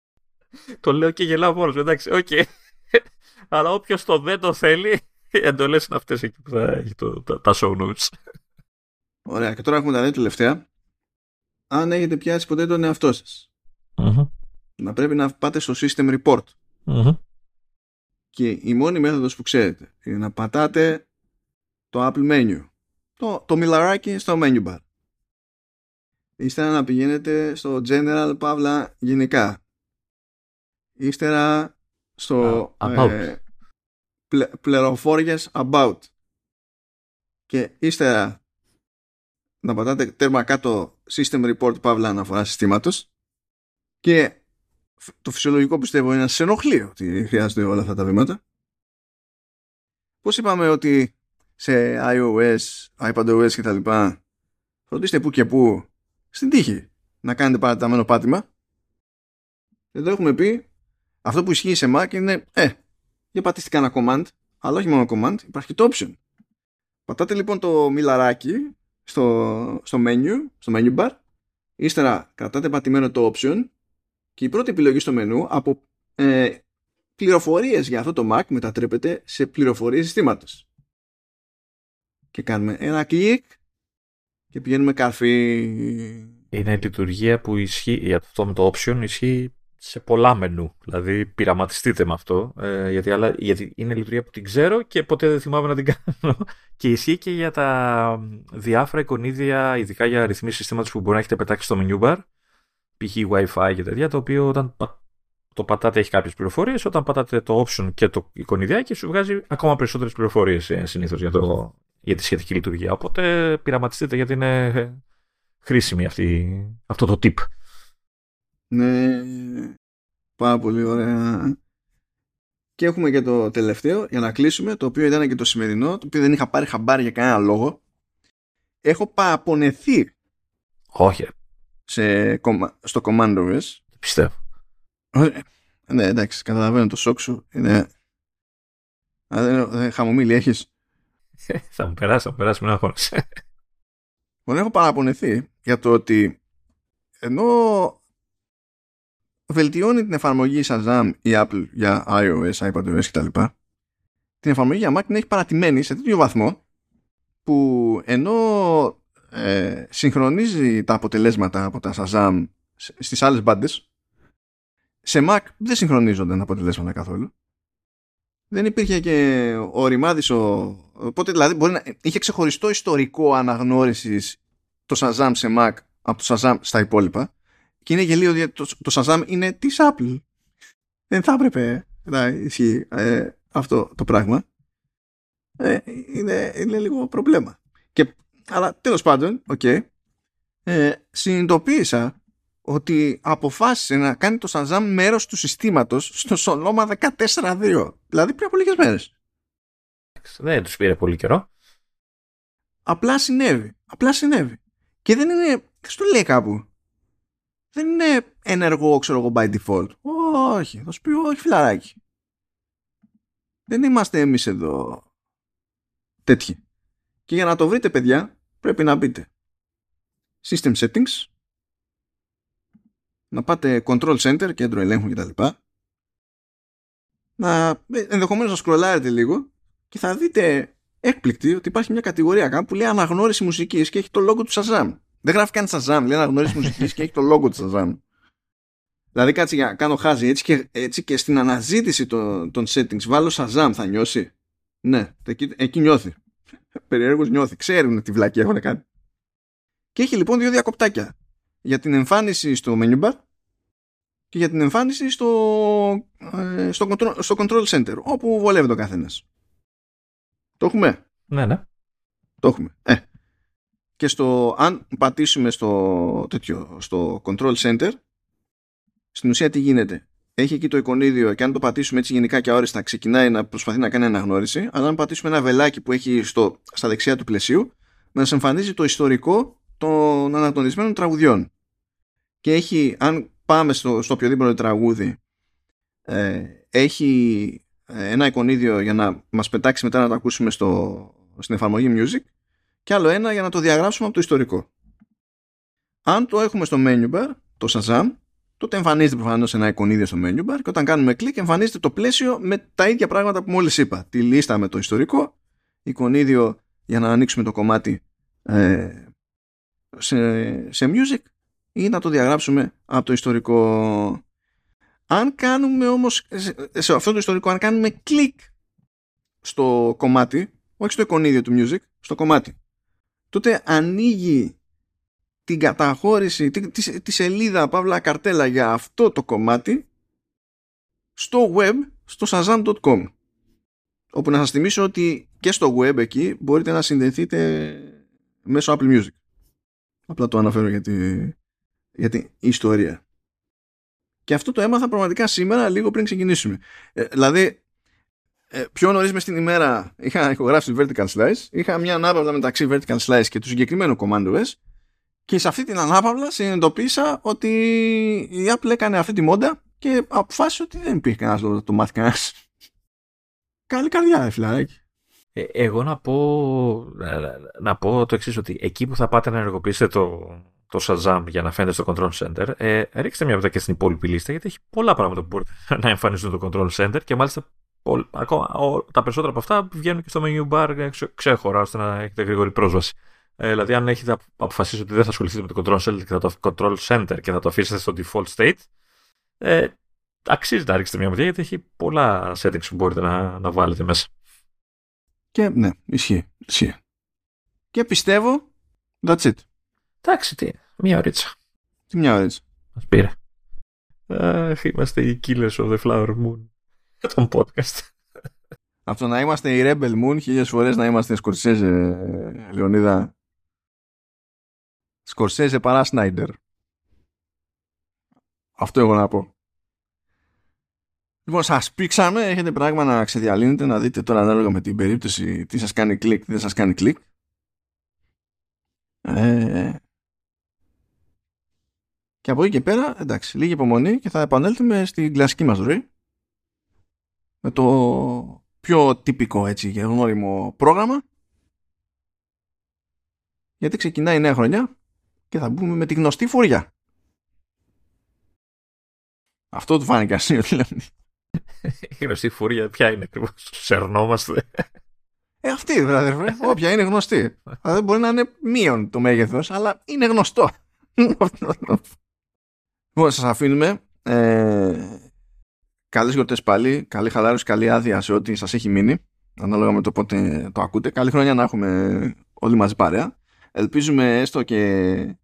[LAUGHS] το λέω και γελάω μόνο εντάξει, OK. Okay. [LAUGHS] Αλλά όποιος το δεν το θέλει, οι εντολές είναι αυτές εκεί που θα έχει το, τα, τα show notes. Ωραία, και τώρα έχουμε τα δύο τελευταία. Αν έχετε πιάσει ποτέ τον εαυτό σα να πρέπει να πάτε στο system report. Και η μόνη μέθοδος που ξέρετε είναι να πατάτε το Apple Menu. Το, το μιλαράκι στο menu bar. Ύστερα να πηγαίνετε στο General Παύλα γενικά. Ύστερα στο uh, πληροφόριες about. Και ύστερα να πατάτε τέρμα κάτω System Report Παύλα αναφορά συστήματος και το φυσιολογικό πιστεύω είναι να σε ενοχλεί ότι χρειάζονται όλα αυτά τα βήματα. Πώς είπαμε ότι σε iOS, iPadOS και τα λοιπά φροντίστε που και που στην τύχη να κάνετε παραταμένο πάτημα. Εδώ έχουμε πει αυτό που ισχύει σε Mac είναι ε, για πατήστε ένα command αλλά όχι μόνο command, υπάρχει το option. Πατάτε λοιπόν το μιλαράκι στο, στο menu, στο menu bar ύστερα κρατάτε πατημένο το option και η πρώτη επιλογή στο μενού από ε, πληροφορίες για αυτό το Mac μετατρέπεται σε πληροφορίες συστήματος. Και κάνουμε ένα κλικ και πηγαίνουμε καρφί. Είναι η λειτουργία που ισχύει, για αυτό με το option ισχύει σε πολλά μενού. Δηλαδή πειραματιστείτε με αυτό, ε, γιατί, άλλα, γιατί είναι λειτουργία που την ξέρω και ποτέ δεν θυμάμαι να την [LAUGHS] κάνω. Και ισχύει και για τα διάφορα εικονίδια, ειδικά για αριθμοί συστήματος που μπορεί να έχετε πετάξει στο menu bar π.χ. Wi-Fi και τέτοια, το οποίο όταν το πατάτε έχει κάποιες πληροφορίες, όταν πατάτε το option και το εικονιδιάκι σου βγάζει ακόμα περισσότερες πληροφορίες ε, συνήθως για, το, για τη σχετική λειτουργία. Οπότε πειραματιστείτε γιατί είναι χρήσιμη αυτή, αυτό το tip. Ναι, πάρα πολύ ωραία. Και έχουμε και το τελευταίο για να κλείσουμε, το οποίο ήταν και το σημερινό, το οποίο δεν είχα πάρει χαμπάρι για κανένα λόγο. Έχω παραπονεθεί. Όχι, σε, στο Command OS. Πιστεύω. Ναι, εντάξει, καταλαβαίνω το σοκ σου. Είναι... δεν, χαμομήλι έχεις. [LAUGHS] θα μου περάσει, θα μου περάσει με ένα χρόνο. Λοιπόν, έχω παραπονεθεί για το ότι ενώ βελτιώνει την εφαρμογή Shazam η Apple για iOS, iPadOS κτλ. Την εφαρμογή για Mac την έχει παρατημένη σε τέτοιο βαθμό που ενώ ε, συγχρονίζει τα αποτελέσματα από τα Shazam στις άλλες μπάντες. Σε Mac δεν συγχρονίζονται τα αποτελέσματα καθόλου. Δεν υπήρχε και ο ρημάδης ο... Οπότε δηλαδή μπορεί να... είχε ξεχωριστό ιστορικό αναγνώρισης το Shazam σε Mac από το Shazam στα υπόλοιπα και είναι γελοίο ότι το, το Shazam είναι της Apple. Δεν θα έπρεπε να ισχύει ε, αυτό το πράγμα. Ε, είναι, είναι λίγο πρόβλημα. Και αλλά τέλος πάντων, OK, okay, ε, συνειδητοποίησα ότι αποφάσισε να κάνει το Shazam μέρος του συστήματος στο Σολόμα 14.2. Δηλαδή πριν από λίγες μέρες. Δεν τους πήρε πολύ καιρό. Απλά συνέβη. Απλά συνέβη. Και δεν είναι, δεν στο λέει κάπου. Δεν είναι ενεργό, ξέρω εγώ, by default. Όχι, θα σου πει, όχι φιλαράκι. Δεν είμαστε εμείς εδώ τέτοιοι. Και για να το βρείτε, παιδιά, πρέπει να μπείτε System Settings να πάτε Control Center, κέντρο ελέγχου κτλ. Να ενδεχομένως να σκρολάρετε λίγο και θα δείτε έκπληκτη ότι υπάρχει μια κατηγορία κάπου που λέει αναγνώριση μουσικής και έχει το logo του Shazam. Δεν γράφει καν Shazam, λέει αναγνώριση μουσικής και έχει το logo του Shazam. Δηλαδή κάτσε για να κάνω χάζι έτσι και, έτσι και στην αναζήτηση των, των settings βάλω Shazam θα νιώσει. Ναι, εκεί, εκεί νιώθει. Περιέργως νιώθει. Ξέρουν τι βλακή έχουν κάνει. Και έχει λοιπόν δύο διακοπτάκια. Για την εμφάνιση στο menu bar και για την εμφάνιση στο, ε, στο, control, στο control center, όπου βολεύει ο καθένας. Το έχουμε; Ναι, ναι. Το έχουμε. Ε. Και στο, αν πατήσουμε στο, τέτοιο, στο control center, στην ουσία τι γίνεται; Έχει εκεί το εικονίδιο και αν το πατήσουμε έτσι γενικά και αόριστα ξεκινάει να προσπαθεί να κάνει αναγνώριση, αλλά αν πατήσουμε ένα βελάκι που έχει στο, στα δεξιά του πλαισίου, μας εμφανίζει το ιστορικό των ανατονισμένων τραγουδιών. Και έχει, αν πάμε στο, στο οποιοδήποτε τραγούδι, ε, έχει ε, ένα εικονίδιο για να μας πετάξει μετά να το ακούσουμε στο, στην εφαρμογή Music και άλλο ένα για να το διαγράψουμε από το ιστορικό. Αν το έχουμε στο menu bar, το Shazam, τότε εμφανίζεται προφανώς ένα εικονίδιο στο menu bar και όταν κάνουμε κλικ εμφανίζεται το πλαίσιο με τα ίδια πράγματα που μόλις είπα. Τη λίστα με το ιστορικό, εικονίδιο για να ανοίξουμε το κομμάτι ε, σε, σε music ή να το διαγράψουμε από το ιστορικό. Αν κάνουμε όμως, σε αυτό το ιστορικό, αν κάνουμε κλικ στο κομμάτι, όχι στο εικονίδιο του music, στο κομμάτι, τότε ανοίγει την καταχώρηση, τη, τη, τη σελίδα παύλα καρτέλα για αυτό το κομμάτι στο web, στο shazam.com όπου να σας θυμίσω ότι και στο web εκεί μπορείτε να συνδεθείτε μέσω Apple Music. Απλά το αναφέρω για, για την ιστορία. Και αυτό το έμαθα πραγματικά σήμερα λίγο πριν ξεκινήσουμε. Ε, δηλαδή, ε, πιο νωρίς μες στην ημέρα είχα ηχογράψει vertical slice, είχα μια ανάπαυλα μεταξύ vertical slice και του συγκεκριμένου command OS και σε αυτή την ανάπαυλα συνειδητοποίησα ότι η Apple έκανε αυτή τη μόντα και αποφάσισε ότι δεν υπήρχε κανένας λόγος να το μάθει κανένας. Καλή καρδιά, φιλαράκι. Ε, εγώ να πω, να πω το εξής ότι εκεί που θα πάτε να ενεργοποιήσετε το, το Shazam για να φαίνεται στο Control Center, ε, ρίξτε μια βδομάδα και στην υπόλοιπη λίστα γιατί έχει πολλά πράγματα που μπορείτε [LAUGHS] να εμφανίζουν το Control Center και μάλιστα ακόμα, τα περισσότερα από αυτά βγαίνουν και στο menu bar ξέχωρα ώστε να έχετε γρήγορη πρόσβαση. Ε, δηλαδή, αν έχετε αποφασίσει ότι δεν θα ασχοληθείτε με το Control Center και θα το, control center και θα το αφήσετε στο default state, ε, αξίζει να ρίξετε μια ματιά γιατί έχει πολλά settings που μπορείτε να, να βάλετε μέσα. Και ναι, ισχύει. ισχύει. Και πιστεύω, that's it. Εντάξει, τι, μία ωρίτσα. Τι μια ωρίτσα. Μας πήρε. Αχ, είμαστε οι killers of the flower moon. [LAUGHS] Τον podcast. Αυτό να είμαστε οι Rebel Moon χίλιες φορές να είμαστε Σκορσέζε, Λεωνίδα. Σκορσέζε παρά Σνάιντερ. Αυτό εγώ να πω. Λοιπόν, σας πήξαμε, έχετε πράγμα να ξεδιαλύνετε, να δείτε τώρα ανάλογα με την περίπτωση τι σας κάνει κλικ, τι δεν σας κάνει κλικ. Ε, και από εκεί και πέρα, εντάξει, λίγη υπομονή και θα επανέλθουμε στην κλασική μας ροή με το πιο τυπικό έτσι γνώριμο πρόγραμμα γιατί ξεκινάει η νέα χρονιά και θα μπούμε με τη γνωστή φουριά. Αυτό του φάνηκε αστείο δηλαδή. [LAUGHS] Η γνωστή φούρια ποια είναι ακριβώς; Σερνόμαστε. Ε, αυτή δηλαδή, όποια είναι γνωστή. δηλαδή μπορεί να είναι μείον το μέγεθος, αλλά είναι γνωστό. [LAUGHS] λοιπόν, σας αφήνουμε. Ε, καλές γιορτές πάλι. Καλή χαλάρωση, καλή άδεια σε ό,τι σας έχει μείνει. Ανάλογα με το πότε το ακούτε. Καλή χρονιά να έχουμε όλοι μαζί παρέα. Ελπίζουμε έστω και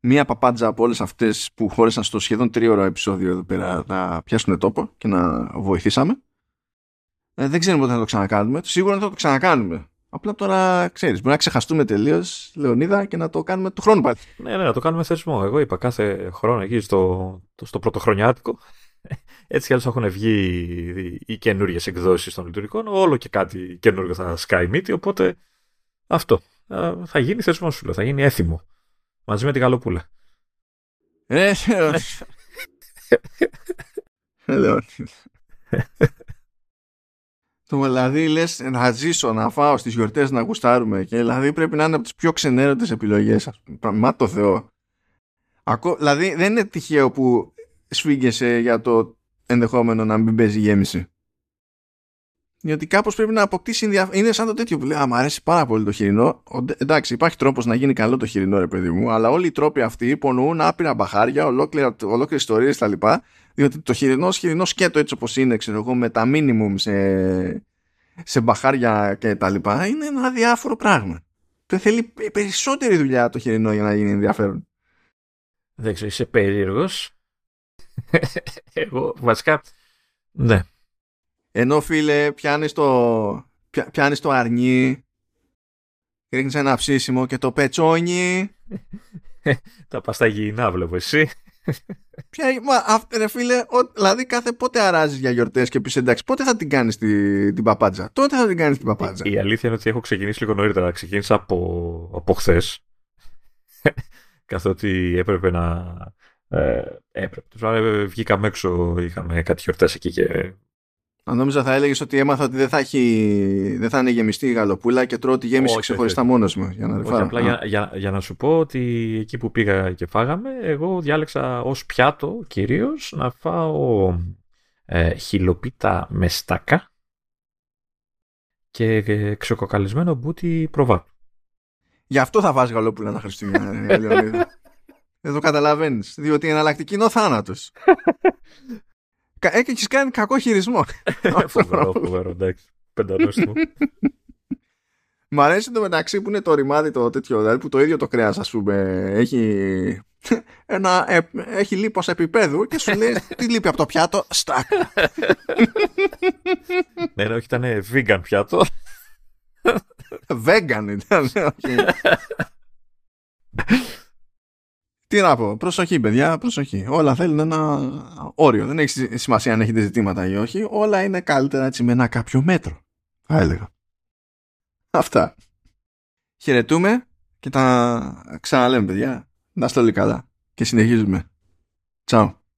μία παπάντζα από όλες αυτές που χώρισαν στο σχεδόν τρίωρο επεισόδιο εδώ πέρα να πιάσουν τόπο και να βοηθήσαμε. Ε, δεν ξέρουμε πότε θα το ξανακάνουμε. Σίγουρα δεν θα το ξανακάνουμε. Απλά τώρα ξέρεις, μπορεί να ξεχαστούμε τελείως, Λεωνίδα, και να το κάνουμε του χρόνου πάλι. Ναι, ναι, να το κάνουμε θεσμό. Εγώ είπα κάθε χρόνο εκεί στο, στο πρωτοχρονιάτικο. [LAUGHS] Έτσι κι άλλως έχουν βγει οι καινούριες εκδόσεις των λειτουργικών. Όλο και κάτι καινούριο θα σκάει μύτη. Οπότε αυτό. Θα γίνει θεσμός σου, θα γίνει έθιμο. Μαζί με την Καλοπούλα. Ε, Το δηλαδή λε να ζήσω, να φάω στι γιορτέ να γουστάρουμε και δηλαδή πρέπει να είναι από τι πιο ξενέρωτε επιλογέ. Μα το Θεό. Ακό... Δηλαδή δεν είναι τυχαίο που σφίγγεσαι για το ενδεχόμενο να μην παίζει γέμιση. Γιατί κάπως πρέπει να αποκτήσει ενδιαφέρον. Είναι σαν το τέτοιο που λέει: Α, μου αρέσει πάρα πολύ το χοιρινό. εντάξει, υπάρχει τρόπος να γίνει καλό το χοιρινό, ρε παιδί μου, αλλά όλοι οι τρόποι αυτοί υπονοούν άπειρα μπαχάρια, ολόκληρες ιστορίες κτλ. Διότι το χοιρινό, χοιρινός σκέτο έτσι όπως είναι, ξέρω εγώ, με τα minimum σε, σε μπαχάρια και τα λοιπά είναι ένα διάφορο πράγμα. Δεν θέλει περισσότερη δουλειά το χοιρινό για να γίνει ενδιαφέρον. Δεν ξέρω, είσαι περίεργος. Εγώ βασικά. Ναι. Ενώ φίλε, πιάνεις το, πιάνεις το αρνί, ρίχνεις ένα ψήσιμο και το πετσόνι. [LAUGHS] Τα πας στα υγιεινά, βλέπω εσύ. [LAUGHS] Ποια, μα, α, ρε φίλε, ο, δηλαδή κάθε πότε αράζεις για γιορτές και πεις εντάξει, πότε θα την κάνεις την, την παπάντζα; Τότε θα την κάνεις την παπάντζα. Η, η αλήθεια είναι ότι έχω ξεκινήσει λίγο νωρίτερα. Ξεκίνησα από, από χθες. [LAUGHS] καθότι έπρεπε να. Ε, έπρεπε. Βγήκαμε έξω, είχαμε κάτι γιορτές εκεί και. Αν νόμιζα θα έλεγες ότι έμαθα ότι δεν θα, έχει, δεν θα είναι γεμιστή η γαλοπούλα και τρώω τη γέμιση όχι, ξεχωριστά μόνος μου. Για να, όχι, απλά για, για, για, να σου πω ότι εκεί που πήγα και φάγαμε, εγώ διάλεξα ως πιάτο κυρίως να φάω ε, χιλοπίτα με στάκα και ξεκοκαλισμένο μπούτι προβάτου. Γι' αυτό θα βάζεις γαλόπουλα ένα Χριστούγεννα, [LAUGHS] Δεν το καταλαβαίνεις. Διότι η εναλλακτική είναι ο θάνατος. [LAUGHS] Έχει κάνει κακό χειρισμό. Φοβερό, φοβερό, εντάξει. Πεντανόστιμο. [LAUGHS] Μ' αρέσει το μεταξύ που είναι το ρημάδι το τέτοιο, δηλαδή που το ίδιο το κρέας, ας πούμε, έχει, [LAUGHS] ένα, ε, έχει λίπος επίπεδου και σου λέει τι λείπει από το πιάτο, στάκ. [LAUGHS] ναι, όχι, ήταν vegan πιάτο. Vegan ήταν. Τι να πω, προσοχή παιδιά, προσοχή. Όλα θέλουν ένα όριο. Δεν έχει σημασία αν έχετε ζητήματα ή όχι. Όλα είναι καλύτερα έτσι με ένα κάποιο μέτρο. Θα έλεγα. Αυτά. Χαιρετούμε και τα ξαναλέμε παιδιά. Να είστε όλοι καλά. Και συνεχίζουμε. Τσάου.